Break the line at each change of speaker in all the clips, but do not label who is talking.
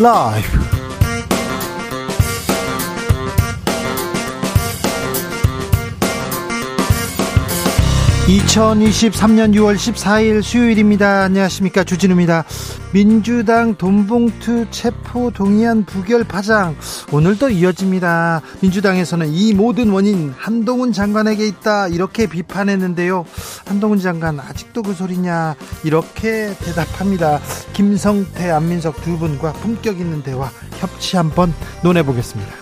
라이브 2023년 6월 14일 수요일입니다. 안녕하십니까. 주진우입니다. 민주당 돈봉투 체포 동의안 부결 파장 오늘도 이어집니다. 민주당에서는 이 모든 원인 한동훈 장관에게 있다 이렇게 비판했는데요. 한동훈 장관 아직도 그 소리냐 이렇게 대답합니다. 김성태 안민석 두 분과 품격 있는 대화 협치 한번 논해 보겠습니다.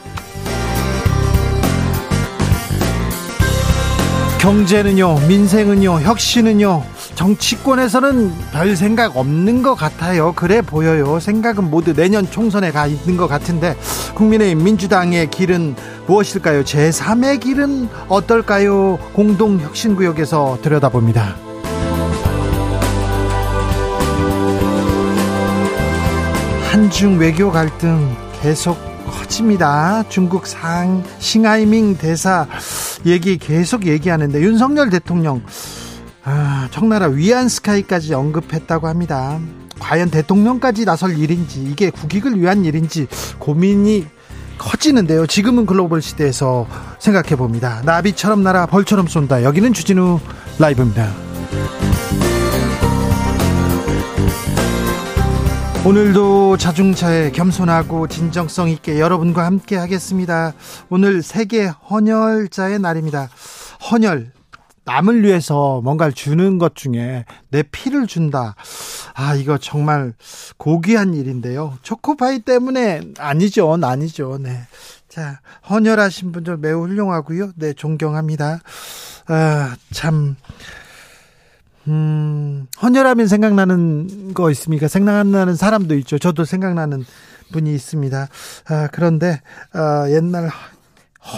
경제는요, 민생은요, 혁신은요, 정치권에서는 별 생각 없는 것 같아요. 그래 보여요. 생각은 모두 내년 총선에 가 있는 것 같은데, 국민의힘 민주당의 길은 무엇일까요? 제3의 길은 어떨까요? 공동혁신구역에서 들여다봅니다. 한중 외교 갈등 계속 커집니다. 중국 상 싱하이밍 대사 얘기 계속 얘기하는데 윤석열 대통령 아, 청나라 위안스카이까지 언급했다고 합니다. 과연 대통령까지 나설 일인지 이게 국익을 위한 일인지 고민이 커지는데요. 지금은 글로벌 시대에서 생각해 봅니다. 나비처럼 날아 벌처럼 쏜다. 여기는 주진우 라이브입니다. 오늘도 자중차에 겸손하고 진정성 있게 여러분과 함께 하겠습니다. 오늘 세계 헌혈자의 날입니다. 헌혈 남을 위해서 뭔가를 주는 것 중에 내 피를 준다. 아, 이거 정말 고귀한 일인데요. 초코파이 때문에 아니죠. 아니죠. 네. 자, 헌혈하신 분들 매우 훌륭하고요. 네, 존경합니다. 아, 참 음, 헌혈하면 생각나는 거 있습니까? 생각나는 사람도 있죠. 저도 생각나는 분이 있습니다. 아, 그런데, 아, 옛날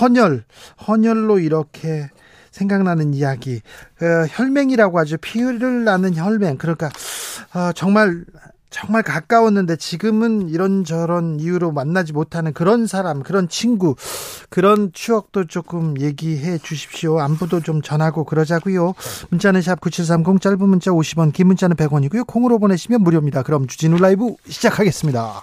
헌혈, 헌혈로 이렇게 생각나는 이야기, 어, 혈맹이라고 하죠. 피를 나는 혈맹. 그러니까, 어, 정말 정말 가까웠는데 지금은 이런저런 이유로 만나지 못하는 그런 사람, 그런 친구, 그런 추억도 조금 얘기해 주십시오. 안부도 좀 전하고 그러자고요. 문자는 샵 9730 짧은 문자 50원, 긴 문자는 100원이고요. 콩으로 보내시면 무료입니다. 그럼 주진우 라이브 시작하겠습니다.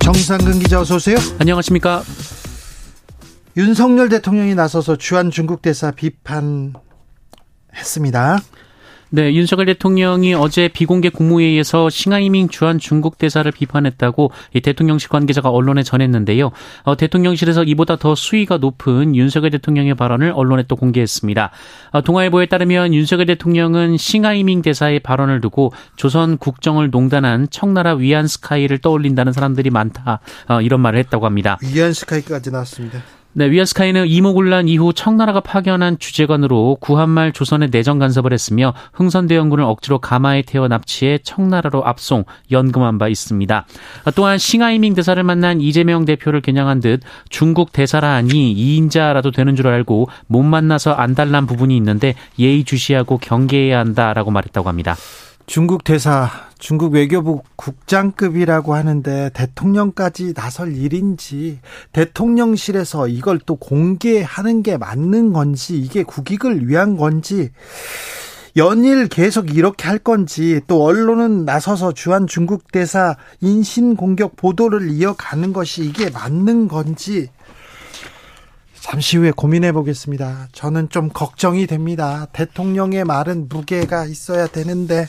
정상근 기자 어서 오세요.
안녕하십니까.
윤석열 대통령이 나서서 주한 중국 대사 비판 했습니다.
네, 윤석열 대통령이 어제 비공개 국무회의에서 싱하이밍 주한 중국 대사를 비판했다고 이 대통령실 관계자가 언론에 전했는데요. 어, 대통령실에서 이보다 더 수위가 높은 윤석열 대통령의 발언을 언론에 또 공개했습니다. 어, 동아일보에 따르면 윤석열 대통령은 싱하이밍 대사의 발언을 두고 조선 국정을 농단한 청나라 위안스카이를 떠올린다는 사람들이 많다. 어, 이런 말을 했다고 합니다.
위안스카이까지 나왔습니다.
네, 위안스카이는 이모군란 이후 청나라가 파견한 주재관으로 구한말 조선에 내정 간섭을 했으며 흥선대원군을 억지로 가마에 태워 납치해 청나라로 압송, 연금한 바 있습니다. 또한 싱하이밍 대사를 만난 이재명 대표를 겨냥한 듯 중국 대사라 하니 2인자라도 되는 줄 알고 못 만나서 안달난 부분이 있는데 예의 주시하고 경계해야 한다라고 말했다고 합니다.
중국 대사, 중국 외교부 국장급이라고 하는데 대통령까지 나설 일인지 대통령실에서 이걸 또 공개하는 게 맞는 건지 이게 국익을 위한 건지 연일 계속 이렇게 할 건지 또 언론은 나서서 주한 중국 대사 인신 공격 보도를 이어가는 것이 이게 맞는 건지 잠시 후에 고민해 보겠습니다. 저는 좀 걱정이 됩니다. 대통령의 말은 무게가 있어야 되는데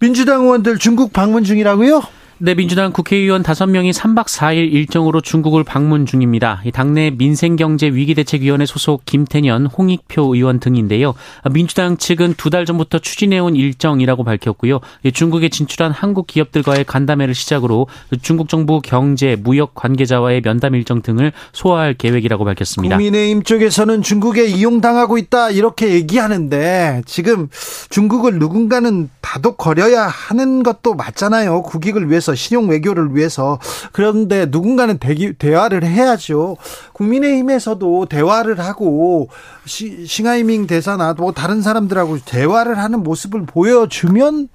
민주당 의원들 중국 방문 중이라고요?
네, 민주당 국회의원 5명이 3박 4일 일정으로 중국을 방문 중입니다. 당내 민생경제위기대책위원회 소속 김태년, 홍익표 의원 등인데요. 민주당 측은 두 달 전부터 추진해온 일정이라고 밝혔고요. 중국에 진출한 한국 기업들과의 간담회를 시작으로 중국 정부 경제, 무역 관계자와의 면담 일정 등을 소화할 계획이라고 밝혔습니다.
국민의힘 쪽에서는 중국에 이용당하고 있다 이렇게 얘기하는데 지금 중국을 누군가는 다독거려야 하는 것도 맞잖아요. 국익을 위해서 신용 외교를 위해서 그런데 누군가는 대기, 대화를 해야죠. 국민의힘에서도 대화를 하고 시, 싱하이밍 대사나 뭐 다른 사람들하고 대화를 하는 모습을 보여주면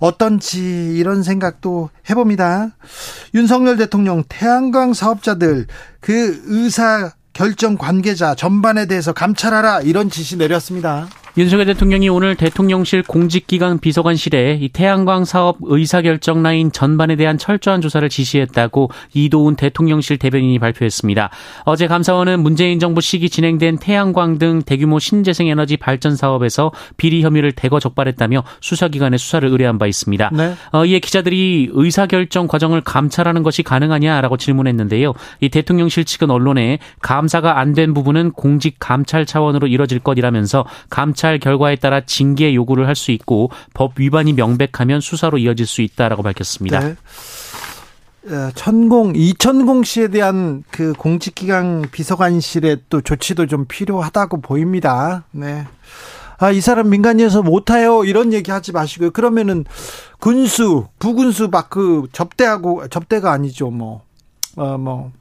어떤지 이런 생각도 해봅니다. 윤석열 대통령 태양광 사업자들 그 의사 결정 관계자 전반에 대해서 감찰하라 이런 지시 내렸습니다.
윤석열 대통령이 오늘 대통령실 공직기관 비서관실에 이 태양광 사업 의사결정 라인 전반에 대한 철저한 조사를 지시했다고 이도훈 대통령실 대변인이 발표했습니다. 어제 감사원은 문재인 정부 시기 진행된 태양광 등 대규모 신재생 에너지 발전 사업에서 비리 혐의를 대거 적발했다며 수사기관에 수사를 의뢰한 바 있습니다. 네. 어, 이에 기자들이 의사결정 과정을 감찰하는 것이 가능하냐라고 질문했는데요. 이 대통령실 측은 언론에 감사가 안 된 부분은 공직 감찰 차원으로 이뤄질 것이라면서 감찰 감찰 결과에 따라 징계 요구를 할 수 있고 법 위반이 명백하면 수사로 이어질 수 있다라고 밝혔습니다. 네.
어, 천공 이천공 씨에 대한 그 공직기강 비서관실의 또 조치도 좀 필요하다고 보입니다. 네. 아, 이 사람 민간이어서 못해요. 이런 얘기 하지 마시고요. 그러면은 군수, 부군수 막 그 접대하고, 접대가 아니죠. 뭐, 어, 뭐,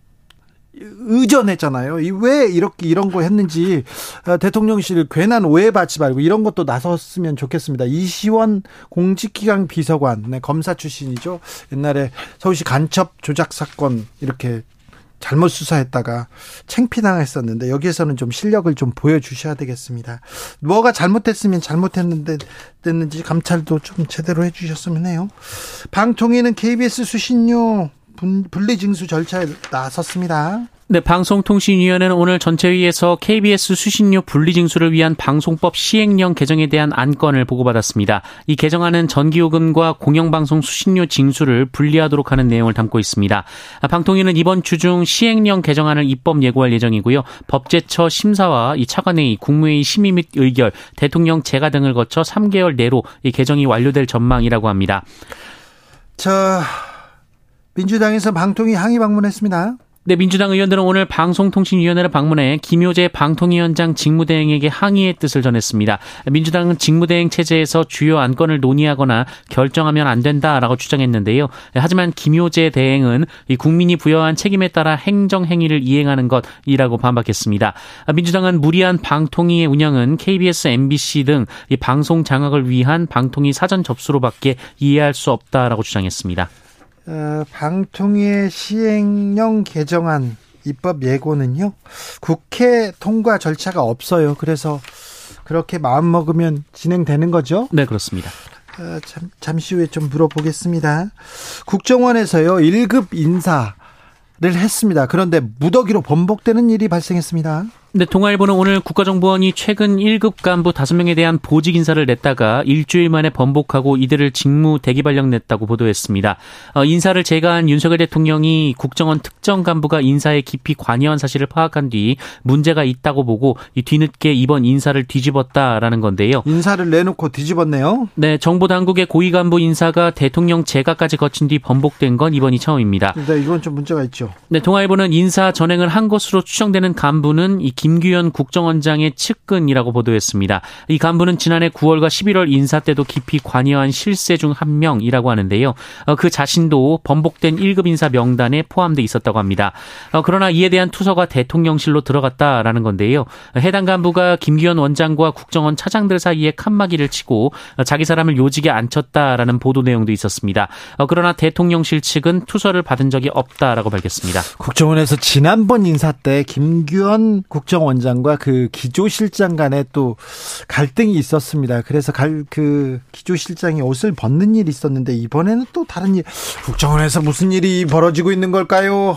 의전했잖아요. 왜 이렇게 이런 거 했는지 어, 대통령실 괜한 오해받지 말고 이런 것도 나섰으면 좋겠습니다. 이시원 공직기강 비서관, 네, 검사 출신이죠. 옛날에 서울시 간첩 조작 사건 이렇게 잘못 수사했다가 챙피당했었는데 여기에서는 좀 실력을 좀 보여주셔야 되겠습니다. 뭐가 잘못됐으면 잘못했는데 됐는지 감찰도 좀 제대로 해주셨으면 해요. 방통위는 KBS 수신료 분리징수 절차에 나섰습니다.
네, 방송통신위원회는 오늘 전체회의에서 KBS 수신료 분리징수를 위한 방송법 시행령 개정에 대한 안건을 보고받았습니다. 이 개정안은 전기요금과 공영방송 수신료 징수를 분리하도록 하는 내용을 담고 있습니다. 방통위는 이번 주 중 시행령 개정안을 입법 예고할 예정이고요. 법제처 심사와 이 차관회의, 국무회의 심의 및 의결, 대통령 재가 등을 거쳐 3개월 내로 이 개정이 완료될 전망이라고 합니다.
자, 민주당에서 방통위 항의 방문했습니다.
네, 민주당 의원들은 오늘 방송통신위원회를 방문해 김효재 방통위원장 직무대행에게 항의의 뜻을 전했습니다. 민주당은 직무대행 체제에서 주요 안건을 논의하거나 결정하면 안 된다라고 주장했는데요. 하지만 김효재 대행은 국민이 부여한 책임에 따라 행정행위를 이행하는 것이라고 반박했습니다. 민주당은 무리한 방통위의 운영은 KBS, MBC 등 방송 장악을 위한 방통위 사전 접수로밖에 이해할 수 없다라고 주장했습니다.
어, 방통위의 시행령 개정안 입법 예고는요 국회 통과 절차가 없어요. 그래서 그렇게 마음 먹으면 진행되는 거죠?
네 그렇습니다.
어, 잠, 잠시 후에 좀 물어보겠습니다. 국정원에서요 1급 인사를 했습니다. 그런데 무더기로 번복되는 일이 발생했습니다.
네, 동아일보는 오늘 국가정보원이 최근 1급 간부 5명에 대한 보직 인사를 냈다가 일주일 만에 번복하고 이들을 직무 대기 발령 냈다고 보도했습니다. 어, 인사를 제거한 윤석열 대통령이 국정원 특정 간부가 인사에 깊이 관여한 사실을 파악한 뒤 문제가 있다고 보고 이 뒤늦게 이번 인사를 뒤집었다라는 건데요.
인사를 내놓고 뒤집었네요.
네, 정보 당국의 고위 간부 인사가 대통령 제가까지 거친 뒤 번복된 건 이번이 처음입니다.
네, 이건 좀 문제가 있죠.
네, 동아일보는 인사 전행을 한 것으로 추정되는 간부는 이 김규현 국정원장의 측근이라고 보도했습니다. 이 간부는 지난해 9월과 11월 인사 때도 깊이 관여한 실세 중 한 명이라고 하는데요. 어, 그 자신도 번복된 1급 인사 명단에 포함돼 있었다고 합니다. 어, 그러나 이에 대한 투서가 대통령실로 들어갔다라는 건데요. 해당 간부가 김규현 원장과 국정원 차장들 사이에 칸막이를 치고 자기 사람을 요직에 앉혔다라는 보도 내용도 있었습니다. 어, 그러나 대통령실 측은 투서를 받은 적이 없다라고 밝혔습니다.
국정원에서 지난번 인사 때 김규현 국 국정원장과 그 기조실장 간에 또 갈등이 있었습니다. 그래서 갈, 그 기조실장이 옷을 벗는 일이 있었는데 이번에는 또 다른 일, 국정원에서 무슨 일이 벌어지고 있는 걸까요?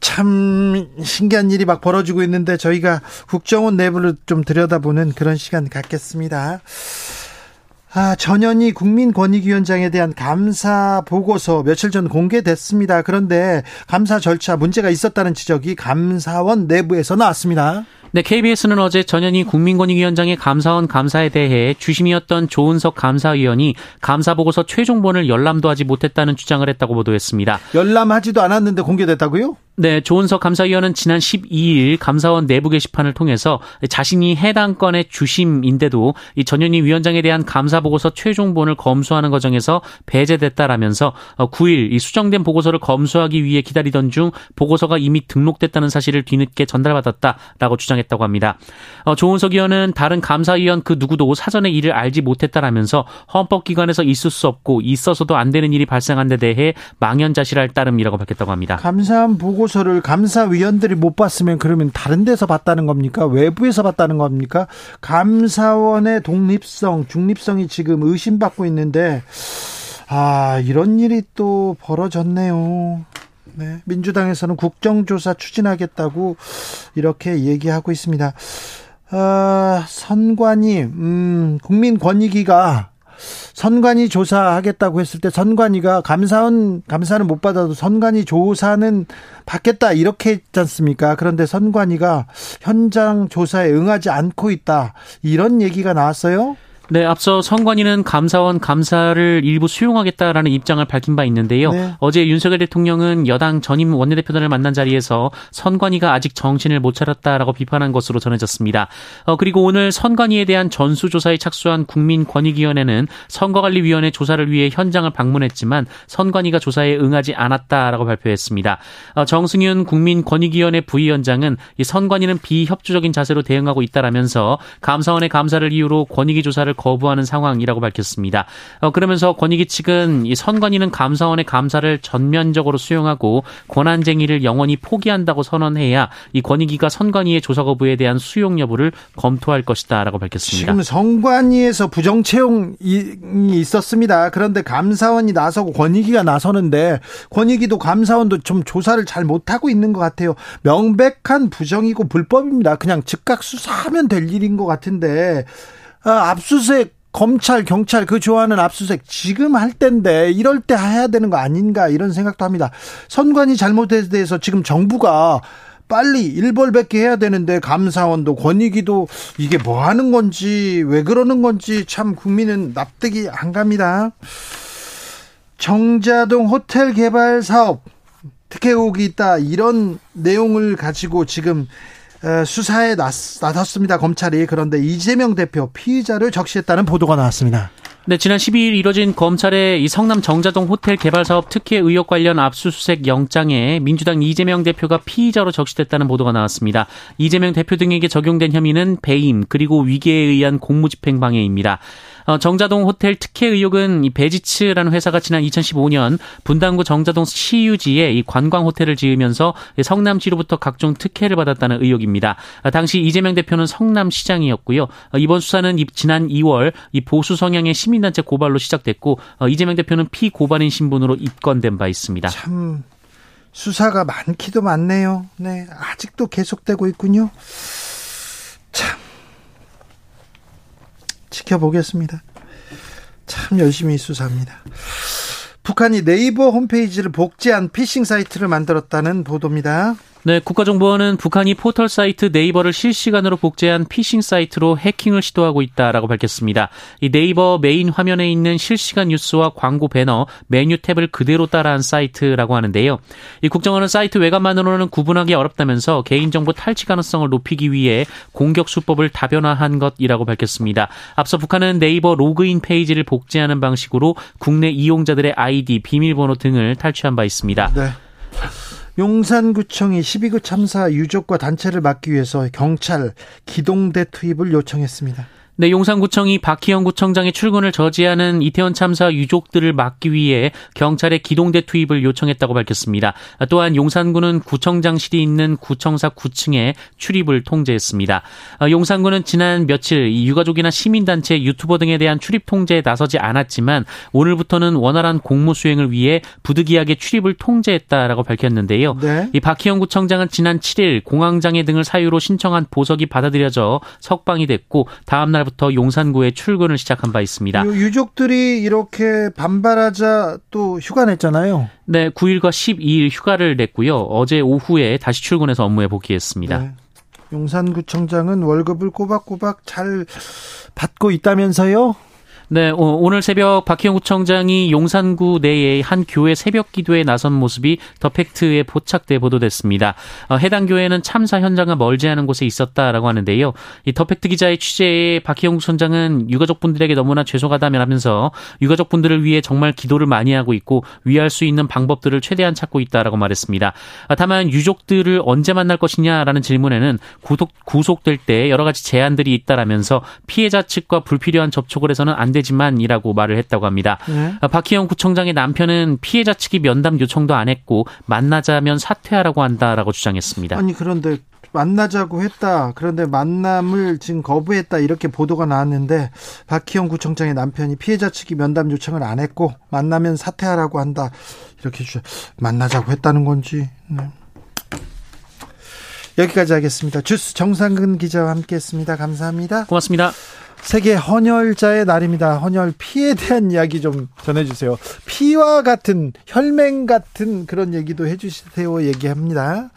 참 신기한 일이 막 벌어지고 있는데 저희가 국정원 내부를 좀 들여다보는 그런 시간 갖겠습니다. 아, 전현희 국민권익위원장에 대한 감사 보고서 며칠 전 공개됐습니다. 그런데 감사 절차 문제가 있었다는 지적이 감사원 내부에서 나왔습니다.
네, KBS는 어제 전현희 국민권익위원장의 감사원 감사에 대해 주심이었던 조은석 감사위원이 감사보고서 최종본을 열람도 하지 못했다는 주장을 했다고 보도했습니다.
열람하지도 않았는데 공개됐다고요?
네, 조은석 감사위원은 지난 12일 감사원 내부 게시판을 통해서 자신이 해당 건의 주심인데도 이 전현희 위원장에 대한 감사 보고서 최종본을 검수하는 과정에서 배제됐다라면서 9일 이 수정된 보고서를 검수하기 위해 기다리던 중 보고서가 이미 등록됐다는 사실을 뒤늦게 전달받았다라고 주장했다 고 합니다. 어, 조은석 의원은 다른 감사위원 그 누구도 사전에 이를 알지 못했다라면서 헌법기관에서 있을 수 없고 있어서도 안 되는 일이 발생한 데 대해 망연자실할 따름이라고 밝혔다고 합니다.
보고 보고서를 감사위원들이 못 봤으면 그러면 다른 데서 봤다는 겁니까? 외부에서 봤다는 겁니까? 감사원의 독립성, 중립성이 지금 의심받고 있는데 아, 이런 일이 또 벌어졌네요. 네. 민주당에서는 국정조사 추진하겠다고 이렇게 얘기하고 있습니다. 아, 선관위, 음, 국민권익위가 선관위 조사하겠다고 했을 때 선관위가 감사원 감사는 못 받아도 선관위 조사는 받겠다 이렇게 했지 않습니까? 그런데 선관위가 현장 조사에 응하지 않고 있다 이런 얘기가 나왔어요.
네, 앞서 선관위는 감사원 감사를 일부 수용하겠다라는 입장을 밝힌 바 있는데요. 네. 어제 윤석열 대통령은 여당 전임 원내대표단을 만난 자리에서 선관위가 아직 정신을 못 차렸다라고 비판한 것으로 전해졌습니다. 어, 그리고 오늘 선관위에 대한 전수조사에 착수한 국민권익위원회는 선거관리위원회 조사를 위해 현장을 방문했지만 선관위가 조사에 응하지 않았다라고 발표했습니다. 어, 정승윤 국민권익위원회 부위원장은 이 선관위는 비협조적인 자세로 대응하고 있다라면서 감사원의 감사를 이유로 권익위 조사를 거부하는 상황이라고 밝혔습니다. 어, 그러면서 권익위 측은 이 선관위는 감사원의 감사를 전면적으로 수용하고 권한쟁의를 영원히 포기한다고 선언해야 이 권익위가 선관위의 조사 거부에 대한 수용 여부를 검토할 것이다라고 밝혔습니다.
지금 선관위에서 부정 채용이 있었습니다. 그런데 감사원이 나서고 권익위가 나서는데 권익위도 감사원도 좀 조사를 잘 못하고 있는 것 같아요. 명백한 부정이고 불법입니다. 그냥 즉각 수사하면 될 일인 것 같은데 아, 압수수색 검찰, 경찰 그 좋아하는 압수수색 지금 할 때인데 이럴 때 해야 되는 거 아닌가 이런 생각도 합니다. 선관위 잘못에 대해서 지금 정부가 빨리 일벌백계 해야 되는데 감사원도 권익위도 이게 뭐 하는 건지 왜 그러는 건지 참 국민은 납득이 안 갑니다. 정자동 호텔 개발 사업 특혜 의혹이 있다 이런 내용을 가지고 지금 수사에 나섰습니다. 검찰이 그런데 이재명 대표 피의자를 적시했다는 보도가 나왔습니다.
네, 지난 12일 이뤄진 검찰의 이 성남 정자동 호텔 개발 사업 특혜 의혹 관련 압수수색 영장에 민주당 이재명 대표가 피의자로 적시됐다는 보도가 나왔습니다. 이재명 대표 등에게 적용된 혐의는 배임 그리고 위계에 의한 공무집행 방해입니다. 어, 정자동 호텔 특혜 의혹은 이 베지츠라는 회사가 지난 2015년 분당구 정자동 시유지에 이 관광 호텔을 지으면서 성남시로부터 각종 특혜를 받았다는 의혹입니다. 아, 당시 이재명 대표는 성남시장이었고요. 어, 이번 수사는 지난 2월 이 보수 성향의 시민단체 고발로 시작됐고 어, 이재명 대표는 피고발인 신분으로 입건된 바 있습니다.
참 수사가 많기도 많네요. 네, 아직도 계속되고 있군요. 참 지켜보겠습니다. 참 열심히 수사합니다. 북한이 네이버 홈페이지를 복제한 피싱 사이트를 만들었다는 보도입니다.
네, 국가정보원은 북한이 포털 사이트 네이버를 실시간으로 복제한 피싱 사이트로 해킹을 시도하고 있다라고 밝혔습니다. 이 네이버 메인 화면에 있는 실시간 뉴스와 광고 배너, 메뉴 탭을 그대로 따라한 사이트라고 하는데요. 이 국정원은 사이트 외관만으로는 구분하기 어렵다면서 개인정보 탈취 가능성을 높이기 위해 공격 수법을 다변화한 것이라고 밝혔습니다. 앞서 북한은 네이버 로그인 페이지를 복제하는 방식으로 국내 이용자들의 아이디, 비밀번호 등을 탈취한 바 있습니다. 네.
용산구청이 12구 참사 유족과 단체를 막기 위해서 경찰 기동대 투입을 요청했습니다.
네, 용산구청이 박희영 구청장의 출근을 저지하는 이태원 참사 유족들을 막기 위해 경찰의 기동대 투입을 요청했다고 밝혔습니다. 또한 용산구는 구청장실이 있는 구청사 9층에 출입을 통제했습니다. 어, 용산구는 지난 며칠 유가족이나 시민단체, 유튜버 등에 대한 출입 통제에 나서지 않았지만 오늘부터는 원활한 공무 수행을 위해 부득이하게 출입을 통제했다라고 밝혔는데요. 네. 이 박희영 구청장은 지난 7일 공황장애 등을 사유로 신청한 보석이 받아들여져 석방이 됐고 다음날 날부터 용산구에 출근을 시작한 바 있습니다.
유족들이 이렇게 반발하자 또 휴가 냈잖아요.
네, 9일과 12일 휴가를 냈고요. 어제 오후에 다시 출근해서 업무에 복귀했습니다. 네.
용산구청장은 월급을 꼬박꼬박 잘 받고 있다면서요?
네, 오늘 새벽 박희영 구청장이 용산구 내의 한 교회 새벽 기도에 나선 모습이 더 팩트에 포착돼 보도됐습니다. 어, 해당 교회는 참사 현장과 멀지 않은 곳에 있었다라고 하는데요. 이 더 팩트 기자의 취재에 박희영 구청장은 유가족분들에게 너무나 죄송하다며 하면서 유가족분들을 위해 정말 기도를 많이 하고 있고 위할 수 있는 방법들을 최대한 찾고 있다라고 말했습니다. 아, 다만 유족들을 언제 만날 것이냐라는 질문에는 구속, 구속될 때 여러 가지 제한들이 있다라면서 피해자 측과 불필요한 접촉을 해서는 안 될. 되지만이라고 말을 했다고 합니다. 네. 박희영 구청장의 남편은 피해자 측이 면담 요청도 안 했고 만나자면 사퇴하라고 한다라고 주장했습니다.
아니 그런데 만나자고 했다. 그런데 만남을 지금 거부했다. 이렇게 보도가 나왔는데 박희영 구청장의 남편이 피해자 측이 면담 요청을 안 했고 만나면 사퇴하라고 한다. 이렇게 주 만나자고 했다는 건지. 네. 여기까지 하겠습니다. 주스 정상근 기자와 함께했습니다. 감사합니다.
고맙습니다.
세계 헌혈자의 날입니다. 헌혈 피에 대한 이야기 좀 전해주세요. 피와 같은 혈맹 같은 그런 얘기도 해주세요. 얘기합니다.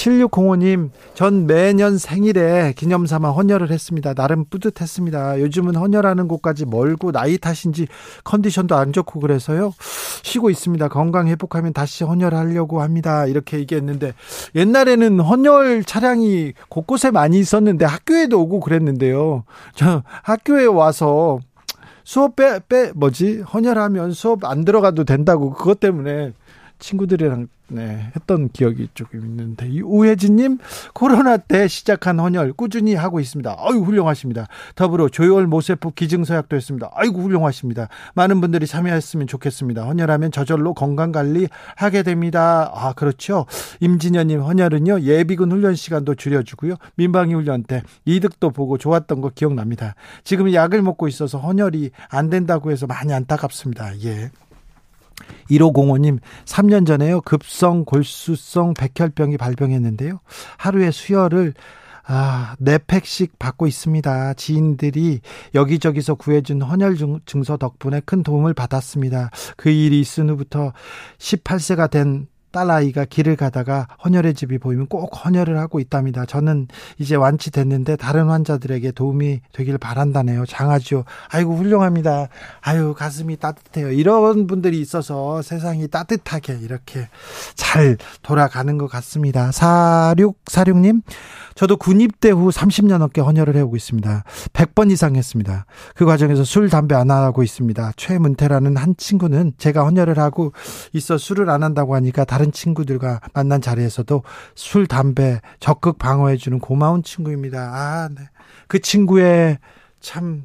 7605님, 전 매년 생일에 기념 삼아 헌혈을 했습니다. 나름 뿌듯했습니다. 요즘은 헌혈하는 곳까지 멀고 나이 탓인지 컨디션도 안 좋고 그래서요. 쉬고 있습니다. 건강 회복하면 다시 헌혈하려고 합니다. 이렇게 얘기했는데 옛날에는 헌혈 차량이 곳곳에 많이 있었는데 학교에도 오고 그랬는데요. 저 학교에 와서 수업 빼, 빼, 뭐지? 헌혈하면 수업 안 들어가도 된다고 그것 때문에 친구들이랑 네, 했던 기억이 조금 있는데 이 우혜진님 코로나 때 시작한 헌혈 꾸준히 하고 있습니다. 아유 훌륭하십니다. 더불어 조혈 모세포 기증서약도 했습니다. 아이고 훌륭하십니다. 많은 분들이 참여했으면 좋겠습니다. 헌혈하면 저절로 건강 관리 하게 됩니다. 아 그렇죠. 임진현님 헌혈은요 예비군 훈련 시간도 줄여주고요 민방위 훈련 때 이득도 보고 좋았던 거 기억납니다. 지금 약을 먹고 있어서 헌혈이 안 된다고 해서 많이 안타깝습니다. 예. 1505님, 3년 전에요. 급성 골수성 백혈병이 발병했는데요. 하루에 수혈을 아, 네 팩씩 받고 있습니다. 지인들이 여기저기서 구해준 헌혈 증서 덕분에 큰 도움을 받았습니다. 그 일이 있은 후부터 18세가 된 딸아이가 길을 가다가 헌혈의 집이 보이면 꼭 헌혈을 하고 있답니다. 저는 이제 완치됐는데 다른 환자들에게 도움이 되길 바란다네요. 장하죠. 아이고 훌륭합니다. 아유 가슴이 따뜻해요. 이런 분들이 있어서 세상이 따뜻하게 이렇게 잘 돌아가는 것 같습니다. 4646님 저도 군입대 후 30년 넘게 헌혈을 해오고 있습니다. 100번 이상 했습니다. 그 과정에서 술, 담배 안 하고 있습니다. 최문태라는 한 친구는 제가 헌혈을 하고 있어 술을 안 한다고 하니까 다른 친구들과 만난 자리에서도 술, 담배 적극 방어해주는 고마운 친구입니다. 아, 네. 그 친구의 참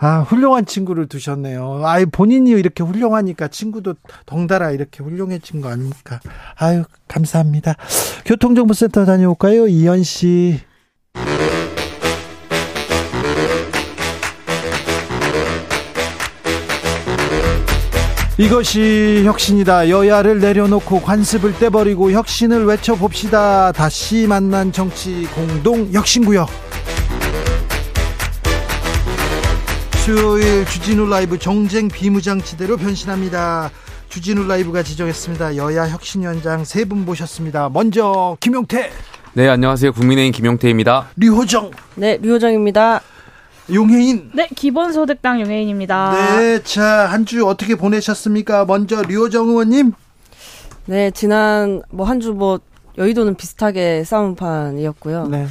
아, 훌륭한 친구를 두셨네요. 아유, 본인이 이렇게 훌륭하니까 친구도 덩달아 이렇게 훌륭해진 거 아닙니까? 아유, 감사합니다. 교통정보센터 다녀올까요? 이현 씨. 이것이 혁신이다. 여야를 내려놓고 관습을 떼버리고 혁신을 외쳐봅시다. 다시 만난 정치 공동 혁신구역. 수요일 주진우 라이브 정쟁 비무장지대로 변신합니다. 주진우 라이브가 지정했습니다. 여야 혁신위원장 세 분 모셨습니다. 먼저 김용태.
네, 안녕하세요. 국민의힘 김용태입니다.
류호정.
네, 류호정입니다.
용혜인.
네, 기본소득당 용혜인입니다.
네, 자, 한 주 어떻게 보내셨습니까? 먼저 류호정 의원님.
네, 지난 뭐 한 주뭐 뭐 여의도는 비슷하게 싸움판이었고요. 네.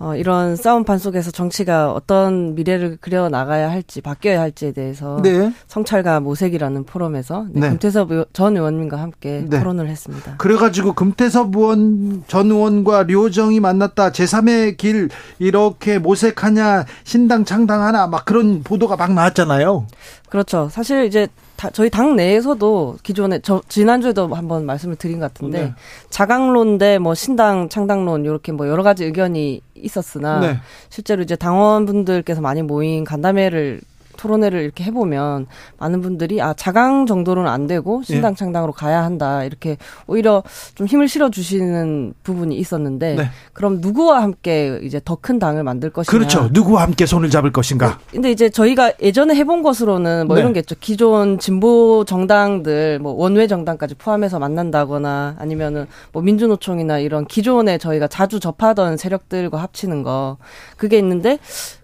어, 이런 싸움판 속에서 정치가 어떤 미래를 그려 나가야 할지 바뀌어야 할지에 대해서 네. 성찰과 모색이라는 포럼에서 네, 네. 금태섭 전 의원님과 함께 네. 토론을 했습니다.
그래가지고 금태섭 의원 전 의원과 류호정이 만났다 제3의 길 이렇게 모색하냐 신당 창당하나 막 그런 보도가 막 나왔잖아요.
그렇죠. 사실 이제 다, 저희 당 내에서도 기존에 저 지난주에도 한번 말씀을 드린 것 같은데 네. 자강론 대뭐 신당 창당론 이렇게 뭐 여러 가지 의견이 있었으나 네. 실제로 이제 당원분들께서 많이 모인 간담회를 토론회를 이렇게 해보면 많은 분들이 아 자강 정도로는 안 되고 신당 예. 창당으로 가야 한다 이렇게 오히려 좀 힘을 실어 주시는 부분이 있었는데 네. 그럼 누구와 함께 이제 더 큰 당을 만들 것이냐
그렇죠 누구와 함께 손을 잡을 것인가
근데 이제 저희가 예전에 해본 것으로는 뭐 네. 이런 게 있죠 기존 진보 정당들 뭐 원외 정당까지 포함해서 만난다거나 아니면은 뭐 민주노총이나 이런 기존에 저희가 자주 접하던 세력들과 합치는 거 그게 있는데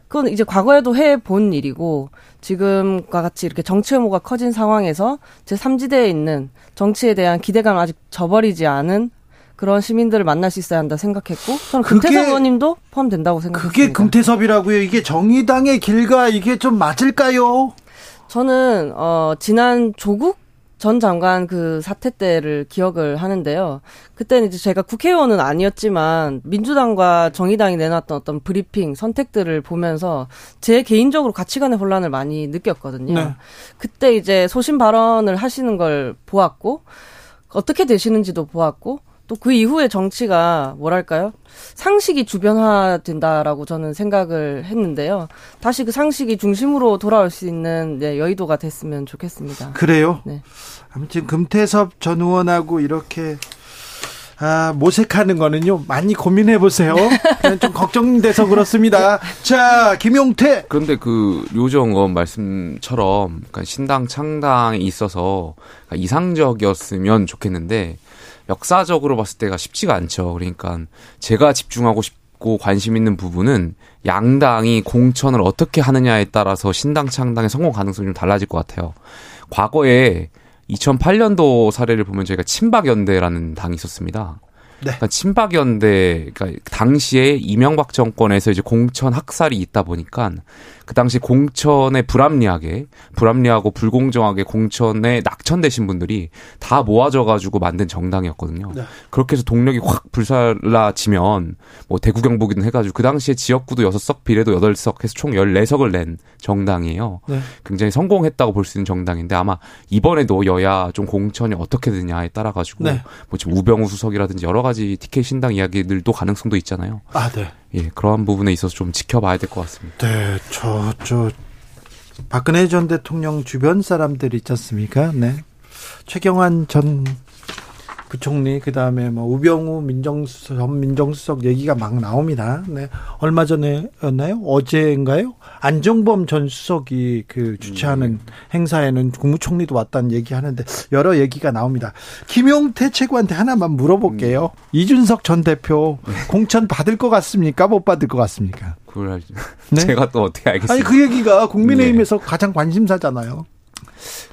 그건 이제 과거에도 해 본 일이고 지금과 같이 이렇게 정치 혐오가 커진 상황에서 제 3지대에 있는 정치에 대한 기대감 아직 저버리지 않은 그런 시민들을 만날 수 있어야 한다 생각했고 저는 금태섭 의원님도 포함된다고 생각합니다.
그게 금태섭이라고요. 이게 정의당의 길과 이게 좀 맞을까요?
저는 어 지난 조국 전 장관 그 사태 때를 기억을 하는데요. 그때는 이제 제가 국회의원은 아니었지만 민주당과 정의당이 내놨던 어떤 브리핑 선택들을 보면서 제 개인적으로 가치관의 혼란을 많이 느꼈거든요. 네. 그때 이제 소신 발언을 하시는 걸 보았고 어떻게 되시는지도 보았고 또 그 이후에 정치가 뭐랄까요? 상식이 주변화 된다라고 저는 생각을 했는데요. 다시 그 상식이 중심으로 돌아올 수 있는 네, 여의도가 됐으면 좋겠습니다.
그래요? 네. 아무튼 금태섭 전 의원하고 이렇게 아, 모색하는 거는요, 많이 고민해 보세요. 좀 걱정돼서 그렇습니다. 자, 김용태.
그런데 그, 류정원 말씀처럼, 그러니까 신당 창당에 있어서 이상적이었으면 좋겠는데, 역사적으로 봤을 때가 쉽지가 않죠. 그러니까 제가 집중하고 싶고 관심 있는 부분은 양당이 공천을 어떻게 하느냐에 따라서 신당 창당의 성공 가능성이 좀 달라질 것 같아요. 과거에 2008년도 사례를 보면 저희가 친박연대라는 당이 있었습니다. 네. 그러니까 친박연대, 그러니까 당시에 이명박 정권에서 이제 공천 학살이 있다 보니까 그 당시 공천에 불합리하게 불합리하고 불공정하게 공천에 낙천되신 분들이 다 모아져 가지고 만든 정당이었거든요. 네. 그렇게 해서 동력이 확 불살라지면 뭐 대구 경북이든 해가지고 그 당시에 지역구도 6석 비례도 8석 해서 총 14석을 낸 정당이에요. 네. 굉장히 성공했다고 볼 수 있는 정당인데 아마 이번에도 여야 좀 공천이 어떻게 되냐에 따라 가지고 네. 뭐 지금 우병우 수석이라든지 여러 가지 TK 신당 이야기들도 가능성도 있잖아요.
아, 네.
예, 그러한 부분에 있어서 좀 지켜봐야 될 것 같습니다.
네, 저, 저, 박근혜 전 대통령 주변 사람들 있지 않습니까? 네. 최경환 전 부총리 그다음에 뭐 우병우 민정수석 전 민정수석 얘기가 막 나옵니다. 네. 얼마 전에였나요? 어제인가요? 안정범 전 수석이 그 주최하는 음. 행사에는 국무총리도 왔다는 얘기하는데 여러 얘기가 나옵니다. 김용태 최고한테 하나만 물어볼게요. 음. 이준석 전 대표 네. 공천 받을 것 같습니까? 못 받을 것 같습니까?
그걸 네? 제가 또 어떻게 알겠습니까?
아니 그 얘기가 국민의힘에서 네. 가장 관심사잖아요.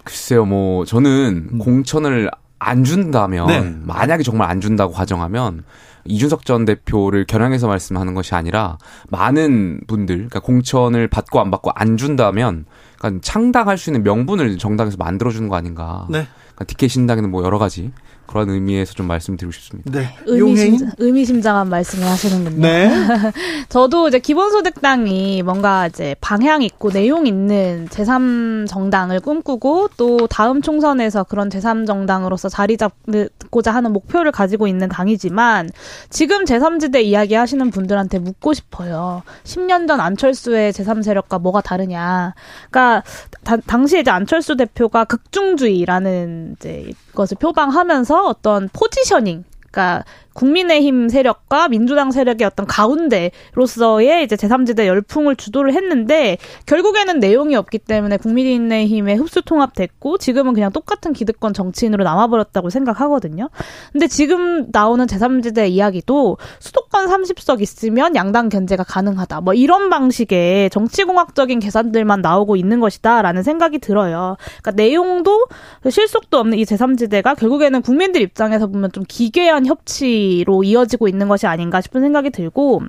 글쎄요, 뭐 저는 음. 공천을 안 준다면 네. 만약에 정말 안 준다고 가정하면 이준석 전 대표를 겨냥해서 말씀하는 것이 아니라 많은 분들 그러니까 공천을 받고 안 받고 안 준다면 그러니까 창당할 수 있는 명분을 정당에서 만들어 주는 거 아닌가. 네. 그러니까 DK 신당에는 뭐 여러 가지 그런 의미에서 좀 말씀드리고 싶습니다. 네.
의미심장, 의미심장한 말씀을 하시는군요. 네. 저도 이제 기본소득당이 뭔가 이제 방향 있고 내용 있는 제3정당을 꿈꾸고 또 다음 총선에서 그런 제3정당으로서 자리 잡고자 하는 목표를 가지고 있는 당이지만 지금 제3지대 이야기 하시는 분들한테 묻고 싶어요. 10년 전 안철수의 제3세력과 뭐가 다르냐. 그러니까 다, 당시에 이제 안철수 대표가 극중주의라는 이제 것을 표방하면서 어떤 포지셔닝 그러니까 국민의힘 세력과 민주당 세력의 어떤 가운데로서의 이제 제3지대 열풍을 주도를 했는데 결국에는 내용이 없기 때문에 국민의힘에 흡수 통합됐고 지금은 그냥 똑같은 기득권 정치인으로 남아버렸다고 생각하거든요. 근데 지금 나오는 제3지대 이야기도 수도권 30석 있으면 양당 견제가 가능하다. 뭐 이런 방식의 정치공학적인 계산들만 나오고 있는 것이다라는 생각이 들어요. 그러니까 내용도 실속도 없는 이 제3지대가 결국에는 국민들 입장에서 보면 좀 기괴한 협치 로 이어지고 있는 것이 아닌가 싶은 생각이 들고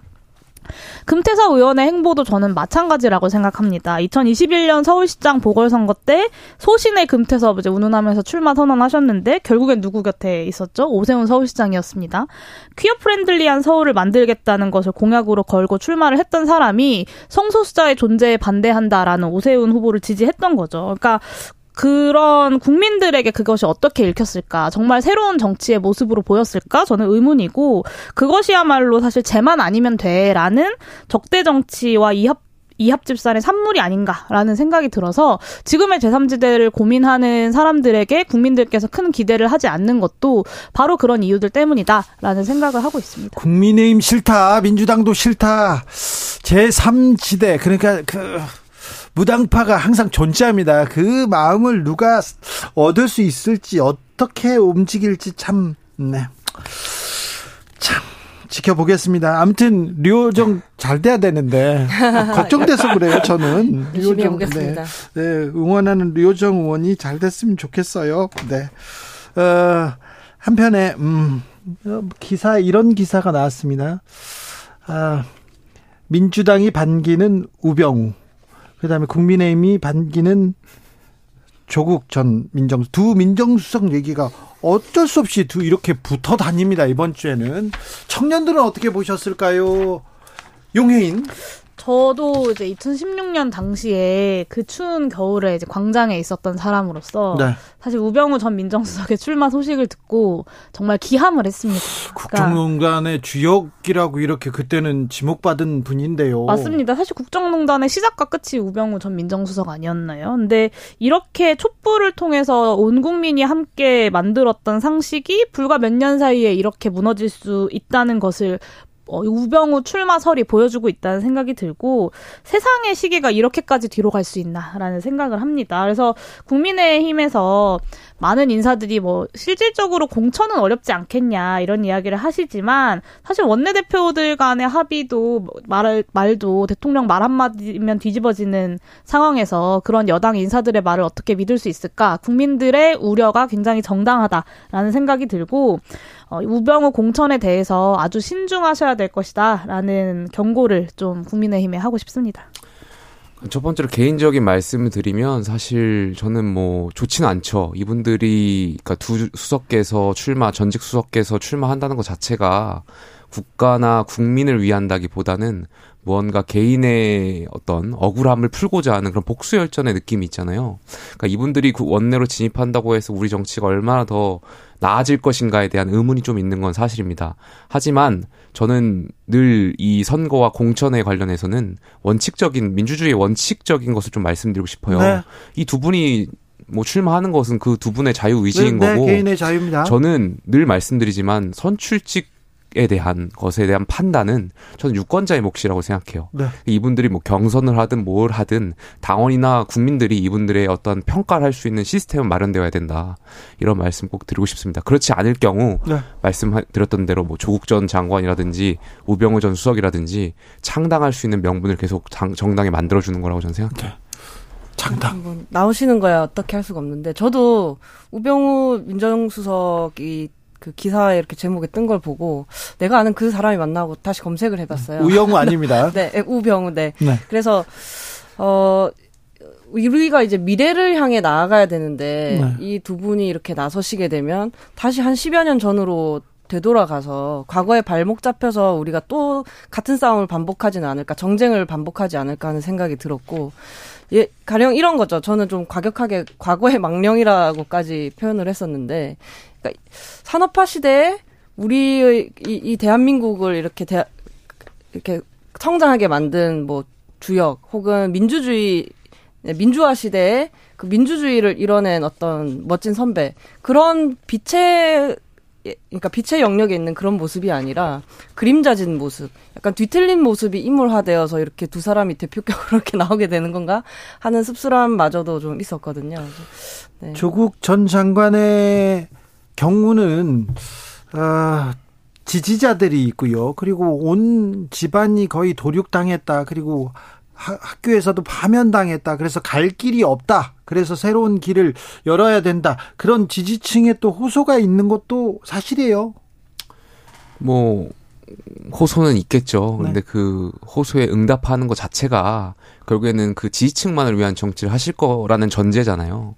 금태섭 의원의 행보도 저는 마찬가지라고 생각합니다. 2021년 서울시장 보궐선거 때 소신의 금태섭 이제 운운하면서 출마 선언하셨는데 결국엔 누구 곁에 있었죠? 오세훈 서울시장이었습니다. queer friendly한 서울을 만들겠다는 것을 공약으로 걸고 출마를 했던 사람이 성소수자의 존재에 반대한다라는 오세훈 후보를 지지했던 거죠. 그러니까 그런 국민들에게 그것이 어떻게 읽혔을까? 정말 새로운 정치의 모습으로 보였을까? 저는 의문이고, 그것이야말로 사실 쟤만 아니면 돼. 라는 적대 정치와 이합 이합 집산의 산물이 아닌가라는 생각이 들어서 지금의 제3지대를 고민하는 사람들에게 국민들께서 큰 기대를 하지 않는 것도 바로 그런 이유들 때문이다라는 생각을 하고 있습니다.
국민의힘 싫다, 민주당도 싫다, 제3지대 그러니까 그 무당파가 항상 존재합니다. 그 마음을 누가 얻을 수 있을지 어떻게 움직일지 참 네. 참 지켜보겠습니다. 아무튼 류호정 잘 돼야 되는데 걱정돼서 그래요. 저는
류호정 네,
네, 응원하는 류호정 의원이 잘 됐으면 좋겠어요. 네. 어, 한편에 음, 기사 이런 기사가 나왔습니다. 아, 민주당이 반기는 우병우, 그다음에 국민의힘이 반기는 조국 전 민정 두 민정수석 얘기가 어쩔 수 없이 두 이렇게 붙어 다닙니다. 이번 주에는 청년들은 어떻게 보셨을까요? 용혜인
저도 이제 2016년 당시에 그 추운 겨울에 이제 광장에 있었던 사람으로서 네. 사실 우병우 전 민정수석의 출마 소식을 듣고 정말 기함을 했습니다.
국정농단의 주역이라고 이렇게 그때는 지목받은 분인데요.
맞습니다. 사실 국정농단의 시작과 끝이 우병우 전 민정수석 아니었나요? 근데 이렇게 촛불을 통해서 온 국민이 함께 만들었던 상식이 불과 몇 년 사이에 이렇게 무너질 수 있다는 것을 어, 우병우 출마설이 보여주고 있다는 생각이 들고 세상의 시기가 이렇게까지 뒤로 갈 수 있나라는 생각을 합니다. 그래서 국민의힘에서 많은 인사들이 뭐 실질적으로 공천은 어렵지 않겠냐 이런 이야기를 하시지만 사실 원내대표들 간의 합의도 말 말도 대통령 말 한마디면 뒤집어지는 상황에서 그런 여당 인사들의 말을 어떻게 믿을 수 있을까? 국민들의 우려가 굉장히 정당하다라는 생각이 들고 어, 우병우 공천에 대해서 아주 신중하셔야 될 것이다라는 경고를 좀 국민의힘에 하고 싶습니다.
첫 번째로 개인적인 말씀을 드리면 사실 저는 뭐 좋지는 않죠. 이분들이 그러니까 두 수석께서 출마 전직 수석께서 출마한다는 것 자체가 국가나 국민을 위한다기보다는 무언가 개인의 어떤 억울함을 풀고자 하는 그런 복수 열전의 느낌이 있잖아요. 그러니까 이분들이 원내로 진입한다고 해서 우리 정치가 얼마나 더 나아질 것인가에 대한 의문이 좀 있는 건 사실입니다. 하지만 저는 늘 이 선거와 공천에 관련해서는 원칙적인 민주주의의 원칙적인 것을 좀 말씀드리고 싶어요. 네. 이두 분이 뭐 출마하는 것은 그 두 분의 자유 의지인 네, 네, 거고
개인의 자유입니다.
저는 늘 말씀드리지만 선출직 에 대한 것에 대한 판단은 저는 유권자의 몫이라고 생각해요. 네. 이분들이 뭐 경선을 하든 뭘 하든 당원이나 국민들이 이분들의 어떤 평가를 할 수 있는 시스템은 마련되어야 된다. 이런 말씀 꼭 드리고 싶습니다. 그렇지 않을 경우 네. 말씀드렸던 대로 뭐 조국 전 장관이라든지 우병우 전 수석이라든지 창당할 수 있는 명분을 계속 정당에 만들어 주는 거라고 저는 생각해요. 네.
창당. 뭐
나오시는 거야 어떻게 할 수가 없는데 저도 우병우 민정수석이 그 기사에 이렇게 제목에 뜬 걸 보고 내가 아는 그 사람이 만나고 다시 검색을 해봤어요.
우영우 아닙니다.
네, 우병우. 네. 네. 그래서 어 우리가 이제 미래를 향해 나아가야 되는데 네. 이두 분이 이렇게 나서시게 되면 다시 한 10여 년 전으로 되돌아가서 과거에 발목 잡혀서 우리가 또 같은 싸움을 반복하지는 않을까, 정쟁을 반복하지 않을까 하는 생각이 들었고, 예, 가령 이런 거죠. 저는 좀 과격하게 과거의 망령이라고까지 표현을 했었는데, 그러니까 산업화 시대에 우리의 이, 이 대한민국을 이렇게 대, 이렇게 성장하게 만든 뭐 주역 혹은 민주주의 네, 민주화 시대에 그 민주주의를 이뤄낸 어떤 멋진 선배 그런 빛의 그러니까 빛의 영역에 있는 그런 모습이 아니라 그림자진 모습, 약간 뒤틀린 모습이 인물화되어서 이렇게 두 사람이 대표격으로 이렇게 나오게 되는 건가 하는 씁쓸함마저도 좀 있었거든요.
네. 조국 전 장관의 경우는 아, 지지자들이 있고요. 그리고 온 집안이 거의 도륙당했다. 그리고 하, 학교에서도 파면당했다. 그래서 갈 길이 없다. 그래서 새로운 길을 열어야 된다. 그런 지지층에 또 호소가 있는 것도 사실이에요.
뭐 호소는 있겠죠. 그런데 네. 그 호소에 응답하는 것 자체가 결국에는 그 지지층만을 위한 정치를 하실 거라는 전제잖아요.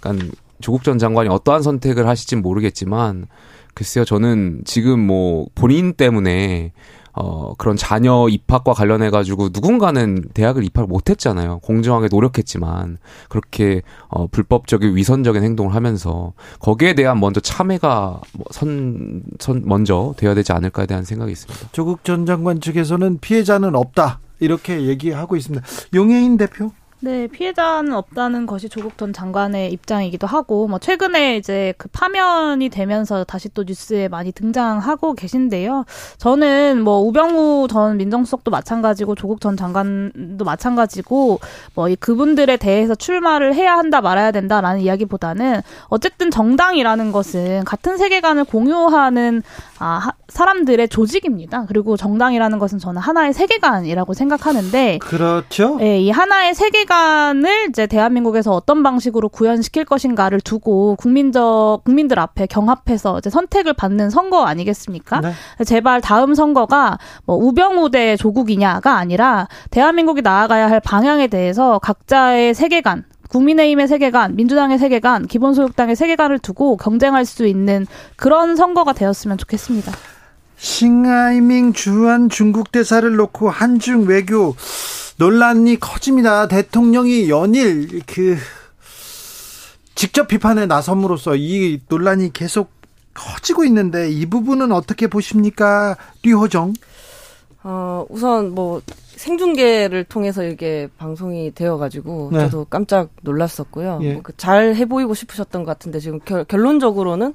그러니까 조국 전 장관이 어떠한 선택을 하실진 모르겠지만 글쎄요 저는 지금 뭐 본인 때문에 어, 그런 자녀 입학과 관련해가지고 누군가는 대학을 입학을 못했잖아요. 공정하게 노력했지만 그렇게 어, 불법적인 위선적인 행동을 하면서 거기에 대한 먼저 참회가 뭐 선, 선 먼저 되어야 되지 않을까에 대한 생각이 있습니다.
조국 전 장관 측에서는 피해자는 없다 이렇게 얘기하고 있습니다. 용해인 대표.
네, 피해자는 없다는 것이 조국 전 장관의 입장이기도 하고, 뭐, 최근에 이제 그 파면이 되면서 다시 또 뉴스에 많이 등장하고 계신데요. 저는 뭐, 우병우 전 민정수석도 마찬가지고, 조국 전 장관도 마찬가지고, 뭐, 이 그분들에 대해서 출마를 해야 한다, 말아야 된다라는 이야기보다는, 어쨌든 정당이라는 것은 같은 세계관을 공유하는, 아, 사람들의 조직입니다. 그리고 정당이라는 것은 저는 하나의 세계관이라고 생각하는데,
그렇죠.
예, 이 하나의 세계관 시간을 이제 대한민국에서 어떤 방식으로 구현시킬 것인가를 두고 국민적 국민들 앞에 경합해서 이제 선택을 받는 선거 아니겠습니까? 네. 제발 다음 선거가 뭐 우병우 대 조국이냐가 아니라 대한민국이 나아가야 할 방향에 대해서 각자의 세계관 국민의힘의 세계관, 민주당의 세계관, 기본소득당의 세계관을 두고 경쟁할 수 있는 그런 선거가 되었으면 좋겠습니다.
싱하이밍 주한 중국 대사를 놓고 한중 외교 논란이 커집니다. 대통령이 연일 그 직접 비판에 나섬으로써 이 논란이 계속 커지고 있는데 이 부분은 어떻게 보십니까? 류호정.
어, 우선 뭐 생중계를 통해서 이게 방송이 되어가지고 네. 저도 깜짝 놀랐었고요. 예. 뭐 잘 해보이고 싶으셨던 것 같은데 지금 결, 결론적으로는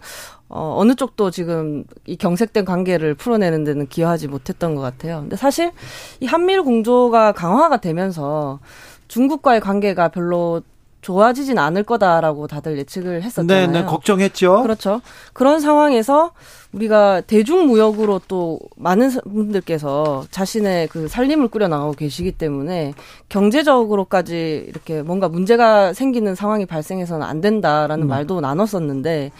어, 어느 쪽도 지금 이 경색된 관계를 풀어내는 데는 기여하지 못했던 것 같아요. 근데 사실 이 한미일 공조가 강화가 되면서 중국과의 관계가 별로 좋아지진 않을 거다라고 다들 예측을 했었잖아요.
네, 네, 걱정했죠.
그렇죠. 그런 상황에서 우리가 대중무역으로 또 많은 분들께서 자신의 그 살림을 꾸려나가고 계시기 때문에 경제적으로까지 이렇게 뭔가 문제가 생기는 상황이 발생해서는 안 된다라는 음. 말도 나눴었는데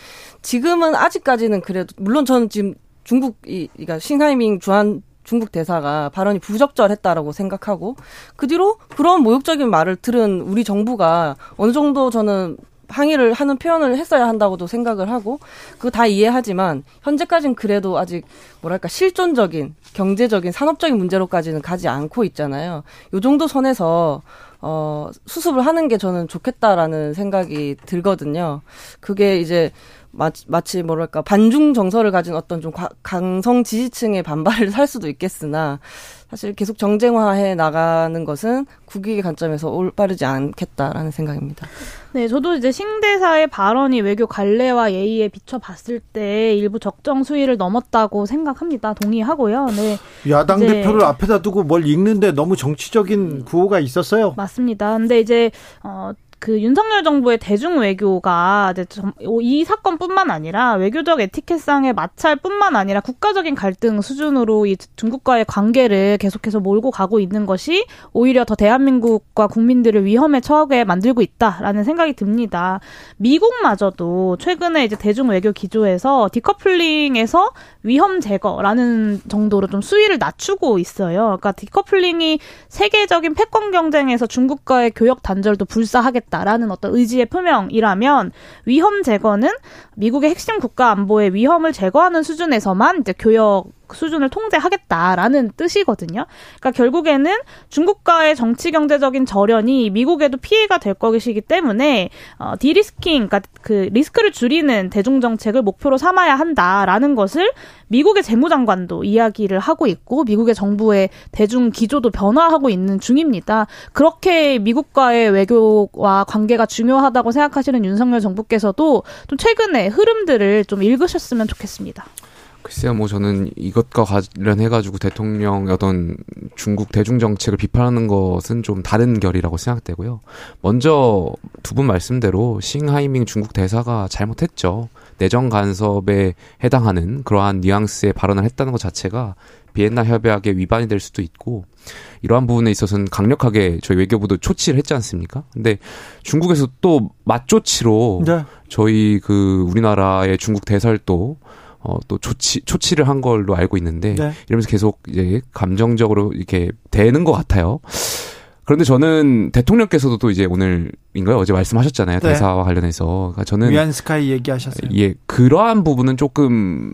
지금은 아직까지는 그래도 물론 저는 지금 중국 이 그러니까 싱하이밍 주한 중국 대사가 발언이 부적절했다라고 생각하고 그 뒤로 그런 모욕적인 말을 들은 우리 정부가 어느 정도 저는 항의를 하는 표현을 했어야 한다고도 생각을 하고 그거 다 이해하지만 현재까지는 그래도 아직 뭐랄까 실존적인 경제적인 산업적인 문제로까지는 가지 않고 있잖아요. 요 정도 선에서 어 수습을 하는 게 저는 좋겠다라는 생각이 들거든요. 그게 이제 마치 뭐랄까 반중 정서를 가진 어떤 좀 강성 지지층의 반발을 살 수도 있겠으나 사실 계속 정쟁화해 나가는 것은 국익의 관점에서 올바르지 않겠다라는 생각입니다.
네, 저도 이제 싱대사의 발언이 외교 관례와 예의에 비춰봤을 때 일부 적정 수위를 넘었다고 생각합니다. 동의하고요. 네.
야당 대표를 앞에다 두고 뭘 읽는데 너무 정치적인 구호가 있었어요.
맞습니다. 근데 이제 어 그 윤석열 정부의 대중 외교가 이제 이 사건뿐만 아니라 외교적 에티켓상의 마찰뿐만 아니라 국가적인 갈등 수준으로 이 중국과의 관계를 계속해서 몰고 가고 있는 것이 오히려 더 대한민국과 국민들을 위험에 처하게 만들고 있다라는 생각이 듭니다. 미국마저도 최근에 이제 대중 외교 기조에서 디커플링에서 위험 제거라는 정도로 좀 수위를 낮추고 있어요. 그러니까 디커플링이 세계적인 패권 경쟁에서 중국과의 교역 단절도 불사하겠다 라는 어떤 의지의 표명이라면 위험 제거는 미국의 핵심 국가 안보의 위험을 제거하는 수준에서만 이제 교역 수준을 통제하겠다라는 뜻이거든요. 그러니까 결국에는 중국과의 정치 경제적인 절연이 미국에도 피해가 될 것이기 때문에 어, 디리스킹, 그러니까 그 리스크를 줄이는 대중 정책을 목표로 삼아야 한다라는 것을 미국의 재무장관도 이야기를 하고 있고 미국의 정부의 대중 기조도 변화하고 있는 중입니다. 그렇게 미국과의 외교와 관계가 중요하다고 생각하시는 윤석열 정부께서도 좀 최근에 흐름들을 좀 읽으셨으면 좋겠습니다.
글쎄요, 뭐 저는 이것과 관련해가지고 대통령 어떤 중국 대중 정책을 비판하는 것은 좀 다른 결이라고 생각되고요. 먼저 두 분 말씀대로 싱하이밍 중국 대사가 잘못했죠. 내정 간섭에 해당하는 그러한 뉘앙스의 발언을 했다는 것 자체가 비엔나 협약에 위반이 될 수도 있고 이러한 부분에 있어서는 강력하게 저희 외교부도 조치를 했지 않습니까? 근데 중국에서 또 맞조치로 네. 저희 그 우리나라의 중국 대사를 또 어, 또 조치, 조치를 한 걸로 알고 있는데, 네. 이러면서 계속 이제 감정적으로 이렇게 되는 것 같아요. 그런데 저는 대통령께서도 또 이제 오늘인가요? 어제 말씀하셨잖아요. 네. 대사와 관련해서. 그러니까 저는
위안 스카이 얘기하셨어요.
예, 그러한 부분은 조금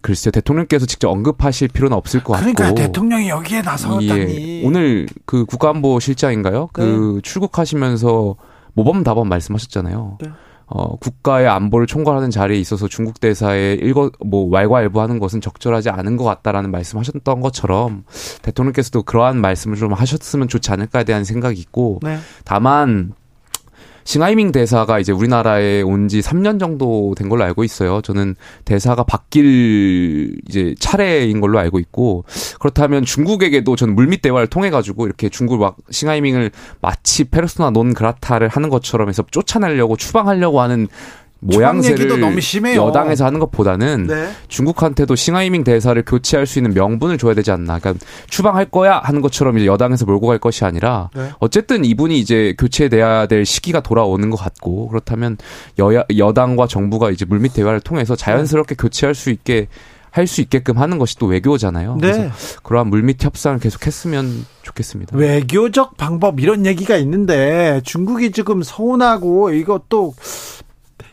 글쎄요. 대통령께서 직접 언급하실 필요는 없을 것
그러니까
같고.
그러니까 대통령이 여기에 나섰다니.
예, 오늘 그 국가안보 실장인가요? 그 네. 그 출국하시면서 모범 답안 말씀하셨잖아요. 네. 어, 국가의 안보를 총괄하는 자리에 있어서 중국 대사에 일거 뭐 왈가왈부하는 것은 적절하지 않은 것 같다라는 말씀하셨던 것처럼 대통령께서도 그러한 말씀을 좀 하셨으면 좋지 않을까에 대한 생각이 있고 네. 다만 싱하이밍 대사가 이제 우리나라에 온 지 3년 정도 된 걸로 알고 있어요. 저는 대사가 바뀔 이제 차례인 걸로 알고 있고 그렇다면 중국에게도 저는 물밑 대화를 통해 가지고 이렇게 중국 막 싱하이밍을 마치 페르소나 논 그라타를 하는 것처럼 해서 쫓아내려고 추방하려고 하는 모양새를 너무 심해요. 여당에서 하는 것보다는 네. 중국한테도 싱하이밍 대사를 교체할 수 있는 명분을 줘야 되지 않나. 그러니까 추방할 거야 하는 것처럼 이제 여당에서 몰고 갈 것이 아니라 네. 어쨌든 이분이 이제 교체돼야 될 시기가 돌아오는 것 같고 그렇다면 여야 여당과 정부가 이제 물밑 대화를 통해서 자연스럽게 교체할 수 있게 할수 있게끔 하는 것이 또 외교잖아요. 네. 그래서 그러한 물밑 협상을 계속했으면 좋겠습니다.
외교적 방법 이런 얘기가 있는데 중국이 지금 서운하고 이것도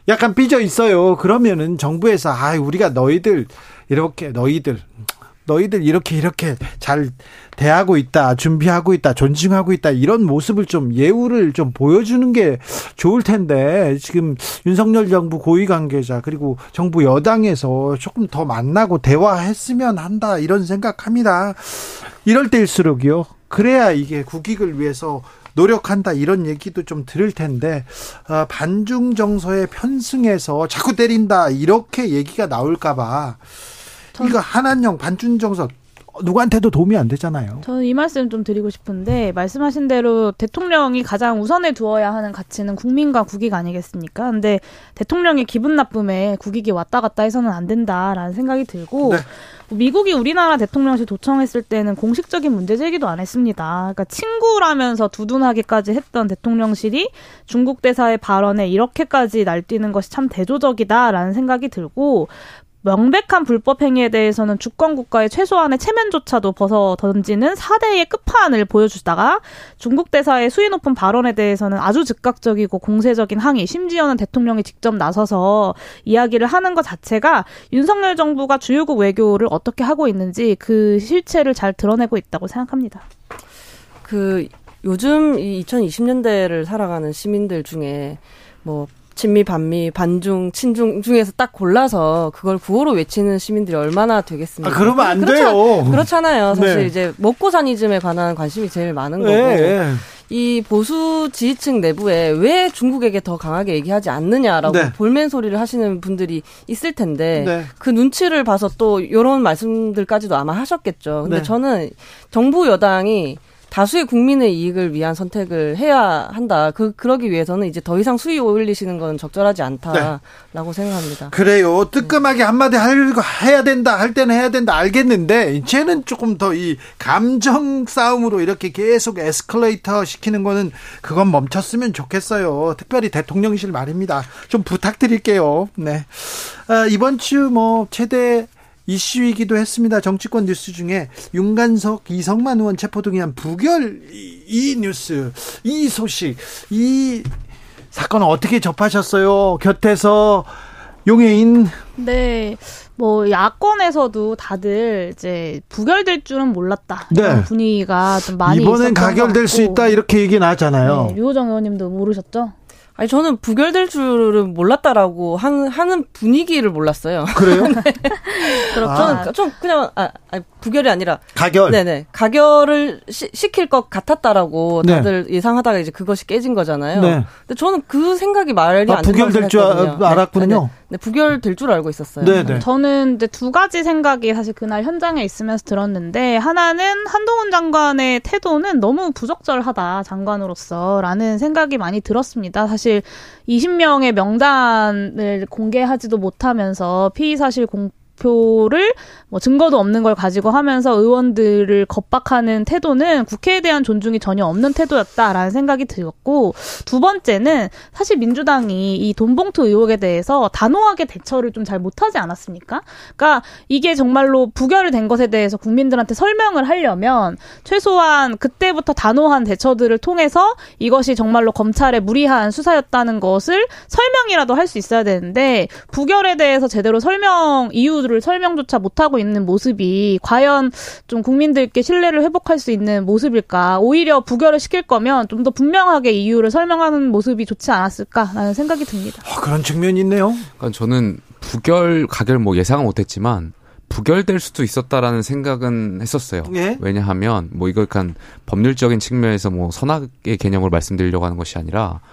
약간 삐져 있어요. 그러면은 정부에서 아 우리가 너희들 이렇게 너희들 너희들 이렇게 이렇게 잘 대하고 있다, 준비하고 있다, 존중하고 있다 이런 모습을 좀 예우를 좀 보여주는 게 좋을 텐데 지금 윤석열 정부 고위 관계자 그리고 정부 여당에서 조금 더 만나고 대화했으면 한다 이런 생각합니다. 이럴 때일수록요. 그래야 이게 국익을 위해서 노력한다 이런 얘기도 좀 들을 텐데 어, 반중 정서에 편승해서 자꾸 때린다 이렇게 얘기가 나올까봐 이거 한한령 반중 정서 누구한테도 도움이 안 되잖아요.
저는 이 말씀 좀 드리고 싶은데 말씀하신 대로 대통령이 가장 우선에 두어야 하는 가치는 국민과 국익 아니겠습니까? 근데 대통령의 기분 나쁨에 국익이 왔다 갔다 해서는 안 된다라는 생각이 들고 네. 미국이 우리나라 대통령실 도청했을 때는 공식적인 문제 제기도 안 했습니다. 그러니까 친구라면서 두둔하기까지 했던 대통령실이 중국 대사의 발언에 이렇게까지 날뛰는 것이 참 대조적이다라는 생각이 들고 명백한 불법 행위에 대해서는 주권 국가의 최소한의 체면조차도 벗어 던지는 4대의 끝판을 보여주다가 중국 대사의 수위 높은 발언에 대해서는 아주 즉각적이고 공세적인 항의, 심지어는 대통령이 직접 나서서 이야기를 하는 것 자체가 윤석열 정부가 주요국 외교를 어떻게 하고 있는지 그 실체를 잘 드러내고 있다고 생각합니다.
그 요즘 이 2020년대를 살아가는 시민들 중에 뭐 친미, 반미, 반중, 친중 중에서 딱 골라서 그걸 구호로 외치는 시민들이 얼마나 되겠습니까?
아, 그러면 안
그렇잖,
돼요.
그렇잖아요. 사실 네. 이제 먹고 사니즘에 관한 관심이 제일 많은 거고. 네. 이 보수 지지층 내부에 왜 중국에게 더 강하게 얘기하지 않느냐라고 네. 볼멘 소리를 하시는 분들이 있을 텐데 네. 그 눈치를 봐서 또 이런 말씀들까지도 아마 하셨겠죠. 근데 네. 저는 정부 여당이 다수의 국민의 이익을 위한 선택을 해야 한다. 그 그러기 위해서는 이제 더 이상 수위 올리시는 건 적절하지 않다라고 네. 생각합니다.
그래요. 뜨끔하게 한마디 할 해야 된다 할 때는 해야 된다 알겠는데 이제는 조금 더 이 감정 싸움으로 이렇게 계속 에스컬레이터 시키는 거는 그건 멈췄으면 좋겠어요. 특별히 대통령실 말입니다. 좀 부탁드릴게요. 네. 아, 이번 주 뭐 최대 이슈이기도 했습니다. 정치권 뉴스 중에 윤관석, 이성만 의원 체포 등이한 부결 이, 이 뉴스, 이 소식, 이 사건 어떻게 접하셨어요? 곁에서 용해인
네. 뭐 야권에서도 다들 이제 부결될 줄은 몰랐다. 네. 분위기가 좀 많이
이번엔 가결될 수 있다 이렇게 얘기 나잖아요.
네, 류호정 의원님도 모르셨죠?
아니 저는 부결될 줄은 몰랐다라고 하는 하는 분위기를 몰랐어요.
그래요? 네.
그럼 아. 저는 좀 그냥 아, 아니, 부결이 아니라
가결.
네네 가결을 시, 킬것 같았다라고 네. 다들 네. 예상하다가 이제 그것이 깨진 거잖아요. 네. 근데 저는 그 생각이 말이 아, 안
부결될 줄 알았군요. 네,
네, 부결될 줄 알고 있었어요.
네네. 저는 이제 두 가지 생각이 사실 그날 현장에 있으면서 들었는데 하나는 한동훈 장관의 태도는 너무 부적절하다 장관으로서라는 생각이 많이 들었습니다. 사실 20명의 명단을 공개하지도 못하면서 피의 사실 공 대표를 뭐 증거도 없는 걸 가지고 하면서 의원들을 겁박하는 태도는 국회에 대한 존중이 전혀 없는 태도였다라는 생각이 들었고 두 번째는 사실 민주당이 이 돈봉투 의혹에 대해서 단호하게 대처를 좀 잘 못하지 않았습니까? 그러니까 이게 정말로 부결된 것에 대해서 국민들한테 설명을 하려면 최소한 그때부터 단호한 대처들을 통해서 이것이 정말로 검찰의 무리한 수사였다는 것을 설명이라도 할 수 있어야 되는데 부결에 대해서 제대로 설명 이유를 설명조차 못하고 있는 모습이 과연 좀 국민들께 신뢰를 회복할 수 있는 모습일까? 오히려 부결을 시킬 거면 좀 더 분명하게 이유를 설명하는 모습이 좋지 않았을까라는 생각이 듭니다.
어, 그런 측면이 있네요.
그러니까 저는 부결 가결 뭐 예상은 못했지만 부결될 수도 있었다라는 생각은 했었어요. 예? 왜냐하면 뭐 이걸 간 법률적인 측면에서 뭐 선악의 개념을 말씀드리려고 하는 것이 아니라 아,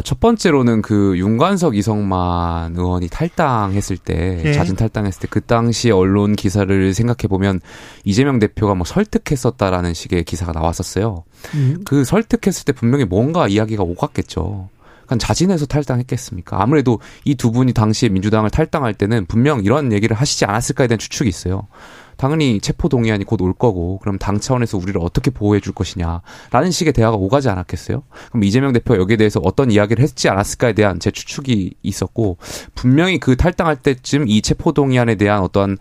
첫 번째로는 그 윤관석 이성만 의원이 탈당했을 때 예. 자진 탈당했을 때 그 당시 언론 기사를 생각해 보면 이재명 대표가 뭐 설득했었다라는 식의 기사가 나왔었어요. 음. 그 설득했을 때 분명히 뭔가 이야기가 오갔겠죠. 그냥 자진해서 탈당했겠습니까? 아무래도 이 두 분이 당시에 민주당을 탈당할 때는 분명 이런 얘기를 하시지 않았을까에 대한 추측이 있어요. 당연히 체포 동의안이 곧 올 거고 그럼 당 차원에서 우리를 어떻게 보호해 줄 것이냐라는 식의 대화가 오가지 않았겠어요? 그럼 이재명 대표가 여기에 대해서 어떤 이야기를 했지 않았을까에 대한 제 추측이 있었고 분명히 그 탈당할 때쯤 이 체포 동의안에 대한 어떤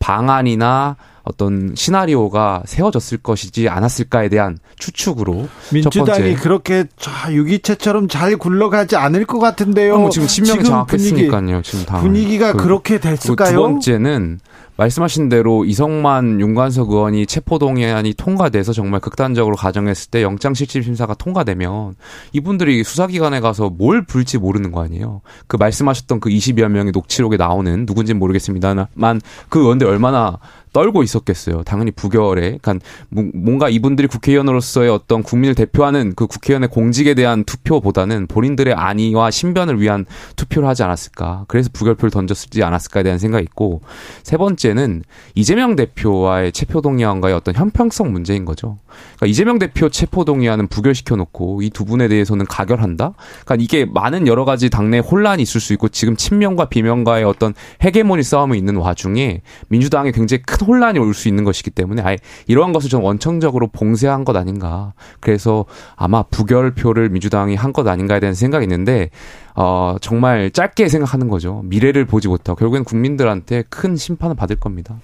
방안이나 어떤 시나리오가 세워졌을 것이지 않았을까에 대한 추측으로
민주당이 그렇게 유기체처럼 잘 굴러가지 않을 것 같은데요.
어, 지금 신명이 장악했으니까요. 지금 당
분위기가 그, 그렇게 됐을까요? 두
번째는 말씀하신 대로 이성만 윤관석 의원이 체포동의안이 통과돼서 정말 극단적으로 가정했을 때 영장실질심사가 통과되면 이분들이 수사기관에 가서 뭘 불지 모르는 거 아니에요. 그 말씀하셨던 그 20여 명의 녹취록에 나오는 누군지는 모르겠습니다만 그 의원들 얼마나 떨고 있었겠어요. 당연히 부결에, 그러니까 뭔가 이분들이 국회의원으로서의 어떤 국민을 대표하는 그 국회의원의 공직에 대한 투표보다는 본인들의 안위와 신변을 위한 투표를 하지 않았을까. 그래서 부결표를 던졌지 않았을까에 대한 생각이 있고 세 번째는 이재명 대표와의 체포동의안과의 어떤 형평성 문제인 거죠. 그러니까 이재명 대표 체포동의안은 부결시켜 놓고 이 두 분에 대해서는 가결한다. 그러니까 이게 많은 여러 가지 당내 혼란이 있을 수 있고 지금 친명과 비명과의 어떤 헤게모니 싸움이 있는 와중에 민주당에 굉장히 큰 혼란이 올 수 있는 것이기 때문에 아예 이러한 것을 좀 원청적으로 봉쇄한 것 아닌가. 그래서 아마 부결표를 민주당이 한 것 아닌가에 대한 생각이 있는데 어, 정말 짧게 생각하는 거죠. 미래를 보지 못하고 결국엔 국민들한테 큰 심판을 받을 겁니다.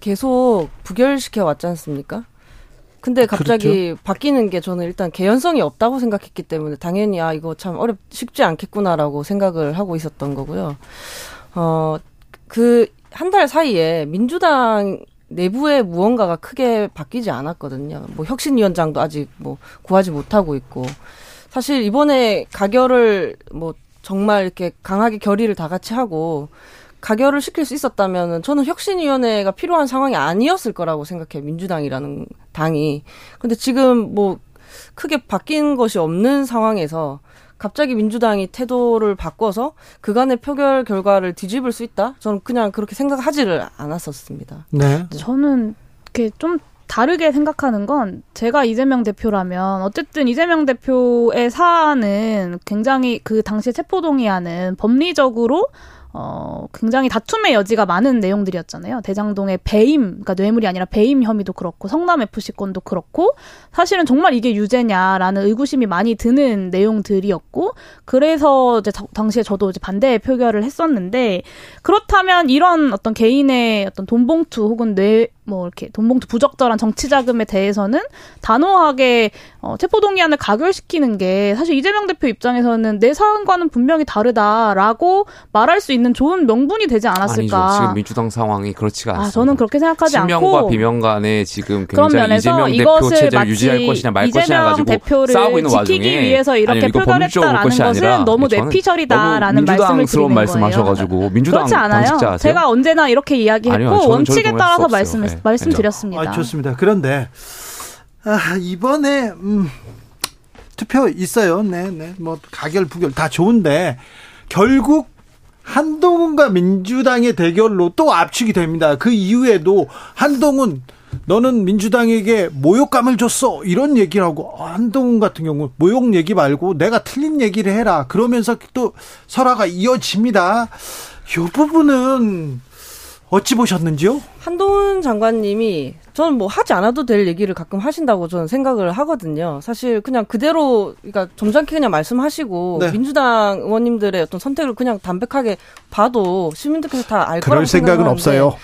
계속 부결시켜 왔지 않습니까? 근데 갑자기 그렇죠? 바뀌는 게 저는 일단 개연성이 없다고 생각했기 때문에 당연히 아 이거 참 어렵 쉽지 않겠구나라고 생각을 하고 있었던 거고요. 어 그 한 달 사이에 민주당 내부의 무언가가 크게 바뀌지 않았거든요. 뭐 혁신위원장도 아직 뭐 구하지 못하고 있고 사실 이번에 가결을 뭐 정말 이렇게 강하게 결의를 다 같이 하고 가결을 시킬 수 있었다면 저는 혁신위원회가 필요한 상황이 아니었을 거라고 생각해요. 민주당이라는 당이. 근데 지금 뭐 크게 바뀐 것이 없는 상황에서 갑자기 민주당이 태도를 바꿔서 그간의 표결 결과를 뒤집을 수 있다? 저는 그냥 그렇게 생각하지를 않았었습니다.
네. 저는 이렇게 좀 다르게 생각하는 건 제가 이재명 대표라면 어쨌든 이재명 대표의 사안은 굉장히 그 당시 체포동의안은 법리적으로 어, 굉장히 다툼의 여지가 많은 내용들이었잖아요. 대장동의 배임, 그러니까 뇌물이 아니라 배임 혐의도 그렇고 성남 FC 건도 그렇고 사실은 정말 이게 유죄냐라는 의구심이 많이 드는 내용들이었고 그래서 이제 당시에 저도 이제 반대 표결을 했었는데 그렇다면 이런 어떤 개인의 어떤 돈봉투 혹은 뇌 뭐 이렇게 돈봉투 부적절한 정치 자금에 대해서는 단호하게 어, 체포동의안을 가결시키는 게 사실 이재명 대표 입장에서는 내 사안과는 분명히 다르다라고 말할 수 있는 좋은 명분이 되지 않았을까?
아니죠. 지금 민주당 상황이 그렇지가 않습니다.
아, 저는 그렇게 생각하지
않고
친명과
비명 간에 지금 굉장히 이재명 대표 체제를 유지할 것이냐 말 것이냐 가지고 대표를 싸우고 있는
와중에 지키기 위해서 이렇게 아니, 표결했다라는 것은 너무 뇌피셜이다라는 말씀을 드리는
말씀하셔가지고 민주당
그렇지 않아요. 제가 언제나 이렇게 이야기했고 아니요, 원칙에 따라서 말씀을 말씀드렸습니다.
아, 좋습니다. 그런데 아, 이번에 음, 투표 있어요. 네, 네. 뭐 가결 부결 다 좋은데 결국 한동훈과 민주당의 대결로 또 압축이 됩니다. 그 이후에도 한동훈 너는 민주당에게 모욕감을 줬어 이런 얘기를 하고 한동훈 같은 경우 모욕 얘기 말고 내가 틀린 얘기를 해라 그러면서 또 설화가 이어집니다. 이 부분은 어찌 보셨는지요?
한동훈 장관님이 저는 뭐 하지 않아도 될 얘기를 가끔 하신다고 저는 생각을 하거든요. 사실 그냥 그대로 그러니까 점잖게 그냥 말씀하시고 네. 민주당 의원님들의 어떤 선택을 그냥 담백하게 봐도 시민들께서 다 알 거라고
생각은 없어요.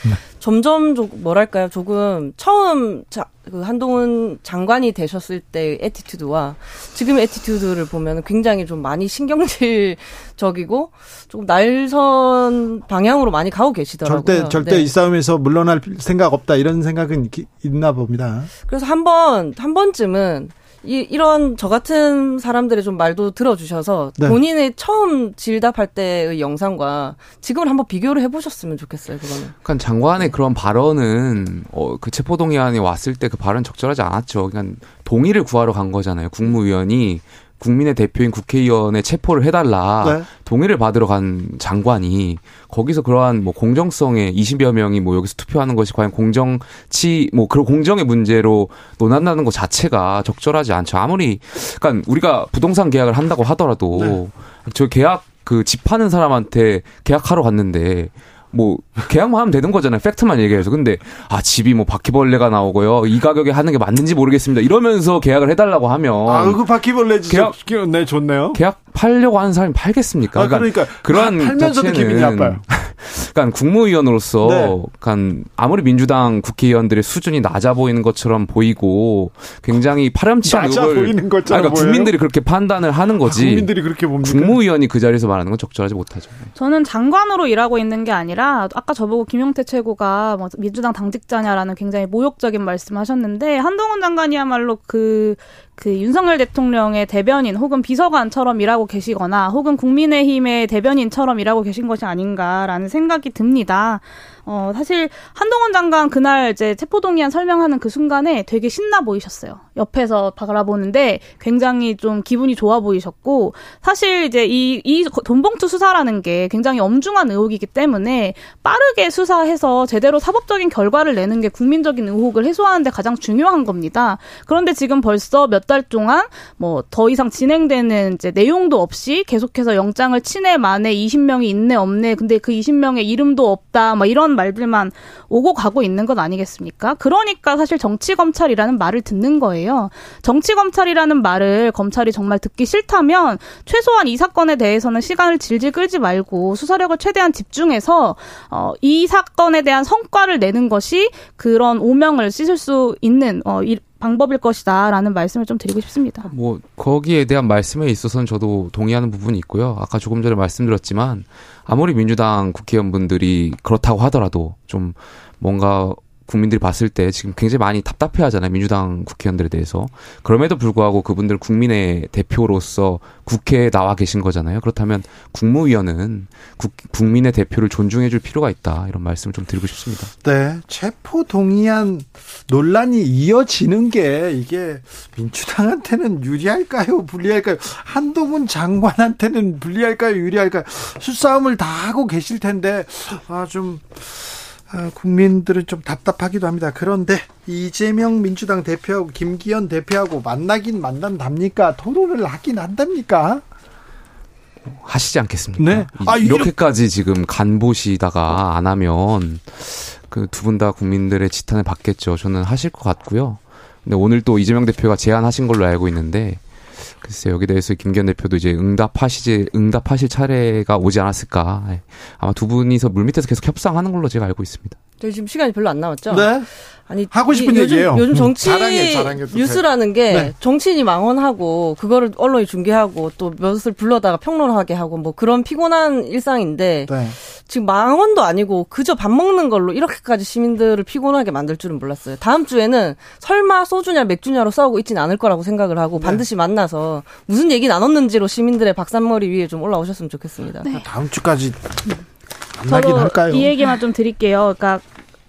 점점 좀 뭐랄까요 조금 처음 자, 그 한동훈 장관이 되셨을 때의 attitude와 지금의 attitude를 보면 굉장히 좀 많이 신경질적이고 조금 날선 방향으로 많이 가고 계시더라고요.
절대 절대 네. 이 싸움에서 물러날 생각 없다 이런 생각은 있나 봅니다.
그래서 한번 한 번쯤은 이, 이런 저 같은 사람들의 좀 말도 들어주셔서 네. 본인의 처음 질답할 때의 영상과 지금을 한번 비교를 해보셨으면 좋겠어요. 그거는.
그러니까 장관의 그런 발언은 어, 그 체포동의안이 왔을 때 그 발언 적절하지 않았죠. 그냥 동의를 구하러 간 거잖아요. 국무위원이 국민의 대표인 국회의원의 체포를 해달라 네. 동의를 받으러 간 장관이 거기서 그러한 뭐 공정성에 20여 명이 뭐 여기서 투표하는 것이 과연 공정치 뭐 그런 공정의 문제로 논한다는 것 자체가 적절하지 않죠. 아무리 그러니까 우리가 부동산 계약을 한다고 하더라도 네. 저 계약 그집 파는 사람한테 계약하러 갔는데 뭐 계약만 하면 되는 거잖아요. 팩트만 얘기해서. 근데 아 집이 뭐 바퀴벌레가 나오고요. 이 가격에 하는 게 맞는지 모르겠습니다. 이러면서 계약을 해달라고 하면
아그 바퀴벌레 계약 네 좋네요.
계약 팔려고 하는 사람이 팔겠습니까?
아, 그러니까, 그러니까
그러한
팔면서도 기분이 나빠요.
그러니까 국무위원으로서 네. 그러니까 아무리 민주당 국회의원들의 수준이 낮아 보이는 것처럼 보이고 굉장히 파렴치한
의혹을 보이는 것처럼
그러니까 국민들이 그렇게 판단을 하는 거지. 아,
국민들이 그렇게 봅니까?
국무위원이 그 자리에서 말하는 건 적절하지 못하죠.
저는 장관으로 일하고 있는 게 아니라 아까 저보고 김용태 최고가 뭐 민주당 당직자냐라는 굉장히 모욕적인 말씀하셨는데 한동훈 장관이야말로 그그 윤석열 대통령의 대변인 혹은 비서관처럼 일하고 계시거나 혹은 국민의힘의 대변인처럼 일하고 계신 것이 아닌가라는 생각이 듭니다. 어, 사실 한동훈 장관 그날 이제 체포동의안 설명하는 그 순간에 되게 신나 보이셨어요. 옆에서 바라보는데 굉장히 좀 기분이 좋아 보이셨고 사실 이제 이, 이 돈봉투 수사라는 게 굉장히 엄중한 의혹이기 때문에 빠르게 수사해서 제대로 사법적인 결과를 내는 게 국민적인 의혹을 해소하는데 가장 중요한 겁니다. 그런데 지금 벌써 몇달 동안 뭐 더 이상 진행되는 이제 내용도 없이 계속해서 영장을 친해 만에 20명이 있네 없네 근데 그 20명의 이름도 없다 뭐 이런 말들만 오고 가고 있는 것 아니겠습니까? 그러니까 사실 정치 검찰이라는 말을 듣는 거예요. 정치 검찰이라는 말을 검찰이 정말 듣기 싫다면 최소한 이 사건에 대해서는 시간을 질질 끌지 말고 수사력을 최대한 집중해서 어, 이 사건에 대한 성과를 내는 것이 그런 오명을 씻을 수 있는 어, 이, 방법일 것이다라는 말씀을 좀 드리고 싶습니다.
뭐 거기에 대한 말씀에 있어서는 저도 동의하는 부분이 있고요. 아까 조금 전에 말씀드렸지만 아무리 민주당 국회의원분들이 그렇다고 하더라도 좀 뭔가 국민들이 봤을 때 지금 굉장히 많이 답답해 하잖아요. 민주당 국회의원들에 대해서. 그럼에도 불구하고 그분들 국민의 대표로서 국회에 나와 계신 거잖아요. 그렇다면 국무위원은 국, 국민의 대표를 존중해 줄 필요가 있다. 이런 말씀을 좀 드리고 싶습니다.
네. 체포 동의안 논란이 이어지는 게 이게 민주당한테는 유리할까요? 불리할까요? 한동훈 장관한테는 불리할까요? 유리할까요? 수싸움을 다 하고 계실 텐데, 아, 좀, 아, 국민들은 좀 답답하기도 합니다. 그런데 이재명 민주당 대표하고 김기현 대표하고 만나긴 만난답니까? 토론을 하긴 한답니까?
하시지 않겠습니까? 네. 아, 이렇게까지 지금 간보시다가 안 하면 그 두 분 다 국민들의 지탄을 받겠죠. 저는 하실 것 같고요. 근데 오늘 또 이재명 대표가 제안하신 걸로 알고 있는데 글쎄 여기 대해서 김기현 대표도 이제 응답하시지 응답하실 차례가 오지 않았을까. 예. 아마 두 분이서 물밑에서 계속 협상하는 걸로 제가 알고 있습니다.
저희 지금 시간이 별로 안 남았죠?
네. 아니 하고 싶은 이,
요즘,
얘기예요.
요즘 음, 정치 자랑해, 자랑해 뉴스라는 게 네. 정치인이 망언하고 그거를 언론이 중계하고 또 몇을 불러다가 평론하게 하고 뭐 그런 피곤한 일상인데 네. 지금 망언도 아니고 그저 밥 먹는 걸로 이렇게까지 시민들을 피곤하게 만들 줄은 몰랐어요. 다음 주에는 설마 소주냐 맥주냐로 싸우고 있지는 않을 거라고 생각을 하고 네. 반드시 만나서 무슨 얘기 나눴는지로 시민들의 박산머리 위에 좀 올라오셨으면 좋겠습니다.
네. 다음 주까지 만나긴 할까요?
이 얘기만 좀 드릴게요. 그러니까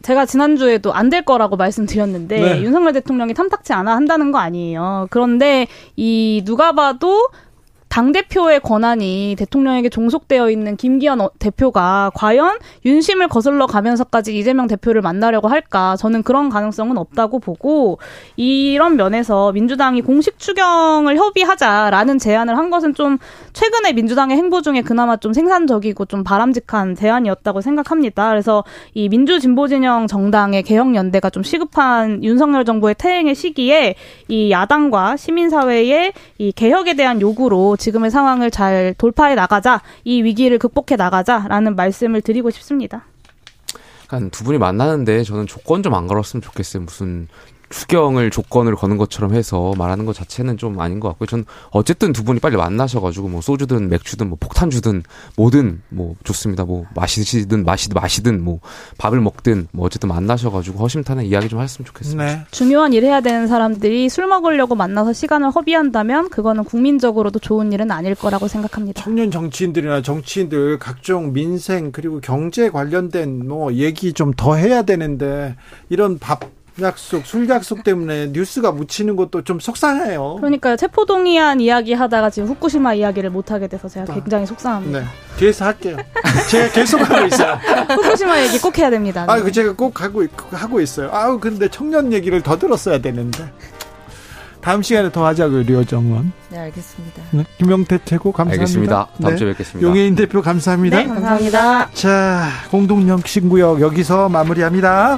제가 지난주에도 안 될 거라고 말씀드렸는데 네. 윤석열 대통령이 탐탁치 않아 한다는 거 아니에요. 그런데 이 누가 봐도 당 대표의 권한이 대통령에게 종속되어 있는 김기현 어, 대표가 과연 윤심을 거슬러 가면서까지 이재명 대표를 만나려고 할까? 저는 그런 가능성은 없다고 보고 이런 면에서 민주당이 공식 추경을 협의하자라는 제안을 한 것은 좀 최근에 민주당의 행보 중에 그나마 좀 생산적이고 좀 바람직한 제안이었다고 생각합니다. 그래서 이 민주진보 진영 정당의 개혁 연대가 좀 시급한 윤석열 정부의 퇴행의 시기에 이 야당과 시민사회의 이 개혁에 대한 요구로 지금의 상황을 잘 돌파해 나가자, 이 위기를 극복해 나가자라는 말씀을 드리고 싶습니다.
그러니까 두 분이 만나는데 저는 조건 좀 안 걸었으면 좋겠어요. 무슨 추경을 조건을 거는 것처럼 해서 말하는 것 자체는 좀 아닌 것 같고요. 전 어쨌든 두 분이 빨리 만나셔가지고 뭐 소주든 맥주든 뭐 폭탄 주든 뭐든 뭐 좋습니다. 뭐 마시든 마시든 마시든 뭐 밥을 먹든 뭐 어쨌든 만나셔가지고 허심탄회 이야기 좀 했으면 좋겠습니다. 네.
중요한 일 해야 되는 사람들이 술 먹으려고 만나서 시간을 허비한다면 그거는 국민적으로도 좋은 일은 아닐 거라고 생각합니다.
청년 정치인들이나 정치인들 각종 민생 그리고 경제 관련된 뭐 얘기 좀 더 해야 되는데 이런 밥 약속, 술 약속 때문에 뉴스가 묻히는 것도 좀 속상해요.
그러니까요. 체포동의안 이야기 하다가 지금 후쿠시마 이야기를 못하게 돼서 제가 굉장히 속상합니다. 네.
뒤에서 할게요. 제가 계속 하고 있어요.
후쿠시마 얘기 꼭 해야 됩니다.
아, 그 제가 꼭 하고, 하고 있어요. 아우, 근데 청년 얘기를 더 들었어야 되는데. 다음 시간에 더 하자고요, 류정원.
네, 알겠습니다.
네, 김영태 최고 감사합니다.
알겠습니다. 다음 네. 주에 뵙겠습니다.
용해인 대표 감사합니다.
네, 감사합니다.
자, 공동령 신구역 여기서 마무리합니다.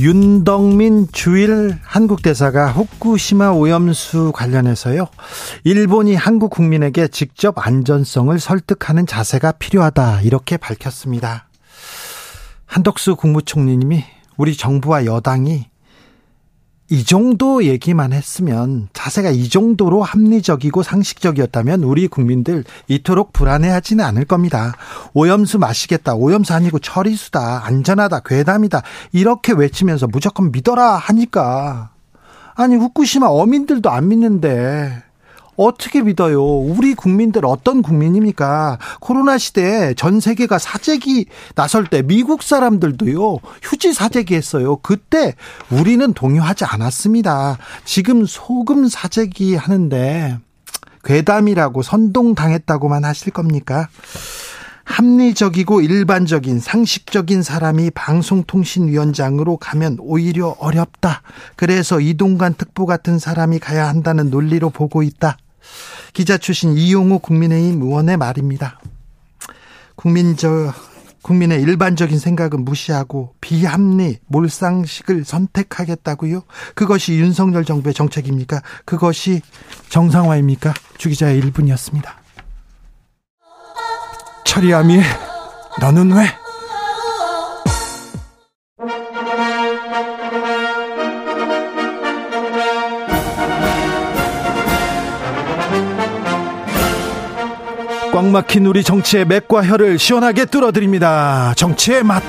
윤덕민 주일 한국 대사가 후쿠시마 오염수 관련해서요. 일본이 한국 국민에게 직접 안전성을 설득하는 자세가 필요하다 이렇게 밝혔습니다. 한덕수 국무총리님이 우리 정부와 여당이 이 정도 얘기만 했으면 자세가 이 정도로 합리적이고 상식적이었다면 우리 국민들 이토록 불안해하지는 않을 겁니다. 오염수 마시겠다. 오염수 아니고 처리수다. 안전하다. 괴담이다. 이렇게 외치면서 무조건 믿어라 하니까 아니 후쿠시마 어민들도 안 믿는데 어떻게 믿어요? 우리 국민들 어떤 국민입니까? 코로나 시대에 전 세계가 사재기 나설 때 미국 사람들도요, 휴지 사재기 했어요. 그때 우리는 동요하지 않았습니다. 지금 소금 사재기 하는데, 괴담이라고 선동당했다고만 하실 겁니까? 합리적이고 일반적인 상식적인 사람이 방송통신위원장으로 가면 오히려 어렵다. 그래서 이동관 특보 같은 사람이 가야 한다는 논리로 보고 있다. 기자 출신 이용호 국민의힘 의원의 말입니다. 국민적 국민의 일반적인 생각은 무시하고 비합리, 몰상식을 선택하겠다고요? 그것이 윤석열 정부의 정책입니까? 그것이 정상화입니까? 주기자의 1분이었습니다. 처리함이 너는 왜? 막힌 우리 정치의 맥과 혀를 시원하게 뚫어드립니다. 정치의 맛.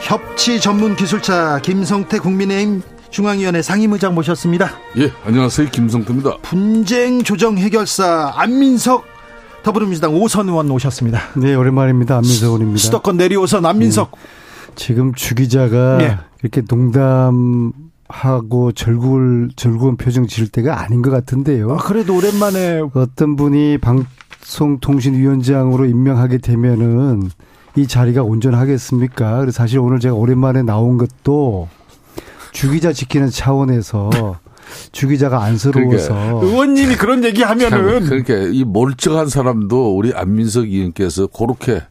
협치 전문 기술자 김성태 국민의힘 중앙위원회 상임의장 모셨습니다.
예, 안녕하세요. 김성태입니다.
분쟁 조정 해결사 안민석 더불어민주당 오선 의원 오셨습니다.
네, 오랜만입니다. 안민석 의원입니다.
수도권 내리오선 안민석. 네.
지금 주 기자가 네. 이렇게 농담 하고 절구를 절구한 표정 지을 때가 아닌 것 같은데요.
아, 그래도 오랜만에
어떤 분이 방송통신위원장으로 임명하게 되면은 이 자리가 온전하겠습니까? 그래서 사실 오늘 제가 오랜만에 나온 것도 주기자 지키는 차원에서 주기자가 안쓰러워서
그러니까 의원님이 그런 얘기 하면은
그러니까 이 멀쩡한 사람도 우리 안민석 의원께서 그렇게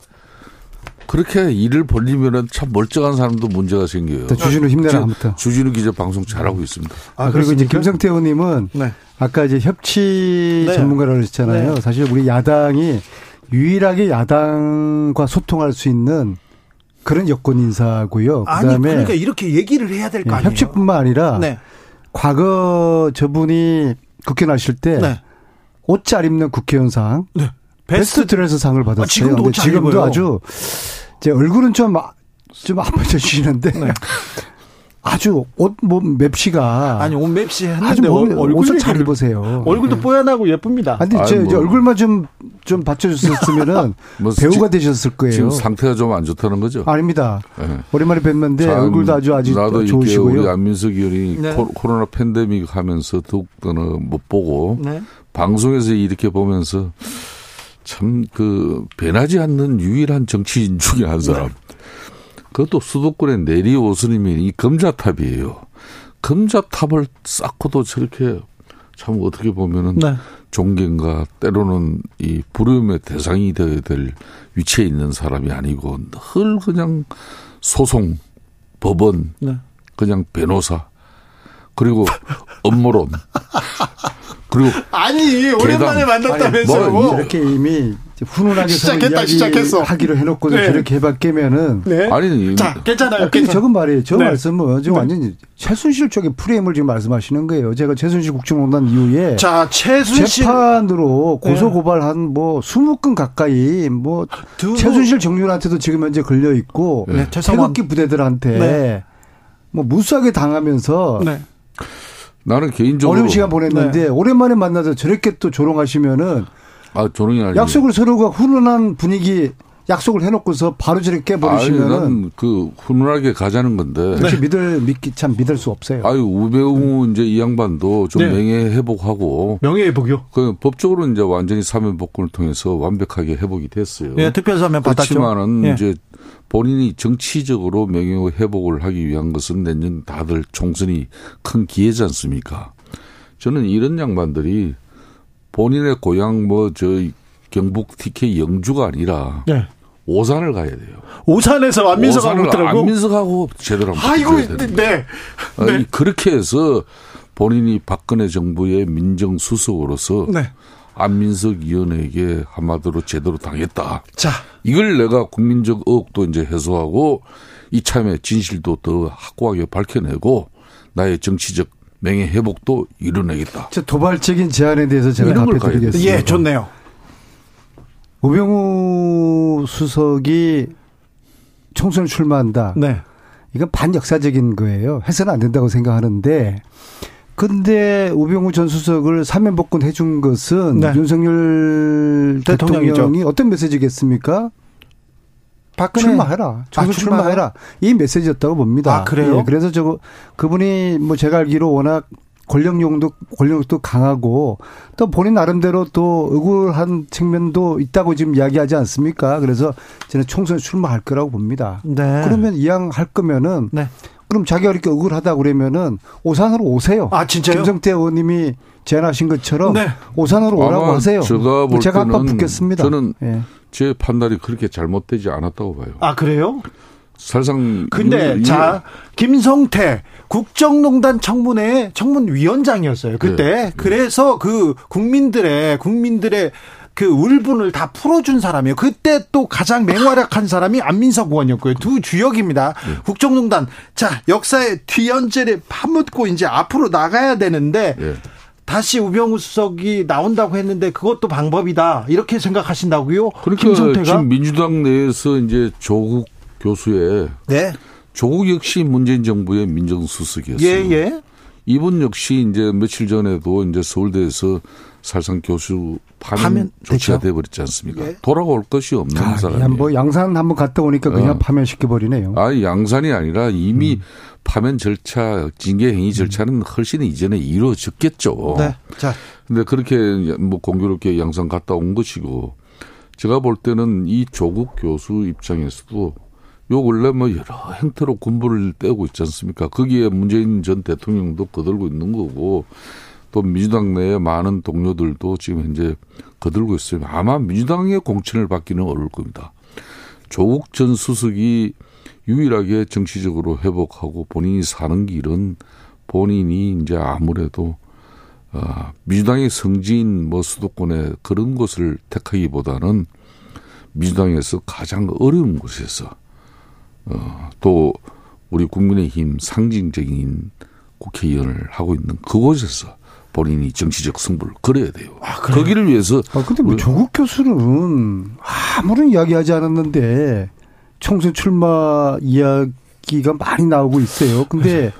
그렇게 일을 벌리면은 참 멀쩡한 사람도 문제가 생겨요.
주진우 힘내라 아무튼.
주진우 기자 방송 잘하고 있습니다.
아, 그리고 이제 김성태 의원님은 네. 아까 이제 협치 네. 전문가라고 했잖아요. 네. 사실 우리 야당이 유일하게 야당과 소통할 수 있는 그런 여권 인사고요.
아니 그다음에 그러니까 이렇게 얘기를 해야 될거 예, 아니에요.
협치뿐만 아니라 네. 과거 저분이 국회 나실 때 네. 옷잘 입는 국회의원상 네. 베스트, 드레스 상을 받았어요. 아,
지금도,
지금도 아주 제 얼굴은 좀 좀 아파져지시는데 네. 아주 옷뭐 맵시가
아니 옷 맵시 했는데 뭐,
얼굴 잘 입으세요.
얼굴도 네. 뽀얀하고 예쁩니다.
아니 제, 뭐. 얼굴만 좀좀 받쳐줬었으면은 뭐 배우가 되셨을 거예요.
지금 상태가 좀 안 좋다는 거죠?
아닙니다. 네. 오랜만에 뵀는데 얼굴도 아주 아주 나도 좋으시고요.
우리 안민석 의원이 네. 코로나 팬데믹 하면서 더욱더는 못 보고 네. 방송에서 이렇게 보면서 참 그 변하지 않는 유일한 정치인 중에 한 사람. 네. 그것도 수도권의 내리 오스님이 이 금자탑이에요. 금자탑을 쌓고도 저렇게 참 어떻게 보면은 네. 존경과 때로는 이 부름의 대상이 되어야 될 위치에 있는 사람이 아니고 늘 그냥 소송, 법원, 네. 그냥 변호사, 그리고 업무론. 그리고
아니 오랜만에 만났다면서
뭐 이렇게 이미 훈훈하게 시작했다 시작했어 하기로 해놓고도 네. 저렇게 해박깨면은
네. 아니 자 괜찮아요.
근데 저건 말이에요. 저 네. 말씀은 지금 네. 완전히 최순실 쪽의 프레임을 지금 말씀하시는 거예요. 제가 최순실 국정농단 이후에
자 최순실
재판으로 고소 네. 고발한 뭐 20건 가까이 뭐 두... 최순실 정윤한테도 지금 현재 걸려 있고 네. 태극기 부대들한테 네. 뭐 무수하게 당하면서
나는 개인적으로
어려운 시간 보냈는데 네. 오랜만에 만나서 저렇게 또 조롱하시면은
아 조롱이 아니
약속을 서로가 훈훈한 분위기 약속을 해놓고서 바로 저렇게 깨버리시면은
그 훈훈하게 가자는 건데
네. 믿을 믿기 참 믿을 수 없어요.
아유 우배우 이제 이 양반도 좀 네. 명예 회복하고
명예 회복이요?
그 법적으로 이제 완전히 사면 복권을 통해서 완벽하게 회복이 됐어요.
네, 특별 사면 받았죠.
그렇지만은 네. 이제 본인이 정치적으로 명예 회복을 하기 위한 것은 내년 다들 총선이 큰 기회지 않습니까? 저는 이런 양반들이 본인의 고향 뭐 저 경북 TK 영주가 아니라 네. 오산을 가야 돼요.
오산에서 안민석하고
있더라고. 안민석하고 제대로
한번 아이고, 네. 네.
네. 그렇게 해서 본인이 박근혜 정부의 민정수석으로서 네. 안민석 위원에게 한마디로 제대로 당했다. 자. 이걸 내가 국민적 의혹도 이제 해소하고 이참에 진실도 더 확고하게 밝혀내고 나의 정치적 명예 회복도 이뤄내겠다.
저 도발적인 제안에 대해서 제가 답해드리겠습니다.
예, 좋네요.
우병우 수석이 총선 출마한다. 네. 이건 반역사적인 거예요. 해서는 안 된다고 생각하는데 근데 우병우 전 수석을 사면 복권 해준 것은 네. 윤석열 대통령이죠. 대통령이 어떤 메시지겠습니까? 박근혜 출마해라. 아, 출마해라. 이 메시지였다고 봅니다.
아, 그래요? 예,
그래서 저 그분이 뭐 제가 알기로 워낙 권력용도 권력도 강하고 또 본인 나름대로 또 억울한 측면도 있다고 지금 이야기하지 않습니까? 그래서 저는 총선에 출마할 거라고 봅니다. 네. 그러면 이왕 할 거면은 네. 그럼 자기가 이렇게 억울하다 그러면은 오산으로 오세요.
아 진짜요?
김성태 의원님이 제안하신 것처럼 네. 오산으로 오라고 하세요.
제가 볼
제가
때는
붙겠습니다.
저는 예. 제 판단이 그렇게 잘못되지 않았다고 봐요.
아 그래요?
사실상
근데 이, 자 김성태 국정농단 청문회 청문위원장이었어요 그때 네. 그래서 그 국민들의 국민들의 그 울분을 다 풀어준 사람이에요. 그때 또 가장 맹활약한 사람이 안민석 의원이었고요. 두 주역입니다. 네. 국정농단. 자, 역사의 뒤연재를 파묻고 이제 앞으로 나가야 되는데 네. 다시 우병우 수석이 나온다고 했는데 그것도 방법이다. 이렇게 생각하신다고요?
그러니까 김성태가? 지금 민주당 내에서 이제 조국 교수의 네. 조국 역시 문재인 정부의 민정수석이었어요. 예, 예. 이분 역시 이제 며칠 전에도 이제 서울대에서 살상 교수 파면 조치가 돼버렸지 않습니까? 예. 돌아올 것이 없는 아, 사람이.
뭐 양산 한번 갔다 오니까 그냥 어. 파면 시켜 버리네요.
아, 양산이 아니라 이미 음. 파면 절차, 징계 행위 절차는 훨씬 이전에 이루어졌겠죠. 네. 자. 근데 그렇게 뭐 공교롭게 양산 갔다 온 것이고 제가 볼 때는 이 조국 교수 입장에서도 요 근래 뭐 여러 행태로 군부를 떼고 있지 않습니까? 거기에 문재인 전 대통령도 거들고 있는 거고 또 민주당 내에 많은 동료들도 지금 현재 거들고 있어요. 아마 민주당의 공천을 받기는 어려울 겁니다. 조국 전 수석이 유일하게 정치적으로 회복하고 본인이 사는 길은 본인이 이제 아무래도 어, 민주당의 성지인 뭐 수도권에 그런 곳을 택하기보다는 민주당에서 가장 어려운 곳에서 어, 또 우리 국민의힘 상징적인 국회의원을 하고 있는 그곳에서 본인이 정치적 승부를 걸어야 돼요. 아, 그래요? 거기를 위해서.
아, 근데 뭐 조국 교수는 아무런 이야기하지 않았는데 총선 출마 이야기가 많이 나오고 있어요. 근데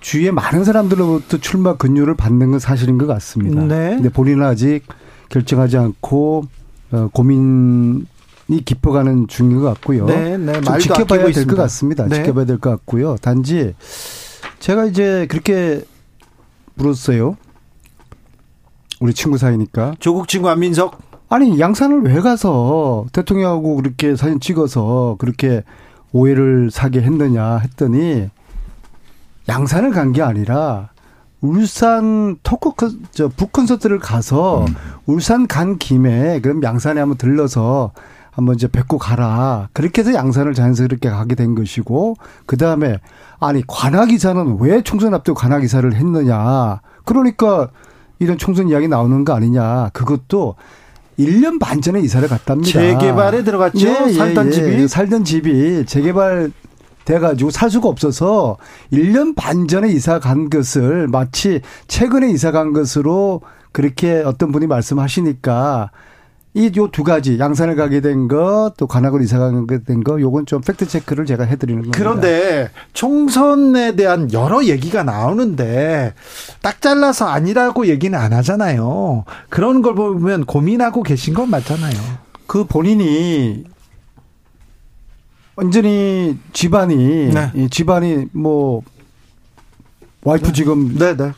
주위에 많은 사람들로부터 출마 근유를 받는 건 사실인 것 같습니다. 네. 근데 본인은 아직 결정하지 않고 어, 고민이 깊어가는 중인 것 같고요. 네, 네. 좀 지켜봐야 될 것 같습니다. 네. 지켜봐야 될 것 같고요. 단지 제가 이제 그렇게 물었어요. 우리 친구 사이니까.
조국 친구 안민석?
아니, 양산을 왜 가서 대통령하고 그렇게 사진 찍어서 그렇게 오해를 사게 했느냐 했더니 양산을 간 게 아니라 울산 토크 저 북콘서트를 가서 음. 울산 간 김에 그럼 양산에 한번 들러서 한번 이제 뵙고 가라. 그렇게 해서 양산을 자연스럽게 가게 된 것이고 그 다음에 아니 관악이사는 왜 총선 앞두고 관악이사를 했느냐. 그러니까 이런 총선 이야기 나오는 거 아니냐. 그것도 1년 반 전에 이사를 갔답니다.
재개발에 들어갔죠. 예, 예, 살던 예, 집이
살던 집이 재개발 돼가지고 살 수가 없어서 1년 반 전에 이사 간 것을 마치 최근에 이사 간 것으로 그렇게 어떤 분이 말씀하시니까 이 요 두 가지 양산을 가게 된 거 또 관악을 이사 가게 된 거 요건 좀 팩트 체크를 제가 해드리는 겁니다.
그런데 총선에 대한 여러 얘기가 나오는데 딱 잘라서 아니라고 얘기는 안 하잖아요. 그런 걸 보면 고민하고 계신 건 맞잖아요.
그 본인이 완전히 집안이 네. 집안이 뭐 와이프 네. 지금 네, 네.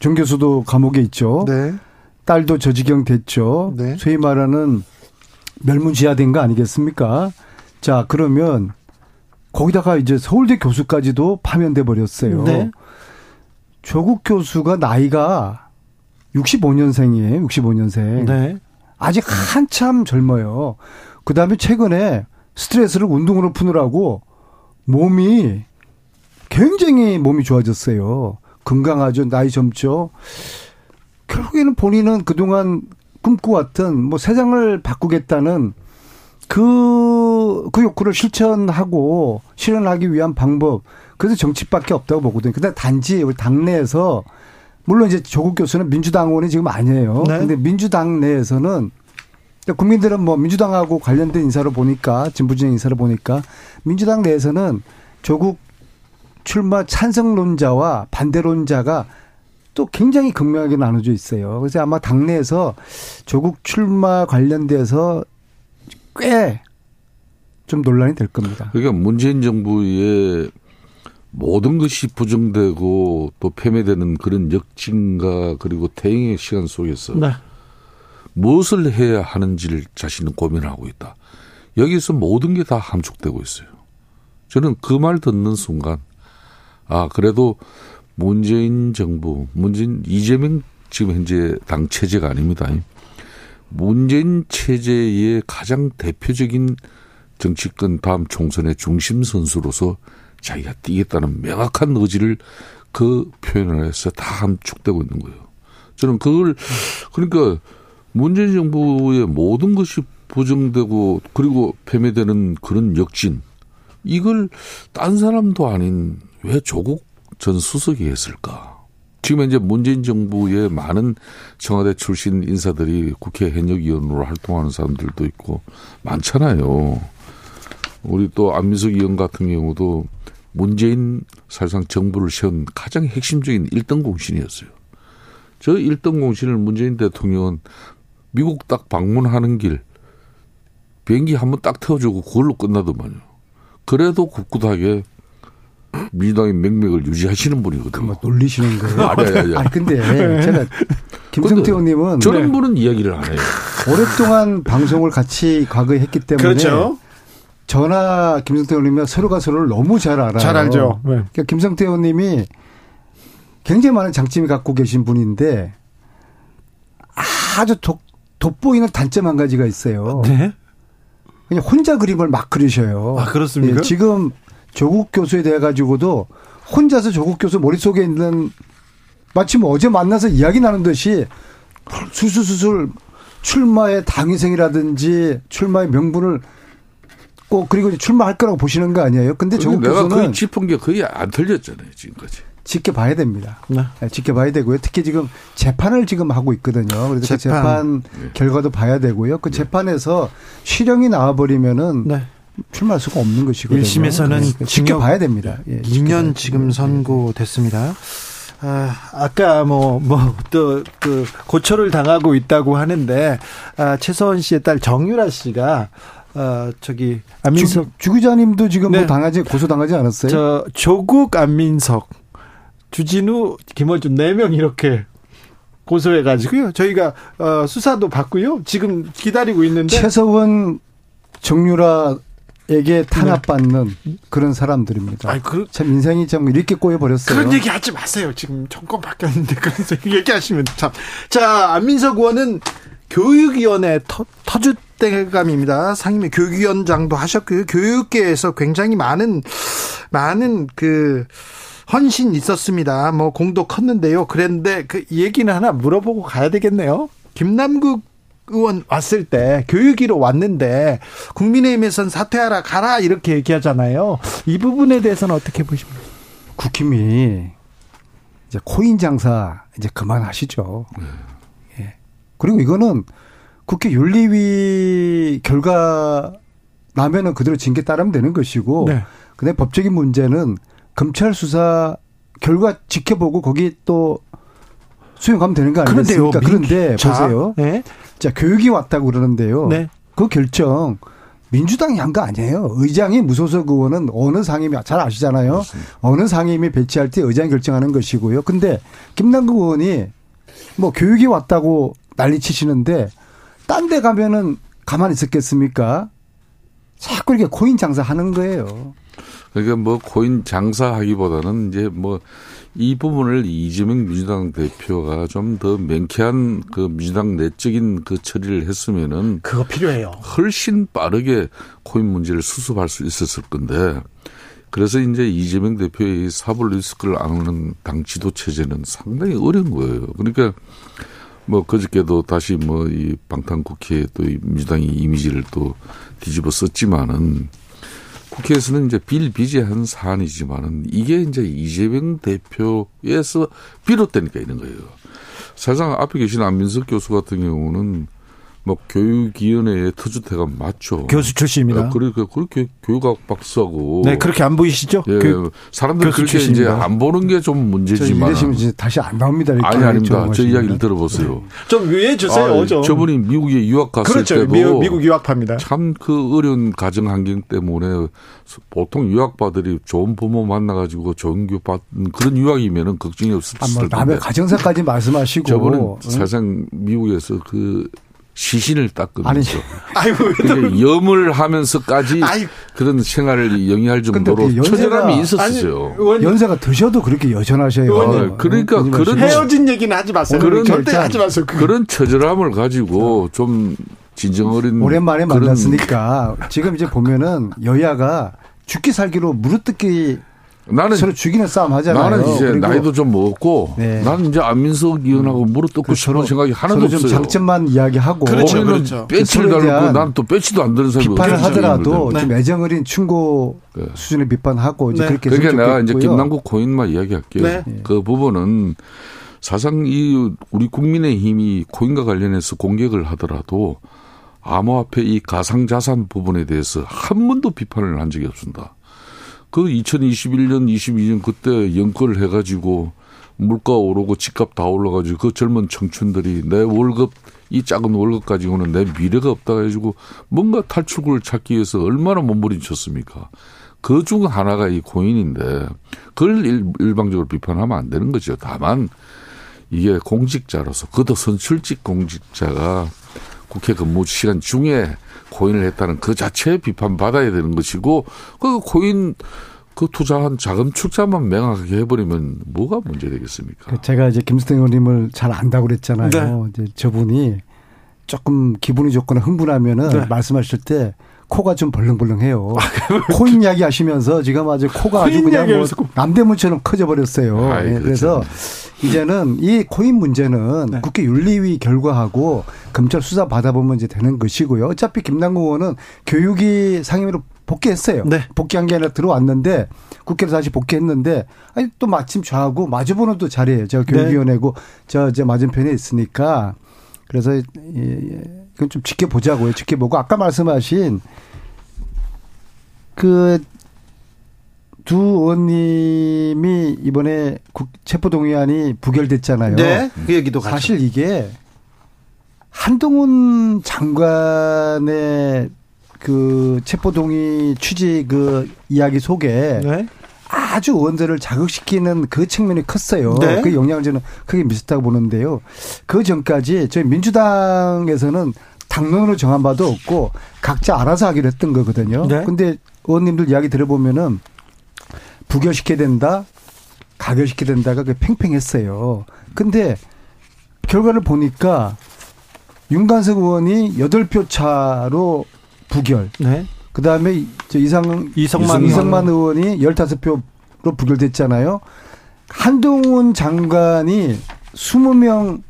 정 교수도 감옥에 있죠. 네. 딸도 저 지경 됐죠. 네. 소위 말하는 멸문지하된 거 아니겠습니까? 자, 그러면 거기다가 이제 서울대 교수까지도 파면돼 버렸어요. 네. 조국 교수가 나이가 65년생이에요. 65년생. 네. 아직 한참 젊어요. 그 다음에 최근에 스트레스를 운동으로 푸느라고 몸이 굉장히 몸이 좋아졌어요. 건강하죠. 나이 젊죠. 결국에는 본인은 그동안 꿈꿔왔던 뭐 세상을 바꾸겠다는 그, 그 욕구를 실천하고 실현하기 위한 방법. 그래서 정치밖에 없다고 보거든요. 근데 단지 우리 당내에서 물론 이제 조국 교수는 민주당 의원이 지금 아니에요. 네. 근데 민주당 내에서는 국민들은 뭐 민주당하고 관련된 인사를 보니까 진보진영 인사를 보니까 민주당 내에서는 조국 출마 찬성론자와 반대론자가 또 굉장히 극명하게 나눠져 있어요. 그래서 아마 당내에서 조국 출마 관련돼서 꽤 좀 논란이 될 겁니다.
그러니까 문재인 정부의 모든 것이 부정되고 또 폐매되는 그런 역진과 그리고 대응의 시간 속에서 네. 무엇을 해야 하는지를 자신은 고민하고 있다. 여기서 모든 게 다 함축되고 있어요. 저는 그 말 듣는 순간, 아, 그래도 문재인 정부, 문재인, 이재명 지금 현재 당 체제가 아닙니다. 문재인 체제의 가장 대표적인 정치권 다음 총선의 중심 선수로서 자기가 뛰겠다는 명확한 의지를 그 표현을 해서 다 함축되고 있는 거예요. 저는 그걸, 그러니까 문재인 정부의 모든 것이 부정되고 그리고 폐매되는 그런 역진 이걸 딴 사람도 아닌 왜 조국 전 수석이 했을까? 지금 이제 문재인 정부의 많은 청와대 출신 인사들이 국회 현역위원으로 활동하는 사람들도 있고 많잖아요. 우리 또 안민석 의원 같은 경우도 문재인 사실상 정부를 세운 가장 핵심적인 1등 공신이었어요. 저 1등 공신을 문재인 대통령은 미국 딱 방문하는 길 비행기 한 번 딱 태워주고 그걸로 끝나더만요. 그래도 꿋꿋하게 민주당의 맥맥을 유지하시는 분이거든요.
그만 놀리시는 거예요? 아니, 아니, 아니. 아니 근데 제가 김성태 의원님은
저런 네. 분은 이야기를 안 해요.
오랫동안 방송을 같이 과거에 했기 때문에 그렇죠. 저나 김성태 의원님이 서로가 서로를 너무 잘 알아요.
잘 알죠.
네. 그러니까 김성태 의원님이 굉장히 많은 장점이 갖고 계신 분인데 아주 독, 돋보이는 단점 한 가지가 있어요. 네. 그냥 혼자 그림을 막 그리셔요.
아, 그렇습니까? 예,
지금 조국 교수에 대해 가지고도 혼자서 조국 교수 머릿속에 있는 마치 뭐 어제 만나서 이야기 나눈 듯이 수술수술 출마의 당위생이라든지 출마의 명분을 꼭 그리고 출마할 거라고 보시는 거 아니에요? 근데
조국 내가 거의 짚은 게 거의 안 틀렸잖아요 지금까지.
지켜봐야 됩니다. 네. 네. 지켜봐야 되고요. 특히 지금 재판을 지금 하고 있거든요. 그래서 재판, 그 재판 네. 결과도 봐야 되고요. 그 네. 재판에서 실형이 나와버리면은 네. 출마할 수가 없는 것이거든요.
1심에서는
지켜봐야 됩니다.
예, 2년 지금 선고됐습니다. 아, 아까 뭐, 뭐, 또, 그, 고초를 당하고 있다고 하는데, 아, 최서원 씨의 딸 정유라 씨가, 어, 저기,
안민석. 주, 기자님도 지금 뭐 네. 뭐 당하지, 고소당하지 않았어요?
저, 조국 안민석, 주진우, 김원준 4명 이렇게 고소해가지고요. 저희가, 어, 수사도 받고요. 지금 기다리고 있는데.
최서원, 정유라, 에게 탄압받는 네. 그런 사람들입니다. 아니, 그, 참 인생이 참 이렇게 꼬여버렸어요.
그런 얘기 하지 마세요. 지금 정권 바뀌었는데 그런 얘기하시면 참. 자, 안민석 의원은 교육위원회 터, 터줏대감입니다. 상임위 교육위원장도 하셨고요. 교육계에서 굉장히 많은 많은 그 헌신 있었습니다. 뭐 공도 컸는데요. 그랬는데 그 얘기는 하나 물어보고 가야 되겠네요. 김남국 의원 왔을 때 교육위로 왔는데 국민의힘에선 사퇴하라 가라 이렇게 얘기하잖아요. 이 부분에 대해서는 어떻게 보십니까?
국힘이 이제 코인 장사 이제 그만하시죠. 예. 그리고 이거는 국회 윤리위 결과 나면은 그대로 징계 따르면 되는 것이고 네. 근데 법적인 문제는 검찰 수사 결과 지켜보고 거기 또 수용하면 되는 거 아니겠습니까? 그런데 보세요. 네. 자, 교육이 왔다고 그러는데요. 네. 그 결정 민주당이 한 거 아니에요. 의장이 무소속 의원은 어느 상임이 잘 아시잖아요. 그렇습니다. 어느 상임이 배치할 때 의장이 결정하는 것이고요. 근데 김남국 의원이 뭐 교육이 왔다고 난리 치시는데 딴 데 가면은 가만히 있었겠습니까? 자꾸 이렇게 코인 장사하는 거예요.
그러니까 뭐 코인 장사하기보다는 이제 뭐 이 부분을 이재명 민주당 대표가 좀 더 맹쾌한 그 민주당 내적인 그 처리를 했으면은
그거 필요해요.
훨씬 빠르게 코인 문제를 수습할 수 있었을 건데 그래서 이제 이재명 대표의 사법 리스크를 안오는 당 지도 체제는 상당히 어려운 거예요. 그러니까 뭐 그저께도 다시 뭐 이 방탄 국회에 또이 민주당이 이미지를 또 뒤집어 썼지만은 국회에서는 이제 빌비재한 사안이지만은 이게 이제 이재명 대표에서 비롯되니까 이런 거예요. 사실상 앞에 계신 안민석 교수 같은 경우는 뭐 교육위원회의 터줏대가 맞죠.
교수 출신입니다.
네, 그러니까 그렇게 교육학 박사고.
네, 그렇게 안 보이시죠?
예, 교, 사람들 그렇게 출신입니다. 이제 안 보는 게 좀 문제지만.
이러시면 이제 다시 안 나옵니다.
아니 아닙니다. 저 이야기를 들어보세요. 네.
좀 위해 주세요. 아, 좀.
저분이 미국에 유학 갔을
그렇죠.
때도
미국, 미국 유학파입니다.
참 그 어려운 가정 환경 때문에 보통 유학파들이 좋은 부모 만나가지고 좋은 교육 받는 그런 유학이면은 걱정이 없을 텐데. 아, 뭐
남의 가정사까지 말씀하시고.
저분은 사실상 미국에서 그 시신을 닦으면서
아니,
아이고, 염을 하면서까지 아이, 그런 생활을 영위할 정도로 그 처절함이 있었어요.
아니, 연세가 드셔도 그렇게 여전하셔요.
아, 그러니까 그런
헤어진 얘기는 하지 마세요. 그런 절대 하지 마세요.
그런 처절함을 가지고 좀 진정 어린
오랜만에 만났으니까 지금 이제 보면은 여야가 죽기 살기로 무릎뜯기 나는 서로 죽이는 싸움 하잖아요.
나는 이제 나이도 좀 먹었고 네. 나는 이제 안민석 의원하고 무릎 뜯고 싶은 생각이 하나도 없어요.
장점만 이야기하고
그렇죠, 그렇죠. 배치를 달고 나는 또 배치도 안 드는 사람이
비판을 하더라도 네. 좀 애정 어린 충고 네. 수준의 비판하고 이제 네. 그렇게
그러니까 내가 이제 김남국 코인만 이야기할게요. 네. 그 부분은 사상 이 우리 국민의 힘이 코인과 관련해서 공격을 하더라도 암호화폐 이 가상자산 부분에 대해서 한 번도 비판을 한 적이 없습니다. 그 2021년, 22년 그때 연끌을 해가지고 물가 오르고 집값 다 올라가지고 그 젊은 청춘들이 내 월급 이 작은 월급 가지고는 내 미래가 없다 해가지고 뭔가 탈출구를 찾기 위해서 얼마나 몸부림쳤습니까? 그 중 하나가 이 고인인데 그걸 일, 방적으로 비판하면 안 되는 거죠. 다만 이게 공직자로서 그도 선출직 공직자가 국회 근무 시간 중에 코인을 했다는 그 자체에 비판받아야 되는 것이고 그 코인 그 투자한 자금 출자만 명확하게 해버리면 뭐가 문제 되겠습니까?
그 제가 이제 김수태 의원님을 잘 안다고 그랬잖아요. 네. 이제 저분이 조금 기분이 좋거나 흥분하면은 네. 말씀하실 때 코가 좀 벌렁벌렁해요. 아, 코인 이야기 하시면서 지금 아주 코가 아주 그냥 뭐 남대문처럼 커져 버렸어요. 네, 그래서 이제는 이 코인 문제는 네. 국회 윤리위 결과하고 검찰 수사 받아보면 이제 되는 것이고요. 어차피 김남국 의원은 교육이 상임위로 복귀했어요. 네. 복귀한 게 아니라 들어왔는데 국회로 다시 복귀했는데 아니 또 마침 저하고 마주보는 또 자리예요. 제가 네. 교육위원회고 네. 저, 저 맞은편에 있으니까 그래서 예, 예. 이건 좀 지켜보자고요. 지켜보고 아까 말씀하신 그 두 의원님이 이번에 체포동의안이 부결됐잖아요.
네. 그 얘기도
사실 이게 한동훈 장관의 그 체포동의 취지 그 이야기 속에 네. 아주 의원들을 자극시키는 그 측면이 컸어요. 네. 그 영향을 저는 크게 미쳤다고 보는데요. 그 전까지 저희 민주당에서는 당론으로 정한 바도 없고 각자 알아서 하기로 했던 거거든요. 네. 근데 의원님들 이야기 들어보면은 부결시켜야 된다, 가결시켜야 된다가 그 팽팽했어요. 근데 결과를 보니까 윤관석 의원이 8표 차로 부결. 네. 그 다음에 이상, 이성만, 이성만 의원이 15표로 부결됐잖아요. 한동훈 장관이 20명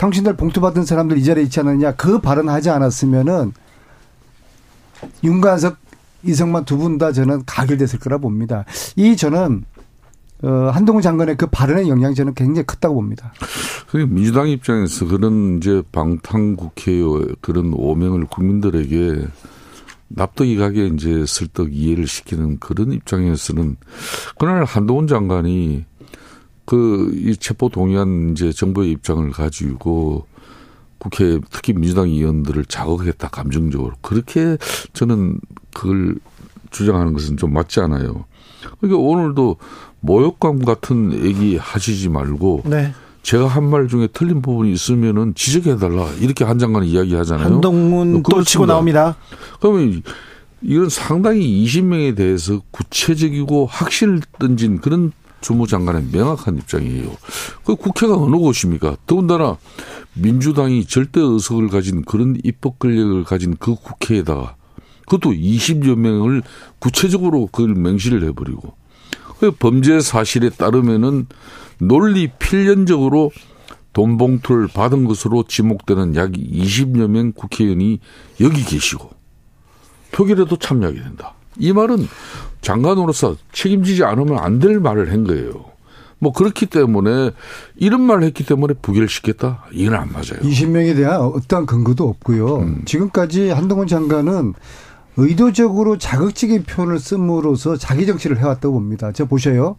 당신들 봉투 받은 사람들 이 자리에 있지 않느냐 그 발언 하지 않았으면은 윤관석 이성만 두 분 다 저는 가결됐을 거라 봅니다. 이 저는 어, 한동훈 장관의 그 발언의 영향이 저는 굉장히 컸다고 봅니다.
민주당 입장에서 그런 이제 방탄 국회의 그런 오명을 국민들에게 납득이 가게 이제 설득 이해를 시키는 그런 입장에서는 그날 한동훈 장관이 그 이 체포 동의안 이제 정부의 입장을 가지고 국회 특히 민주당 의원들을 자극했다 감정적으로 그렇게 저는 그걸 주장하는 것은 좀 맞지 않아요. 그러니까 오늘도 모욕감 같은 얘기 하시지 말고 네. 제가 한 말 중에 틀린 부분이 있으면은 지적해 달라 이렇게 한 장관이 이야기 하잖아요.
한동훈 또 치고 나옵니다.
그러면 이건 상당히 20명에 대해서 구체적이고 확신을 던진 그런 주무장관의 명확한 입장이에요. 그 국회가 어느 곳입니까? 더군다나 민주당이 절대 의석을 가진 그런 입법 권력을 가진 그 국회에다가 그것도 20여 명을 구체적으로 그걸 맹시를 해버리고 그 범죄 사실에 따르면은 논리 필연적으로 돈 봉투를 받은 것으로 지목되는 약 20여 명 국회의원이 여기 계시고 표결에도 참여하게 된다. 이 말은 장관으로서 책임지지 않으면 안 될 말을 한 거예요. 뭐 그렇기 때문에 이런 말을 했기 때문에 부결시켰다? 이건 안 맞아요.
20명에 대한 어떠한 근거도 없고요. 음. 지금까지 한동훈 장관은 의도적으로 자극적인 표현을 씀으로써 자기 정치를 해왔다고 봅니다. 저 보셔요.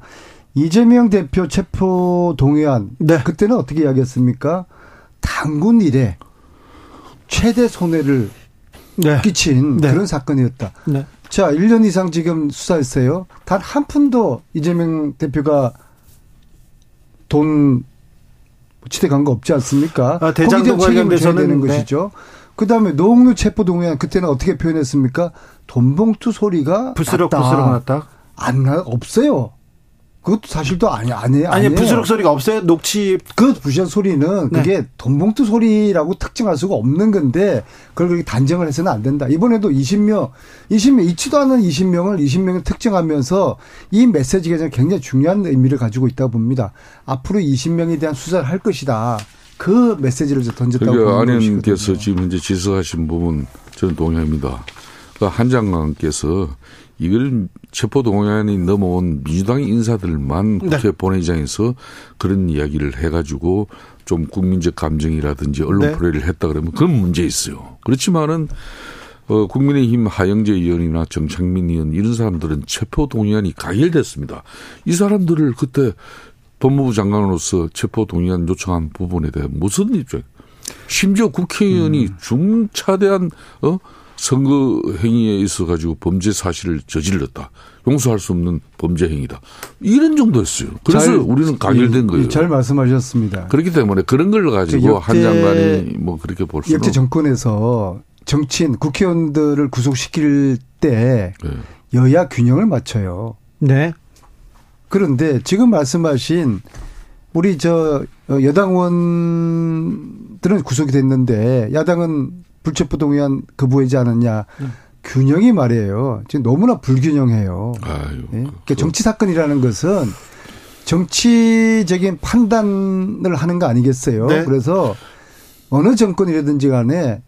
이재명 대표 체포 동의안 네. 그때는 어떻게 이야기했습니까? 당군 일에 최대 손해를 네. 끼친 네. 그런 사건이었다. 네. 자, 1년 이상 지금 수사했어요. 단 한 푼도 이재명 대표가 돈 치대 간 거 없지 않습니까?
아, 대장동 관련돼서는
되는 네. 것이죠. 그다음에 노웅루 체포 동의안 그때는 어떻게 표현했습니까? 돈봉투 소리가
부스럭 부스럭 났다.
안 나, 없어요. 그것도 사실 도 아니 아니
아니 부스럭 소리가 없어요. 녹취
그 부시한 소리는 네. 그게 돈봉투 소리라고 특징할 수가 없는 건데 그걸 그렇게 단정을 해서는 안 된다. 이번에도 20명 20명 있지도 않은 20명을 20명을 특정하면서 이 메시지가 굉장히 중요한 의미를 가지고 있다고 봅니다. 앞으로 20명에 대한 수사를 할 것이다. 그 메시지를 던졌다고
그러니까 안님께서 지금 이제 지적하신 부분 저는 동의합니다. 그러니까 한 장관께서 이걸 체포동의안이 넘어온 민주당 인사들만 네. 국회 네. 본회의장에서 그런 이야기를 해가지고 좀 국민적 감정이라든지 언론 네. 플레이를 했다 그러면 그런 문제 있어요. 그렇지만은 어, 국민의힘 하영재 의원이나 정창민 의원 이런 사람들은 체포동의안이 가결됐습니다. 이 사람들을 그때 법무부 장관으로서 체포동의안 요청한 부분에 대해 무슨 입장? 심지어 국회의원이 음. 중차대한 어 선거 행위에 있어 가지고 범죄 사실을 저질렀다. 용서할 수 없는 범죄 행위다. 이런 정도였어요. 그래서 잘, 우리는 가결된 거예요.
잘 말씀하셨습니다.
그렇기 때문에 그런 걸 가지고 한 장관이 뭐 그렇게 볼 수는
역대 정권에서 정치인 국회의원들을 구속시킬 때 네. 여야 균형을 맞춰요.
네.
그런데 지금 말씀하신 우리 저 여당 의원들은 구속이 됐는데 야당은 불체포 동의안 거부하지 않았냐. 음. 균형이 말이에요. 지금 너무나 불균형해요. 아유, 네? 그러니까 정치 사건이라는 것은 정치적인 판단을 하는 거 아니겠어요. 네. 그래서 어느 정권이라든지 간에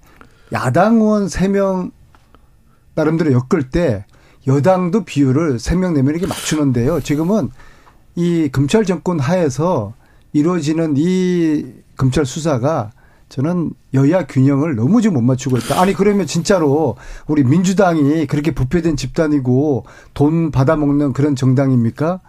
야당 의원 3명 나름대로 엮을 때 여당도 비율을 3명, 4명 이렇게 맞추는데요. 지금은 이 검찰 정권 하에서 이루어지는 이 검찰 수사가 저는 여야 균형을 너무 지금 못 맞추고 있다. 아니 그러면 진짜로 우리 민주당이 그렇게 부패된 집단이고 돈 받아먹는 그런 정당입니까?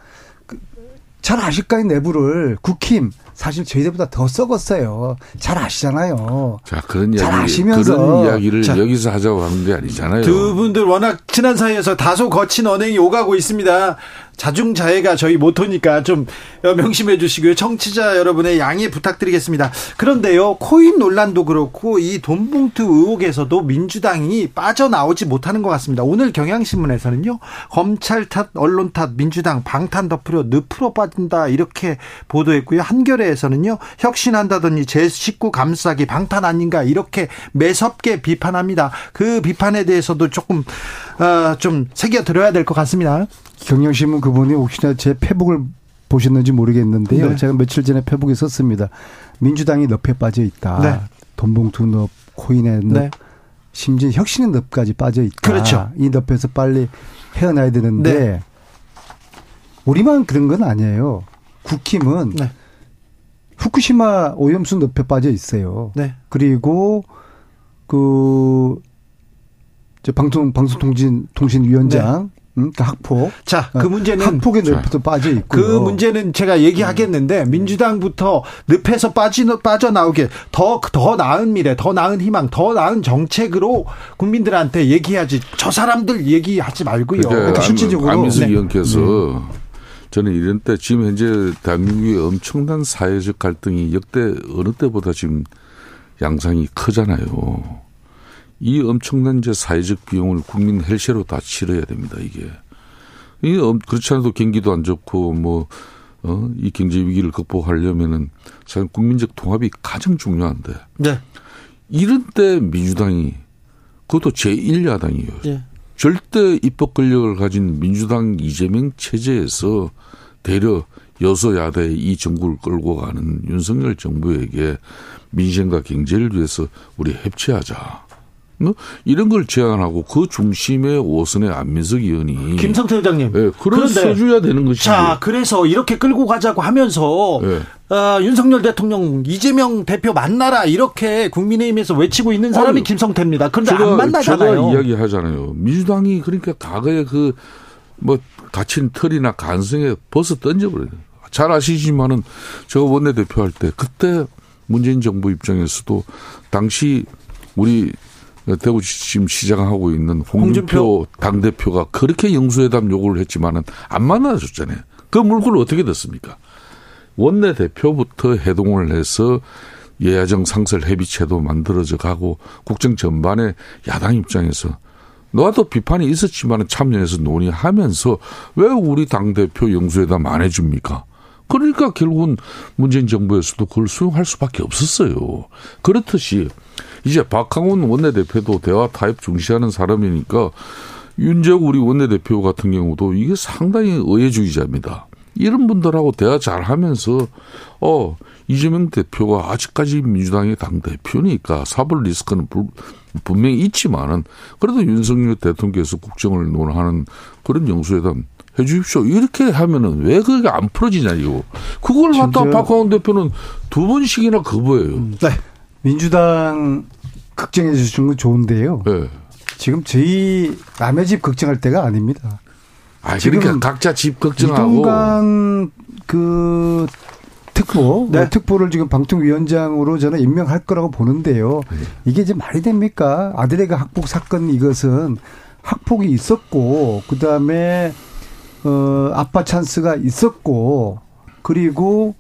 그잘 아실 까요 내부를 국힘 사실 저희들보다 더 썩었어요. 잘 아시잖아요.
자, 그런 이야기, 아시면서. 그런 이야기를 자, 여기서 하자고 하는 게 아니잖아요.
두 분들 워낙 친한 사이에서 다소 거친 언행이 오가고 있습니다. 자중자애가 저희 모토니까 좀 명심해 주시고요. 청취자 여러분의 양해 부탁드리겠습니다. 그런데요, 코인 논란도 그렇고 이 돈봉투 의혹에서도 민주당이 빠져나오지 못하는 것 같습니다. 오늘 경향신문에서는요, 검찰 탓, 언론 탓, 민주당 방탄 덮으려 늪으로 빠진다 이렇게 보도했고요. 한겨레에서는요, 혁신한다더니 제 식구 감싸기 방탄 아닌가 이렇게 매섭게 비판합니다. 그 비판에 대해서도 조금 어, 좀 새겨 들어야 될 것 같습니다.
경영신문 그분이 혹시나 제 페북을 보셨는지 모르겠는데요. 네. 제가 며칠 전에 페북에 썼습니다. 민주당이 늪에 빠져 있다. 네. 돈봉투 늪, 코인의 늪, 네. 심지어 혁신의 늪까지 빠져 있다.
그렇죠.
이 늪에서 빨리 헤어나야 되는데 네. 우리만 그런 건 아니에요. 국힘은 네. 후쿠시마 오염수 늪에 빠져 있어요. 네. 그리고 그 방송 방송통신 통신위원장 네. 음, 그 학폭.
자, 그 어, 문제는
학폭의 늪에도 빠져 있고.
그 문제는 제가 얘기하겠는데 음. 민주당부터 늪에서 빠지 빠져 나오게 더더 나은 미래, 더 나은 희망, 더 나은 정책으로 국민들한테 얘기하지. 저 사람들 얘기하지 말고요.
그러니까 실질적으로 안민석 네. 의원께서 네. 저는 이런 때 지금 현재 대한민국의 엄청난 사회적 갈등이 역대 어느 때보다 지금 양상이 크잖아요. 이 엄청난 제 사회적 비용을 국민 헬시로 다 치러야 됩니다, 이게. 이 그렇지 않아도 경기도 안 좋고 뭐 어, 이 경제 위기를 극복하려면은 사실 국민적 통합이 가장 중요한데. 네. 이런 때 민주당이 그것도 제1야당이에요. 네. 절대 입법 권력을 가진 민주당 이재명 체제에서 대려 여소야대의 이 정부를 끌고 가는 윤석열 정부에게 민생과 경제를 위해서 우리 협치하자. 뭐 이런 걸 제안하고 그 중심에 오선의 안민석 의원이
김성태 회장님
네, 그런 써줘야 되는 것이죠.
자 그래서 이렇게 끌고 가자고 하면서 네. 어, 윤석열 대통령 이재명 대표 만나라 이렇게 국민의힘에서 외치고 있는 사람이 아니, 김성태입니다. 그런데 제가, 안 만나잖아요.
제가 이야기하잖아요. 민주당이 그러니까 과거에 그 뭐 갇힌 털이나 간성에 벗어 던져버려요. 잘 아시지만은 제가 원내대표 할 때 그때 문재인 정부 입장에서도 당시 우리 대구 지금 시장하고 있는 홍준표, 홍준표. 당 대표가 그렇게 영수회담 요구를 했지만은 안 만나줬잖아요. 그 물건을 어떻게 됐습니까? 원내 대표부터 해동을 해서 예야정 상설 협의체도 만들어져 가고 국정 전반에 야당 입장에서 너도 비판이 있었지만 참여해서 논의하면서 왜 우리 당대표 영수회담 안 해줍니까? 그러니까 결국은 문재인 정부에서도 그걸 수용할 수밖에 없었어요. 그렇듯이 이제 박항원 원내대표도 대화 타협 중시하는 사람이니까 윤재욱 우리 원내대표 같은 경우도 이게 상당히 의회주의자입니다. 이런 분들하고 대화 잘 하면서, 어, 이재명 대표가 아직까지 민주당의 당대표니까 사법 리스크는 불, 분명히 있지만은 그래도 윤석열 대통령께서 국정을 논하는 그런 영수회담 해 주십시오. 이렇게 하면은 왜 그게 안 풀어지냐, 이거. 그걸 갖다 박광원 대표는 두 번씩이나 거부해요.
네. 민주당 걱정해 주시는 건 좋은데요. 네. 지금 저희 남의 집 걱정할 때가 아닙니다.
아, 그러니까 각자 집 걱정하고.
이동관 그 특보, 네. 네. 특보를 지금 방통위원장으로 저는 임명할 거라고 보는데요. 네. 이게 이제 말이 됩니까? 아들에게 학폭 사건 이것은 학폭이 있었고, 그 다음에, 어, 아빠 찬스가 있었고, 그리고,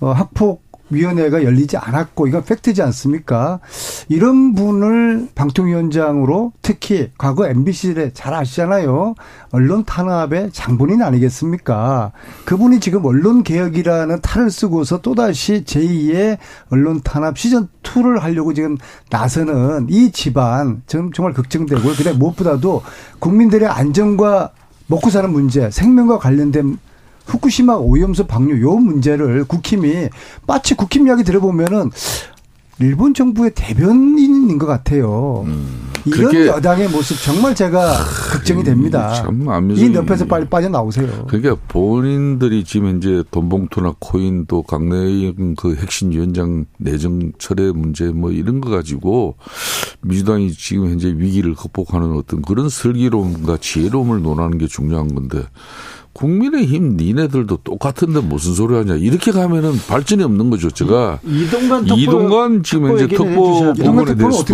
어, 학폭 위원회가 열리지 않았고 이건 팩트지 않습니까? 이런 분을 방통위원장으로 특히 과거 MBC에 잘 아시잖아요. 언론 탄압의 장본인 아니겠습니까? 그분이 지금 언론 개혁이라는 탈을 쓰고서 또다시 제2의 언론 탄압 시즌 2를 하려고 지금 나서는 이 집안 좀 정말 걱정되고요. 그래 무엇보다도 국민들의 안전과 먹고 사는 문제, 생명과 관련된 후쿠시마 오염수 방류 요 문제를 국힘이 마치 국힘 이야기 들어보면은 일본 정부의 대변인인 것 같아요. 음. 이런 여당의 모습 정말 제가 걱정이 됩니다. 이 옆에서 빨리 빠져나오세요.
그러니까 본인들이 지금 현재 돈봉투나 코인 또 강내영 그 핵심위원장 내정 철회 문제 뭐 이런 거 가지고 민주당이 지금 현재 위기를 극복하는 어떤 그런 슬기로움과 지혜로움을 논하는 게 중요한 건데 국민의힘 니네들도 똑같은데 무슨 소리 하냐 이렇게 가면은 발전이 없는 거죠. 제가
이동관
이동관 지금 현재 특보
부분에 대해서?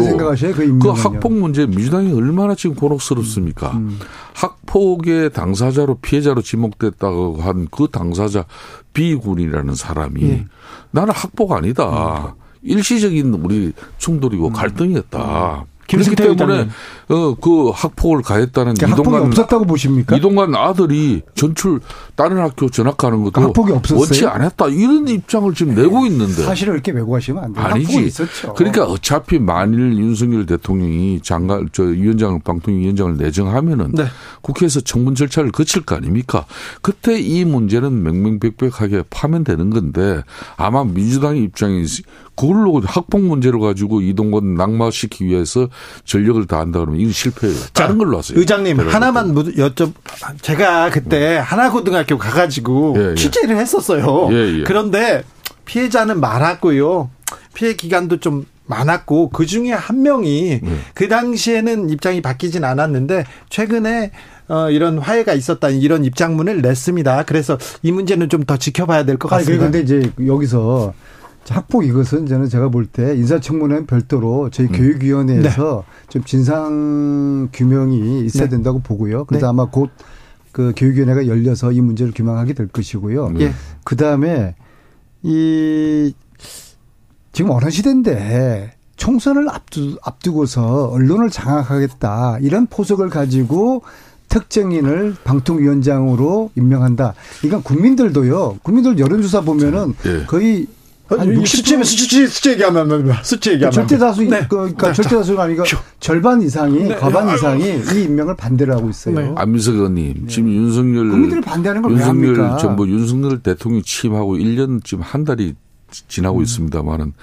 그,
그 학폭 문제 민주당이 얼마나 지금 곤혹스럽습니까? 음, 음. 학폭의 당사자로 피해자로 지목됐다고 한 그 당사자 비군이라는 사람이 예. 나는 학폭 아니다. 음. 일시적인 우리 충돌이고 음. 갈등이었다. 그렇기 때문에 어, 그 학폭을 가했다는
그러니까 이동관 없었다고 보십니까?
이동관 아들이 전출 다른 학교 전학가는 것도
학폭이 없었어요?
원치 않았다 이런 입장을 지금 내고 있는데
사실을 이렇게 메고 가시면 안 돼요.
아니지. 그러니까 어차피 만일 윤석열 대통령이 장관 저 위원장 방통위원장을 내정하면은 네. 국회에서 청문 절차를 거칠 거 아닙니까? 그때 이 문제는 명명백백하게 파면되는 건데 아마 민주당의 입장이 그걸로 학폭 문제를 가지고 이동건 낙마시키기 위해서 전력을 다한다 그러면 이건 실패예요. 다른 걸로 하세요.
의장님 하나만 여쭤 제가 그때 음. 하나고등학교 가가지고 예, 예. 취재를 했었어요. 예, 예, 그런데 피해자는 많았고요. 피해 기간도 좀 많았고 그 중에 한 명이 네. 그 당시에는 입장이 바뀌진 않았는데 최근에 어, 이런 화해가 있었다 이런 입장문을 냈습니다. 그래서 이 문제는 좀 더 지켜봐야 될 것 같습니다.
그런데 이제 여기서 학폭 이것은 저는 제가 볼 때 인사청문회는 별도로 저희 음. 교육위원회에서 네. 좀 진상 규명이 있어야 네. 된다고 보고요. 그래서 네. 아마 곧 그 교육위원회가 열려서 이 문제를 규명하게 될 것이고요. 예. 그 다음에 이 지금 어느 시대인데 총선을 앞두, 앞두고서 언론을 장악하겠다 이런 포석을 가지고 특정인을 방통위원장으로 임명한다. 이건 국민들도요. 국민들 여론조사 보면은 예. 거의
수치, 수치, 수치 얘기하면, 수치 얘기하면.
절대 다수, 네. 그, 그러니까 네. 절대 다수가 아니고 절반 이상이, 네. 과반 이상이 이 임명을 반대를 하고 있어요. 네.
안민석 의원님, 네. 지금 윤석열.
국민들이 반대하는 걸 윤석열
정부, 윤석열 대통령이 취임하고 1년 지금 한 달이 지나고 음. 있습니다만은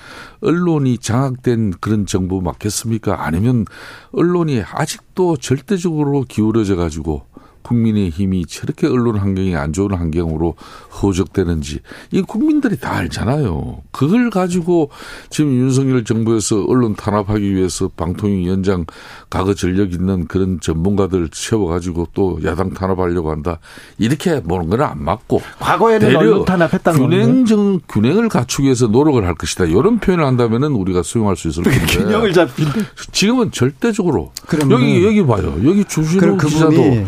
언론이 장악된 그런 정부 맞겠습니까? 아니면 언론이 아직도 절대적으로 기울어져 가지고 국민의 힘이 저렇게 언론 환경이 안 좋은 환경으로 허적되는지 이 국민들이 다 알잖아요. 그걸 가지고 지금 윤석열 정부에서 언론 탄압하기 위해서 방통위원장 과거 전력 있는 그런 전문가들 세워가지고 또 야당 탄압하려고 한다. 이렇게 보는 건 안 맞고
과거에는 언론 탄압했다는
균행정 균형을 갖추기 위해서 노력을 할 것이다. 이런 표현을 한다면은 우리가 수용할 수 있을 텐데
균형을 잡힌
지금은 절대적으로 여기 여기 봐요. 여기 주진우 기자도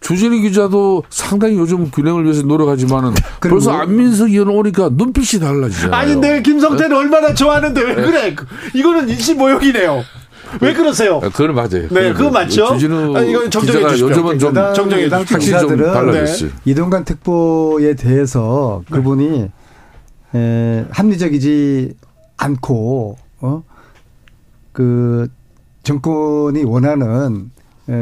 주진희 기자도 상당히 요즘 균형을 위해서 노력하지만은 벌써 뭐, 안민석 의원 오니까 눈빛이 달라지잖아요.
아니, 내 김성태는 네? 얼마나 좋아하는데 왜 네. 그래? 이거는 인신 모욕이네요. 왜 그러세요?
아, 그건 맞아요.
네, 그거 맞죠?
주진우 아, 이건 정정해 주십시오. 요즘은 좀
정정해 확실히 좀 달라졌어요. 네. 이동관 특보에 대해서 그분이 에, 합리적이지 않고 어 그 정권이 원하는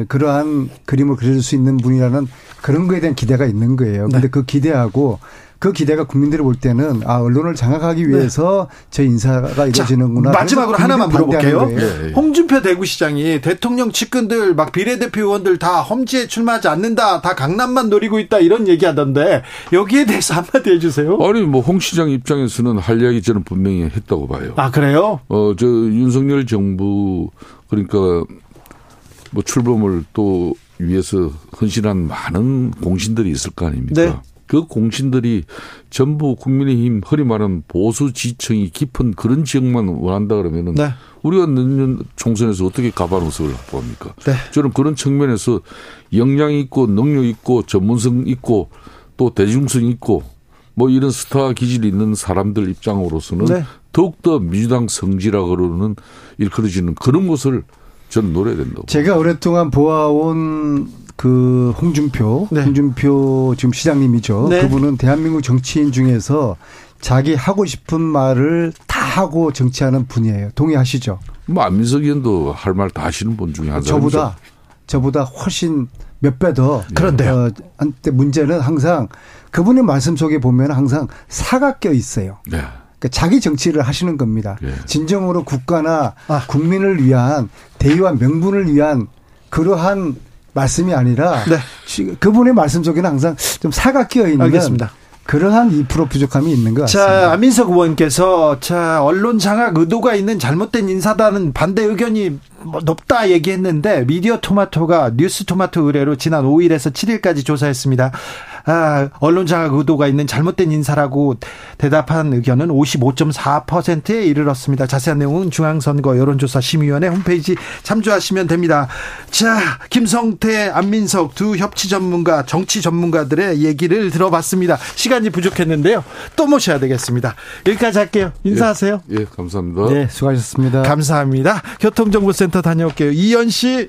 그러한 그림을 그릴 수 있는 분이라는 그런 거에 대한 기대가 있는 거예요. 근데 네. 그 기대하고 그 기대가 국민들이 볼 때는 아 언론을 장악하기 네. 위해서 네. 저 인사가 이루어지는구나.
마지막으로 하나만 물어볼게요. 예, 예. 홍준표 대구시장이 대통령 측근들 막 비례대표 의원들 다 험지에 출마하지 않는다. 다 강남만 노리고 있다 이런 얘기하던데 여기에 대해서 한마디 해주세요.
아니 뭐 홍 시장 입장에서는 할 이야기 저는 분명히 했다고 봐요.
아 그래요?
어저 윤석열 정부 그러니까 뭐 출범을 또 위해서 헌신한 많은 공신들이 있을 거 아닙니까? 네. 그 공신들이 전부 국민의힘 허리 많은 보수 지층이 깊은 그런 지역만 원한다 그러면은 네. 우리가 내년 총선에서 어떻게 가반우석을 확보합니까? 네. 저는 그런 측면에서 역량 있고 능력 있고 전문성 있고 또 대중성 있고 뭐 이런 스타 기질이 있는 사람들 입장으로서는 네. 더욱더 민주당 성지라 그러는 일컬어지는 그런 것을 저는 노려야 된다고.
제가 오랫동안 보아온 그 홍준표, 네. 홍준표 지금 시장님이죠. 네. 그분은 대한민국 정치인 중에서 자기 하고 싶은 말을 다 하고 정치하는 분이에요. 동의하시죠?
뭐 안민석 의원도 할 말 다 하시는 분 중에 한
저보다 저보다 훨씬 몇 배 더.
그런데요. 어,
한때 문제는 항상 그분의 말씀 속에 보면 항상 사가 껴 있어요. 네. 그러니까 자기 정치를 하시는 겁니다. 예. 진정으로 국가나 아. 국민을 위한 대의와 명분을 위한 그러한 말씀이 아니라 네. 그분의 말씀 속에는 항상 좀 사가 끼어 있는 알겠습니다. 그러한 2% 부족함이 있는 것 같습니다.
자, 안민석 의원께서 자, 언론 장악 의도가 있는 잘못된 인사다는 반대 의견이 뭐 높다 얘기했는데 미디어 토마토가 뉴스 토마토 의뢰로 지난 5일에서 7일까지 조사했습니다. 아, 언론 장악 의도가 있는 잘못된 인사라고 대답한 의견은 55.4%에 이르렀습니다. 자세한 내용은 중앙선거 여론조사 심의위원회 홈페이지 참조하시면 됩니다. 자, 김성태, 안민석 두 협치 전문가, 정치 전문가들의 얘기를 들어봤습니다. 시간이 부족했는데요. 또 모셔야 되겠습니다. 여기까지 할게요. 인사하세요.
예, 예 감사합니다.
네, 수고하셨습니다.
감사합니다. 교통정보센터 다녀올게요. 이현 씨.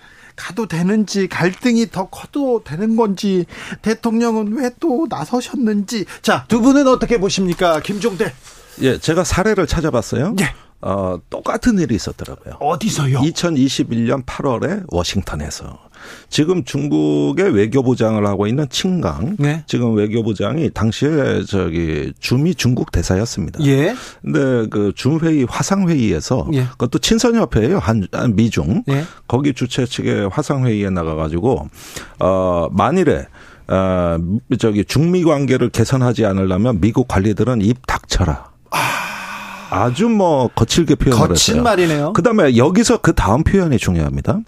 가도 되는지 갈등이 더 커도 되는 건지 대통령은 왜 또 나서셨는지 자 두 분은 어떻게 보십니까 김종대
예 제가 사례를 찾아봤어요 예. 어, 똑같은 일이 있었더라고요.
어디서요?
2021년 8월에 워싱턴에서. 지금 중국의 외교부장을 하고 있는 칭강. 네. 지금 외교부장이 당시에 저기 주미 중국 대사였습니다. 예. 근데 그 중회의 화상회의에서 예. 그것도 친선협회예요. 한, 미중. 예. 거기 주최 측의 화상회의에 나가가지고, 어, 만일에 어, 저기 중미 관계를 개선하지 않으려면 미국 관리들은 입 닥쳐라. 아. 아주 뭐 거칠게 표현을
거친 했어요. 말이네요.
그다음에 여기서 그 다음 표현이 중요합니다.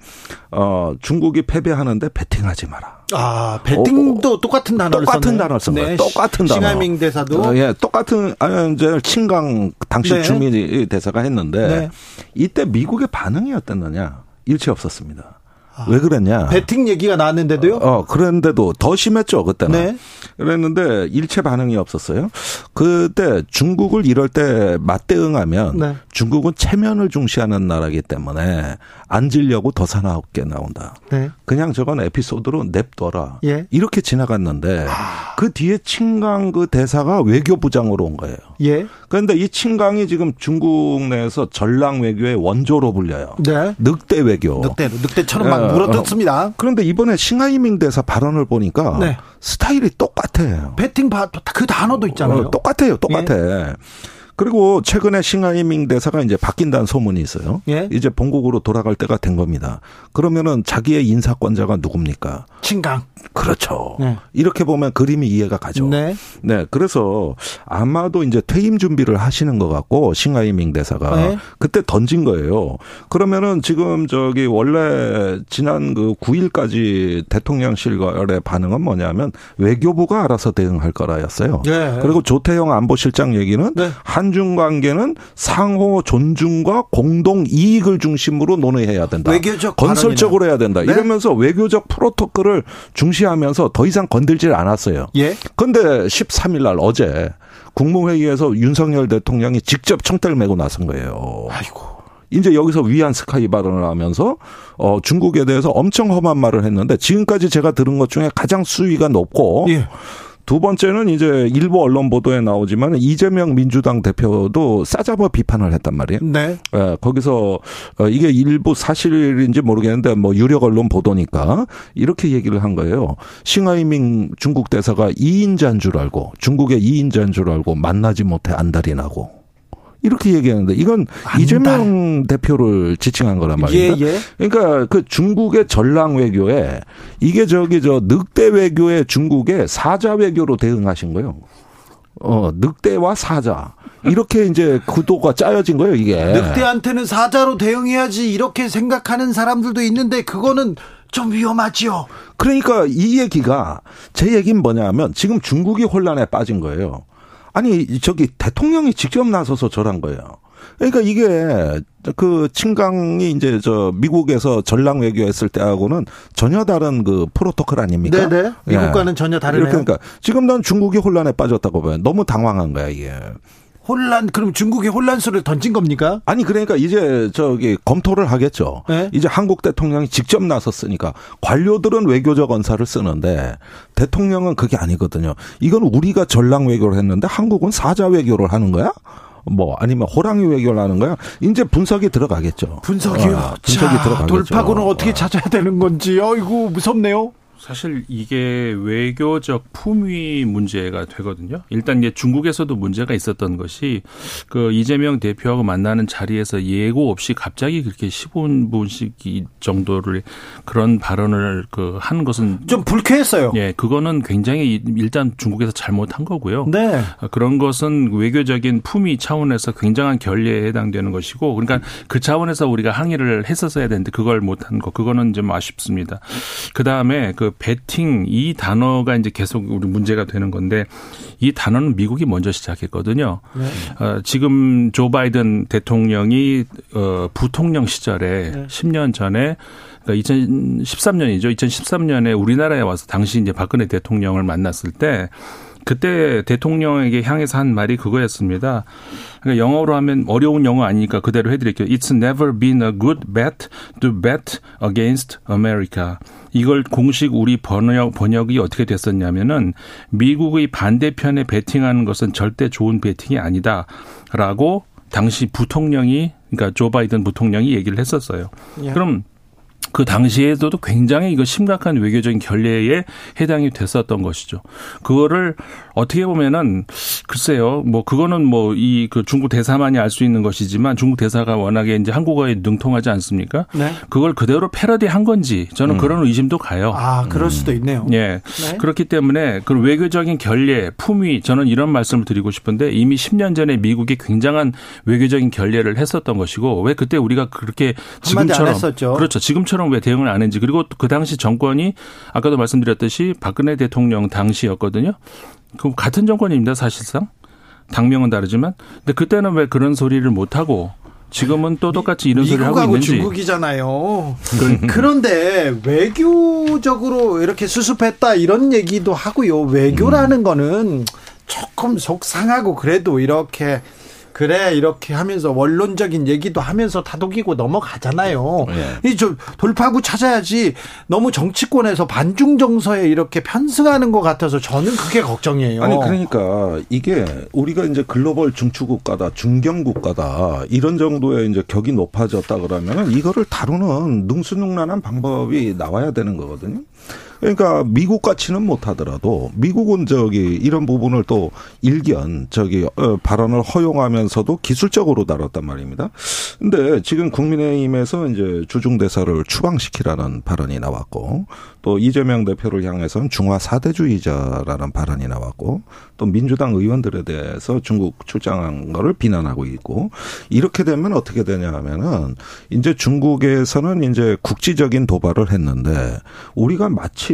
어, 중국이 패배하는데 배팅하지 마라.
아, 배팅도 어, 똑같은 단어를
똑같은. 단어를 쓴 거예요. 네. 똑같은 단어.
싱하밍 대사도
어, 예, 똑같은 아니 이제 친강 당시 네. 주민 대사가 했는데 네. 이때 미국의 반응이 어땠느냐? 일체 없었습니다. 아, 왜 그랬냐?
배팅 얘기가 나왔는데도요?
어, 그랬는데도 더 심했죠, 그때는. 네. 그랬는데 일체 반응이 없었어요. 그때 중국을 이럴 때 맞대응하면 네. 중국은 체면을 중시하는 나라기 때문에 앉으려고 더 사나웠게 나온다. 네. 그냥 저건 에피소드로 냅둬라. 예. 이렇게 지나갔는데 아. 그 뒤에 친강 그 대사가 외교부장으로 온 거예요. 예. 그런데 이 친강이 지금 중국 내에서 전랑 외교의 원조로 불려요. 네. 늑대 외교.
늑대, 늑대처럼 막 예. 물어뜯습니다.
어. 그런데 이번에 싱하이밍 대사 발언을 보니까 네. 스타일이 똑같아요.
베팅 그 단어도 있잖아요.
어, 똑같아요. 똑같아. 예. 그리고 최근에 싱하이밍 대사가 이제 바뀐다는 소문이 있어요. 예? 이제 본국으로 돌아갈 때가 된 겁니다. 그러면은 자기의 인사권자가 누굽니까?
친강.
그렇죠. 네. 이렇게 보면 그림이 이해가 가죠. 네. 네. 그래서 아마도 이제 퇴임 준비를 하시는 것 같고 싱하이밍 대사가 네. 그때 던진 거예요. 그러면은 지금 저기 원래 지난 그 9일까지 대통령실의 반응은 뭐냐면 외교부가 알아서 대응할 거라였어요. 네. 그리고 조태영 안보실장 얘기는 네. 한중 관계는 상호 존중과 공동 이익을 중심으로 논의해야 된다.
외교적
건설적으로 해야 된다. 네? 이러면서 외교적 프로토콜을 중시하면서 더 이상 건들질 않았어요. 예. 그런데 13일 날 어제 국무회의에서 윤석열 대통령이 직접 청대를 메고 나선 거예요. 아이고. 이제 여기서 위안 스카이 발언을 하면서 어 중국에 대해서 엄청 험한 말을 했는데 지금까지 제가 들은 것 중에 가장 수위가 높고 예. 두 번째는 이제 일부 언론 보도에 나오지만 이재명 민주당 대표도 싸잡아 비판을 했단 말이에요. 네. 예, 거기서 어, 이게 일부 사실인지 모르겠는데 뭐 유력 언론 보도니까 이렇게 얘기를 한 거예요. 싱하이밍 중국 대사가 2인자인 줄 알고 중국의 2인자인 줄 알고 만나지 못해 안달이 나고 이렇게 얘기하는데 이건 이재명 대표를 지칭한 거란 말입니다. 예, 예. 그러니까 그 중국의 전랑 외교에 이게 저기 저 늑대 외교에 중국의 사자 외교로 대응하신 거예요. 어, 늑대와 사자. 이렇게 이제 구도가 짜여진 거예요, 이게.
늑대한테는 사자로 대응해야지 이렇게 생각하는 사람들도 있는데 그거는 좀 위험하지요.
그러니까 이 얘기가 제 얘기는 뭐냐면 지금 중국이 혼란에 빠진 거예요. 아니 저기 대통령이 직접 나서서 저란 거예요. 그러니까 이게 그 친강이 이제 저 미국에서 전랑 외교했을 때하고는 전혀 다른 그 프로토콜 아닙니까?
네네. 미국과는 예. 전혀 다르네요.
그러니까 지금 난 중국이 혼란에 빠졌다고 봐요. 너무 당황한 거야 이게.
혼란 그럼 중국이 혼란수를 던진 겁니까?
아니 그러니까 이제 저기 검토를 하겠죠. 네? 이제 한국 대통령이 직접 나섰으니까 관료들은 외교적 언사를 쓰는데 대통령은 그게 아니거든요. 이건 우리가 전랑 외교를 했는데 한국은 사자 외교를 하는 거야? 뭐 아니면 호랑이 외교를 하는 거야? 이제 분석이 들어가겠죠.
분석이요. 어, 분석이 들어가겠죠. 돌파구는 어떻게 어. 찾아야 되는 건지. 어이구 무섭네요.
사실 이게 외교적 품위 문제가 되거든요. 일단 이제 중국에서도 문제가 있었던 것이 그 이재명 대표하고 만나는 자리에서 예고 없이 갑자기 그렇게 15분씩 이 정도를 그런 발언을 그 한 것은
좀 불쾌했어요.
예, 그거는 굉장히 일단 중국에서 잘못한 거고요.
네.
그런 것은 외교적인 품위 차원에서 굉장한 결례에 해당되는 것이고 그러니까 그 차원에서 우리가 항의를 했었어야 되는데 그걸 못한 거 그거는 좀 아쉽습니다. 그다음에 그 베팅 이 단어가 이제 계속 우리 문제가 되는 건데 이 단어는 미국이 먼저 시작했거든요. 네. 어, 지금 조 바이든 대통령이 어, 부통령 시절에 네. 10년 전에 그러니까 2013년이죠. 2013년에 우리나라에 와서 당시 이제 박근혜 대통령을 만났을 때 그때 대통령에게 향해서 한 말이 그거였습니다. 그러니까 영어로 하면 어려운 영어 아니니까 그대로 해드릴게요. It's never been a good bet to bet against America. 이걸 공식 우리 번역, 번역이 어떻게 됐었냐면은 미국의 반대편에 베팅하는 것은 절대 좋은 베팅이 아니다. 라고 당시 부통령이 그러니까 조 바이든 부통령이 얘기를 했었어요. 예. 그럼 그 당시에도 굉장히 이거 심각한 외교적인 결례에 해당이 됐었던 것이죠. 그거를 어떻게 보면은 글쎄요, 뭐 그거는 뭐 이 그 중국 대사만이 알 수 있는 것이지만 중국 대사가 워낙에 이제 한국어에 능통하지 않습니까? 네. 그걸 그대로 패러디한 건지 저는 음. 그런 의심도 가요.
아, 그럴 수도 음. 있네요.
예. 네. 그렇기 때문에 그 외교적인 결례, 품위 저는 이런 말씀을 드리고 싶은데 이미 10년 전에 미국이 굉장한 외교적인 결례를 했었던 것이고 왜 그때 우리가 그렇게 지금처럼 그렇죠. 지금처럼 왜 대응을 안 했는지 그리고 그 당시 정권이 아까도 말씀드렸듯이 박근혜 대통령 당시였거든요. 그 같은 정권입니다, 사실상. 당명은 다르지만. 근데 그때는 왜 그런 소리를 못 하고 지금은 또 똑같이 이런 소리를 하고 있는지.
중국이잖아요. 그런데 외교적으로 이렇게 수습했다 이런 얘기도 하고요. 외교라는 음. 거는 조금 속상하고 그래도 이렇게 그래 이렇게 하면서 원론적인 얘기도 하면서 다독이고 넘어가잖아요. 네. 이저 돌파구 찾아야지 너무 정치권에서 반중 정서에 이렇게 편승하는 것 같아서 저는 그게 걱정이에요.
아니 그러니까 이게 우리가 이제 글로벌 중추국가다 중견국가다 이런 정도의 이제 격이 높아졌다 그러면 이거를 다루는 능수능란한 방법이 나와야 되는 거거든요. 그러니까 미국 같이는 못하더라도 미국은 저기 이런 부분을 또 일견 저기 어, 발언을 허용하면서도 기술적으로 다뤘단 말입니다. 근데 지금 국민의힘에서 이제 주중 대사를 추방시키라는 발언이 나왔고 또 이재명 대표를 향해서는 중화 사대주의자라는 발언이 나왔고 또 민주당 의원들에 대해서 중국 출장한 거를 비난하고 있고 이렇게 되면 어떻게 되냐 하면은 이제 중국에서는 이제 국지적인 도발을 했는데 우리가 마치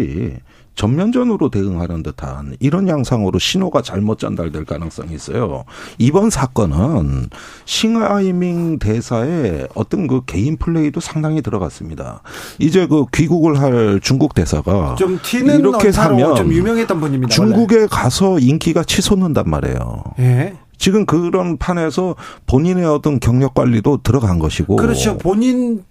전면전으로 대응하는 듯한 이런 양상으로 신호가 잘못 전달될 가능성이 있어요. 이번 사건은 싱하이밍 대사의 어떤 그 개인 플레이도 상당히 들어갔습니다. 이제 그 귀국을 할 중국 대사가
좀 튀는 이렇게 하면 좀 유명했던 분입니다.
중국에 원래. 가서 인기가 치솟는단 말이에요. 예. 지금 그런 판에서 본인의 어떤 경력 관리도 들어간 것이고.
그렇죠. 본인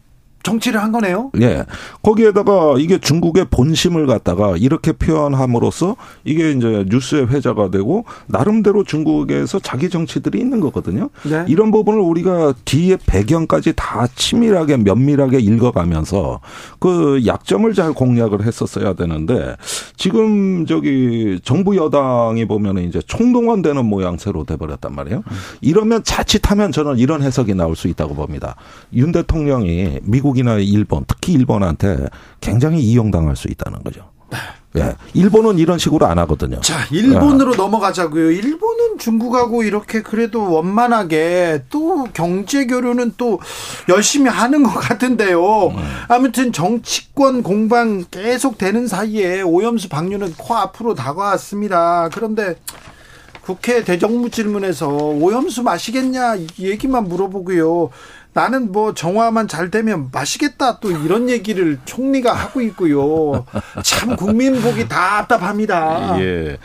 정치를 한 거네요.
예. 거기에다가 이게 중국의 본심을 갖다가 이렇게 표현함으로써 이게 이제 뉴스의 회자가 되고 나름대로 중국에서 자기 정치들이 있는 거거든요. 네. 이런 부분을 우리가 뒤에 배경까지 다 치밀하게 면밀하게 읽어가면서 그 약점을 잘 공략을 했었어야 되는데 지금 저기 정부 여당이 보면은 이제 총동원되는 모양새로 돼버렸단 말이에요. 이러면 자칫하면 저는 이런 해석이 나올 수 있다고 봅니다. 윤 대통령이 미국 미국이나 일본, 특히 일본한테 굉장히 이용당할 수 있다는 거죠. 예. 일본은 이런 식으로 안 하거든요.
자, 일본으로 예. 넘어가자고요. 일본은 중국하고 이렇게 그래도 원만하게 또 경제 교류는 또 열심히 하는 것 같은데요. 음. 아무튼 정치권 공방 계속 되는 사이에 오염수 방류는 코 앞으로 다가왔습니다. 그런데 국회 대정부 질문에서 오염수 마시겠냐 얘기만 물어보고요. 나는 뭐 정화만 잘 되면 마시겠다 또 이런 얘기를 총리가 하고 있고요. 참 국민 보기 답답합니다.
예.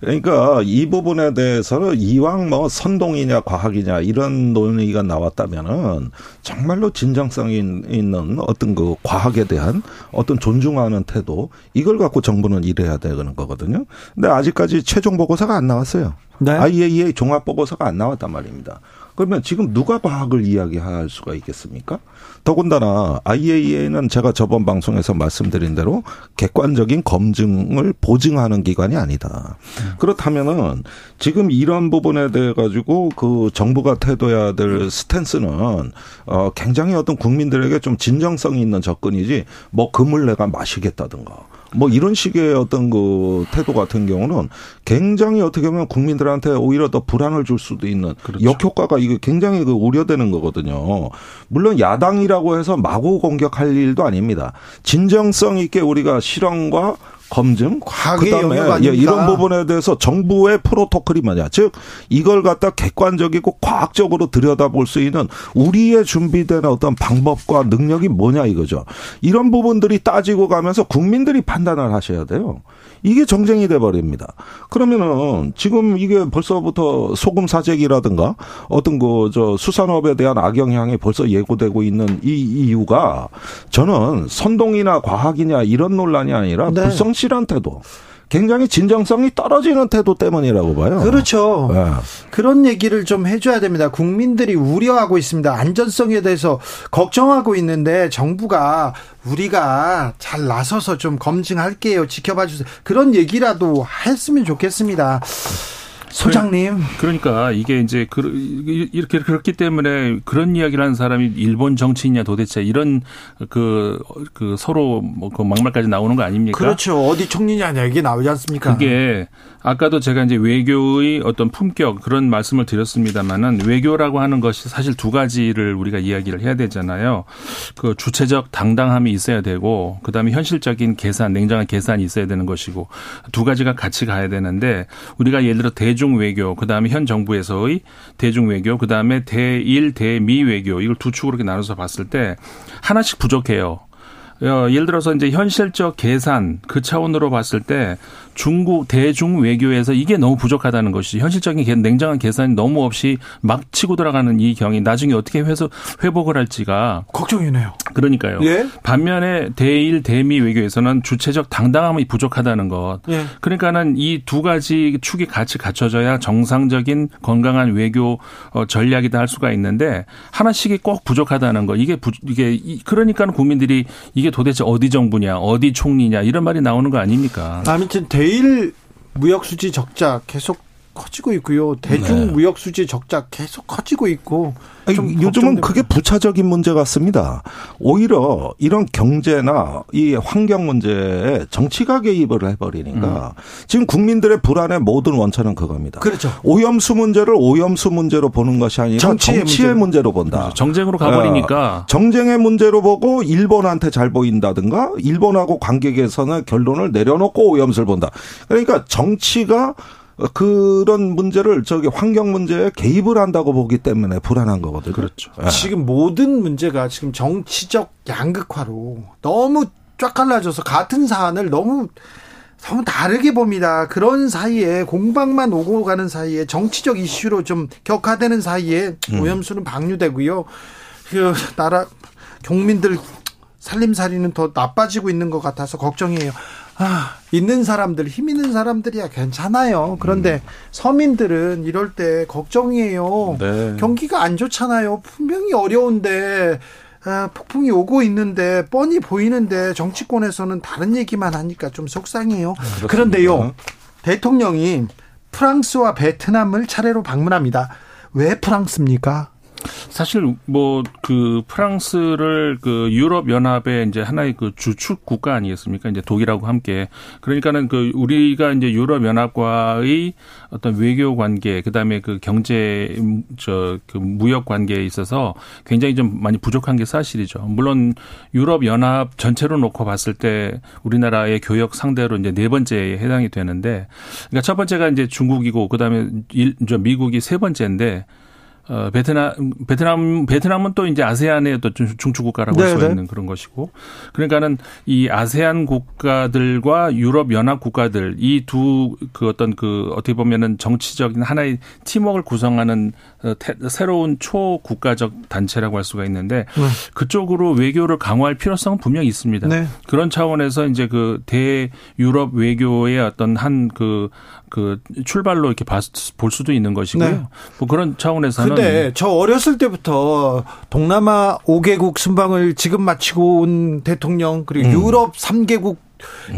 그러니까 이 부분에 대해서는 이왕 뭐 선동이냐 과학이냐 이런 논의가 나왔다면은 정말로 진정성이 있는 어떤 그 과학에 대한 어떤 존중하는 태도 이걸 갖고 정부는 일해야 되는 거거든요. 근데 아직까지 최종 보고서가 안 나왔어요. 네. IAEA 종합 보고서가 안 나왔단 말입니다. 그러면 지금 누가 과학을 이야기할 수가 있겠습니까? 더군다나 IAEA는 제가 저번 방송에서 말씀드린 대로 객관적인 검증을 보증하는 기관이 아니다. 그렇다면은 지금 이런 부분에 대해 가지고 그 정부가 태도해야 될 스탠스는 어 굉장히 어떤 국민들에게 좀 진정성이 있는 접근이지 뭐 금을 내가 마시겠다든가 뭐 이런 식의 어떤 그 태도 같은 경우는 굉장히 어떻게 보면 국민들한테 오히려 더 불안을 줄 수도 있는 그렇죠. 역효과가 이게 굉장히 그 우려되는 거거든요. 물론 야당이라고 해서 마구 공격할 일도 아닙니다. 진정성 있게 우리가 실험과 검증, 그다음에 예, 이런 부분에 대해서 정부의 프로토콜이 뭐냐, 즉 이걸 갖다 객관적이고 과학적으로 들여다볼 수 있는 우리의 준비된 어떤 방법과 능력이 뭐냐 이거죠. 이런 부분들이 따지고 가면서 국민들이 판단을 하셔야 돼요. 이게 정쟁이 돼 버립니다. 그러면은 지금 이게 벌써부터 소금 사재기라든가 어떤 그 저 수산업에 대한 악영향이 벌써 예고되고 있는 이 이유가 저는 선동이나 과학이냐 이런 논란이 아니라 네. 불성실한 태도. 굉장히 진정성이 떨어지는 태도 때문이라고 봐요.
그렇죠. 네. 그런 얘기를 좀 해줘야 됩니다. 국민들이 우려하고 있습니다. 안전성에 대해서 걱정하고 있는데 정부가 우리가 잘 나서서 좀 검증할게요. 지켜봐 주세요. 그런 얘기라도 했으면 좋겠습니다. 소장님.
그러니까 이게 이제 그, 이렇게 그렇기 때문에 그런 이야기를 하는 사람이 일본 정치인이냐 도대체 이런 그, 그 서로 뭐 그 막말까지 나오는 거 아닙니까?
그렇죠. 어디 총리냐 얘기 나오지 않습니까?
그게 아까도 제가 이제 외교의 어떤 품격 그런 말씀을 드렸습니다만은 외교라고 하는 것이 사실 두 가지를 우리가 이야기를 해야 되잖아요. 그 주체적 당당함이 있어야 되고 그다음에 현실적인 계산, 냉정한 계산이 있어야 되는 것이고 두 가지가 같이 가야 되는데 우리가 예를 들어 대중 외교, 그다음에 현 정부에서의 대중 외교, 그다음에 대일 대미 외교 이걸 두 축으로 이렇게 나눠서 봤을 때 하나씩 부족해요. 어, 예를 들어서 이제 현실적 계산 그 차원으로 봤을 때 중국 대중 외교에서 이게 너무 부족하다는 것이 현실적인 냉정한 계산이 너무 없이 막 치고 들어가는 이 경이 나중에 어떻게 회수, 회복을 할지가
걱정이네요.
그러니까요. 예? 반면에 대일 대미 외교에서는 주체적 당당함이 부족하다는 것. 예. 그러니까는 이 두 가지 축이 같이 갖춰져야 정상적인 건강한 외교 어, 전략이다 할 수가 있는데 하나씩이 꼭 부족하다는 것. 이게 부, 이게 그러니까는 국민들이 이게 도대체 어디 정부냐, 어디 총리냐 이런 말이 나오는 거 아닙니까?
아무튼 대 매일 무역 수지 적자 계속 커지고 있고요. 대중 네. 무역 수지 적자 계속 커지고 있고.
아니, 요즘은 그게 부차적인 문제 같습니다. 오히려 이런 경제나 이 환경 문제에 정치가 개입을 해버리니까 음. 지금 국민들의 불안의 모든 원천은 그겁니다.
그렇죠.
오염수 문제를 오염수 문제로 보는 것이 아니라 정치의, 정치의 문제. 로 본다. 그렇죠.
정쟁으로 가버리니까.
어, 정쟁의 문제로 보고 일본한테 잘 보인다든가 일본하고 관계 개선의 결론을 내려놓고 오염수를 본다. 그러니까 정치가 그런 문제를 저기 환경 문제에 개입을 한다고 보기 때문에 불안한 거거든요.
그렇죠.
네. 지금 모든 문제가 지금 정치적 양극화로 너무 쫙 갈라져서 같은 사안을 너무 너무 다르게 봅니다. 그런 사이에 공방만 오고 가는 사이에 정치적 이슈로 좀 격화되는 사이에 음. 오염수는 방류되고요. 그 나라 국민들 살림살이는 더 나빠지고 있는 것 같아서 걱정이에요. 아, 있는 사람들, 힘 있는 사람들이야 괜찮아요. 그런데 음. 서민들은 이럴 때 걱정이에요. 네. 경기가 안 좋잖아요. 분명히 어려운데 아, 폭풍이 오고 있는데 뻔히 보이는데 정치권에서는 다른 얘기만 하니까 좀 속상해요. 네, 그런데요, 대통령이 프랑스와 베트남을 차례로 방문합니다. 왜 프랑스입니까?
사실 뭐 그 프랑스를 그 유럽 연합의 이제 하나의 그 주축 국가 아니겠습니까? 이제 독일하고 함께 그러니까는 그 우리가 이제 유럽 연합과의 어떤 외교 관계 그다음에 그 경제 저 그 무역 관계에 있어서 굉장히 좀 많이 부족한 게 사실이죠. 물론 유럽 연합 전체로 놓고 봤을 때 우리나라의 교역 상대로 이제 네 번째에 해당이 되는데 그러니까 첫 번째가 이제 중국이고 그다음에 일, 저 미국이 세 번째인데 어, 베트남, 베트남, 베트남은 또 이제 아세안의 어떤 중추 국가라고 할수 네, 네. 있는 그런 것이고. 그러니까는 이 아세안 국가들과 유럽 연합 국가들 이 두 그 어떤 그 어떻게 보면은 정치적인 하나의 팀워크를 구성하는 어, 새로운 초국가적 단체라고 할 수가 있는데 네. 그쪽으로 외교를 강화할 필요성은 분명히 있습니다. 네. 그런 차원에서 이제 그 대유럽 외교의 어떤 한그 그그 출발로 이렇게 볼 수도 있는 것이고요. 네. 뭐 그런 차원에서는
근데 저 어렸을 때부터 동남아 5개국 순방을 지금 마치고 온 대통령 그리고 음. 유럽 3개국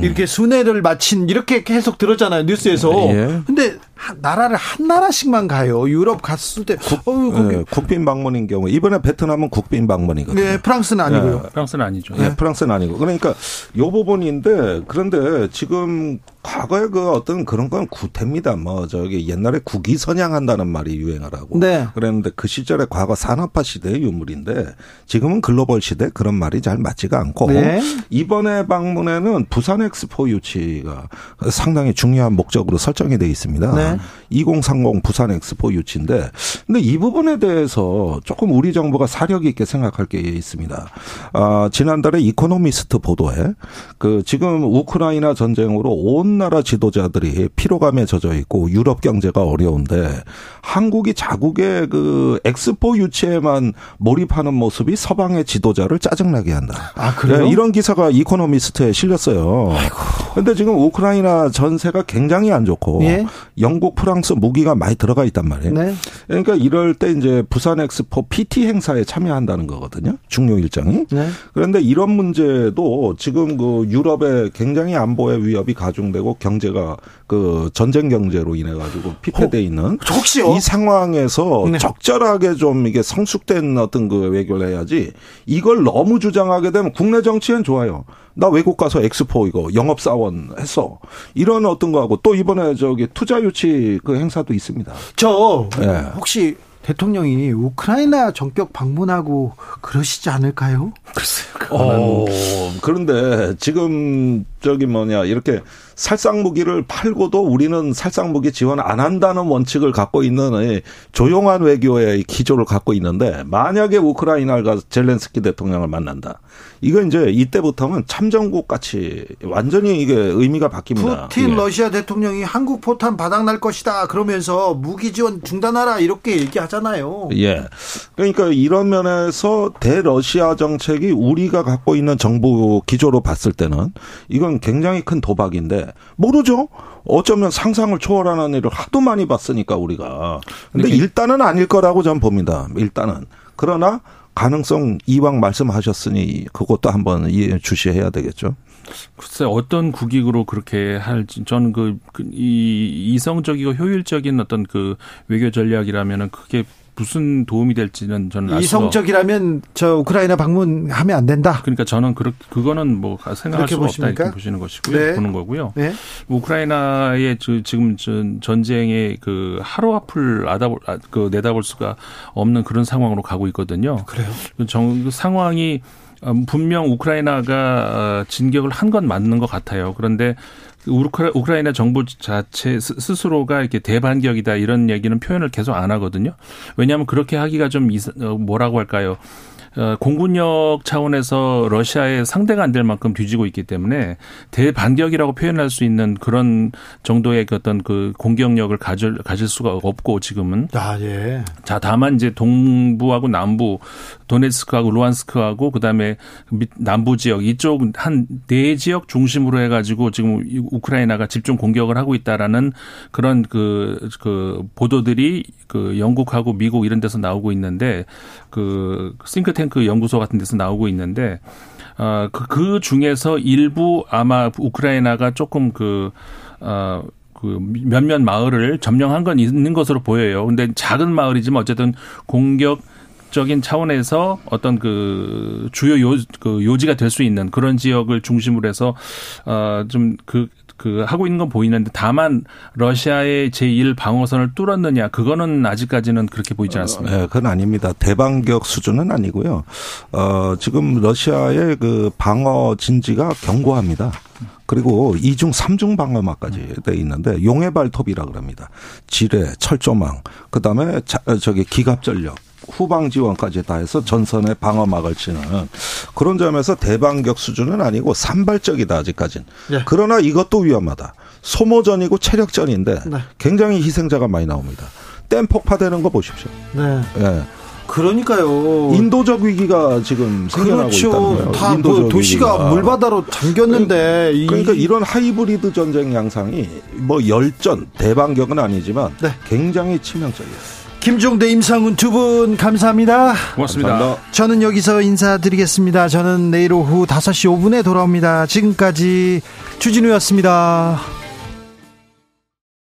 이렇게 순회를 마친 이렇게 계속 들었잖아요 뉴스에서. 예. 근데 나라를 한 나라씩만 가요. 유럽 갔을 때 국,
어, 네, 국빈 방문인 경우 이번에 베트남은 국빈 방문이거든요.
네, 프랑스는 아니고요.
네. 프랑스는 아니죠.
네, 프랑스는 아니고. 그러니까 요 부분인데 그런데 지금 과거에 그 어떤 그런 건 구태입니다. 뭐 저기 옛날에 국위 선양한다는 말이 유행하라고. 네. 그랬는데 그 시절에 과거 산업화 시대의 유물인데 지금은 글로벌 시대 그런 말이 잘 맞지가 않고 네. 이번에 방문에는 부산 엑스포 유치가 상당히 중요한 목적으로 설정이 돼 있습니다. 네. 2030 부산 엑스포 유치인데 근데 이 부분에 대해서 조금 우리 정부가 사력 있게 생각할 게 있습니다. 아, 지난달에 이코노미스트 보도에 그 지금 우크라이나 전쟁으로 온 나라 지도자들이 피로감에 젖어 있고 유럽 경제가 어려운데 한국이 자국의 그 엑스포 유치에만 몰입하는 모습이 서방의 지도자를 짜증나게 한다.
아, 그래요?
네, 이런 기사가 이코노미스트에 실렸어요. 아이고. 근데 지금 우크라이나 전세가 굉장히 안 좋고 예? 영 국, 프랑스 무기가 많이 들어가 있단 말이에요. 네. 그러니까 이럴 때 이제 부산 엑스포 PT 행사에 참여한다는 거거든요. 중요 일정이. 네. 그런데 이런 문제도 지금 그 유럽에 굉장히 안보의 위협이 가중되고 경제가 그 전쟁 경제로 인해 가지고 피폐돼 있는
혹시
이 상황에서 네. 적절하게 좀 이게 성숙된 어떤 그 외교를 해야지 이걸 너무 주장하게 되면 국내 정치엔 좋아요. 나 외국 가서 엑스포 이거 영업 사원 했어. 이런 어떤 거하고 또 이번에 저기 투자 유치 그 행사도 있습니다.
저 네. 혹시 대통령이 우크라이나 전격 방문하고 그러시지 않을까요?
글쎄요. 어, 그런데 지금 저기 뭐냐 이렇게 살상 무기를 팔고도 우리는 살상 무기 지원 안 한다는 원칙을 갖고 있는 조용한 외교의 기조를 갖고 있는데 만약에 우크라이나가 젤렌스키 대통령을 만난다. 이거 이제 이때부터는 참전국 같이 완전히 이게 의미가 바뀝니다.
푸틴 예. 러시아 대통령이 한국 포탄 바닥 날 것이다 그러면서 무기 지원 중단하라 이렇게 얘기하잖아요.
예. 그러니까 이런 면에서 대러시아 정책이 우리가 갖고 있는 정부 기조로 봤을 때는 이건 굉장히 큰 도박인데 모르죠. 어쩌면 상상을 초월하는 일을 하도 많이 봤으니까 우리가. 근데 일단은 아닐 거라고 전 봅니다. 일단은. 그러나 가능성 이왕 말씀하셨으니 그것도 한번 이해 주시해야 되겠죠.
글쎄 어떤 국익으로 그렇게 할지 저는 그, 그이 이성적이고 효율적인 어떤 그 외교 전략이라면은 그게 무슨 도움이 될지는 저는
이성적이라면 저 우크라이나 방문하면 안 된다.
그러니까 저는 그 그거는 뭐 생각할 수가 보십니까? 없다 이렇게 보시는 것이고요. 네. 보는 거고요. 네. 우크라이나의 지금 전쟁의 그 하루 앞을 아다볼 아, 그 내다볼 수가 없는 그런 상황으로 가고 있거든요.
그래요.
정, 그 상황이 음, 분명 우크라이나가 어, 진격을 한 건 맞는 것 같아요. 그런데 우크라이나 정부 자체 스스로가 이렇게 대반격이다 이런 얘기는 표현을 계속 안 하거든요. 왜냐하면 그렇게 하기가 좀 어, 뭐라고 할까요? 어, 공군력 차원에서 러시아의 상대가 안 될 만큼 뒤지고 있기 때문에 대반격이라고 표현할 수 있는 그런 정도의 그 어떤 그 공격력을 가질 가질 수가 없고 지금은.
아 예.
자 다만 이제 동부하고 남부 도네츠크하고 루안스크하고 그다음에 남부 지역 이쪽 한 네 지역 중심으로 해 가지고 지금 우크라이나가 집중 공격을 하고 있다라는 그런 그, 그 보도들이 그 영국하고 미국 이런 데서 나오고 있는데 그 싱크탱크 연구소 같은 데서 나오고 있는데 어, 그, 그 중에서 일부 아마 우크라이나가 조금 그, 어, 그 몇몇 마을을 점령한 건 있는 것으로 보여요. 근데 작은 마을이지만 어쨌든 공격 적인 차원에서 어떤 그 주요 요, 그 요지가 될 수 있는 그런 지역을 중심으로 해서 어좀그 그 하고 있는 건 보이는데 다만 러시아의 제1 방어선을 뚫었느냐 그거는 아직까지는 그렇게 보이지 어, 않습니다.
어, 네, 그건 아닙니다. 대반격 수준은 아니고요. 어 지금 러시아의 그 방어 진지가 견고합니다. 그리고 이중 삼중 방어막까지 돼 있는데 용해 발톱이라 그럽니다. 지뢰, 철조망, 그다음에 자, 저기 기갑 전력 후방 지원까지 다 해서 전선에 방어막을 치는 그런 점에서 대반격 수준은 아니고 산발적이다 아직까지는. 네. 그러나 이것도 위험하다. 소모전이고 체력전인데 네. 굉장히 희생자가 많이 나옵니다. 댐 폭파되는 거 보십시오. 네. 네.
그러니까요.
인도적 위기가 지금 생겨나고 그렇죠. 있다는
다뭐 도시가 위기가. 물바다로 잠겼는데
그러니까, 그러니까 이런 하이브리드 전쟁 양상이 뭐 열전 대반격은 아니지만 네. 굉장히 치명적이에요.
김종대, 임상훈 두 분 감사합니다.
고맙습니다. 감사합니다.
저는 여기서 인사드리겠습니다. 저는 내일 오후 5시 5분에 돌아옵니다. 지금까지 주진우였습니다.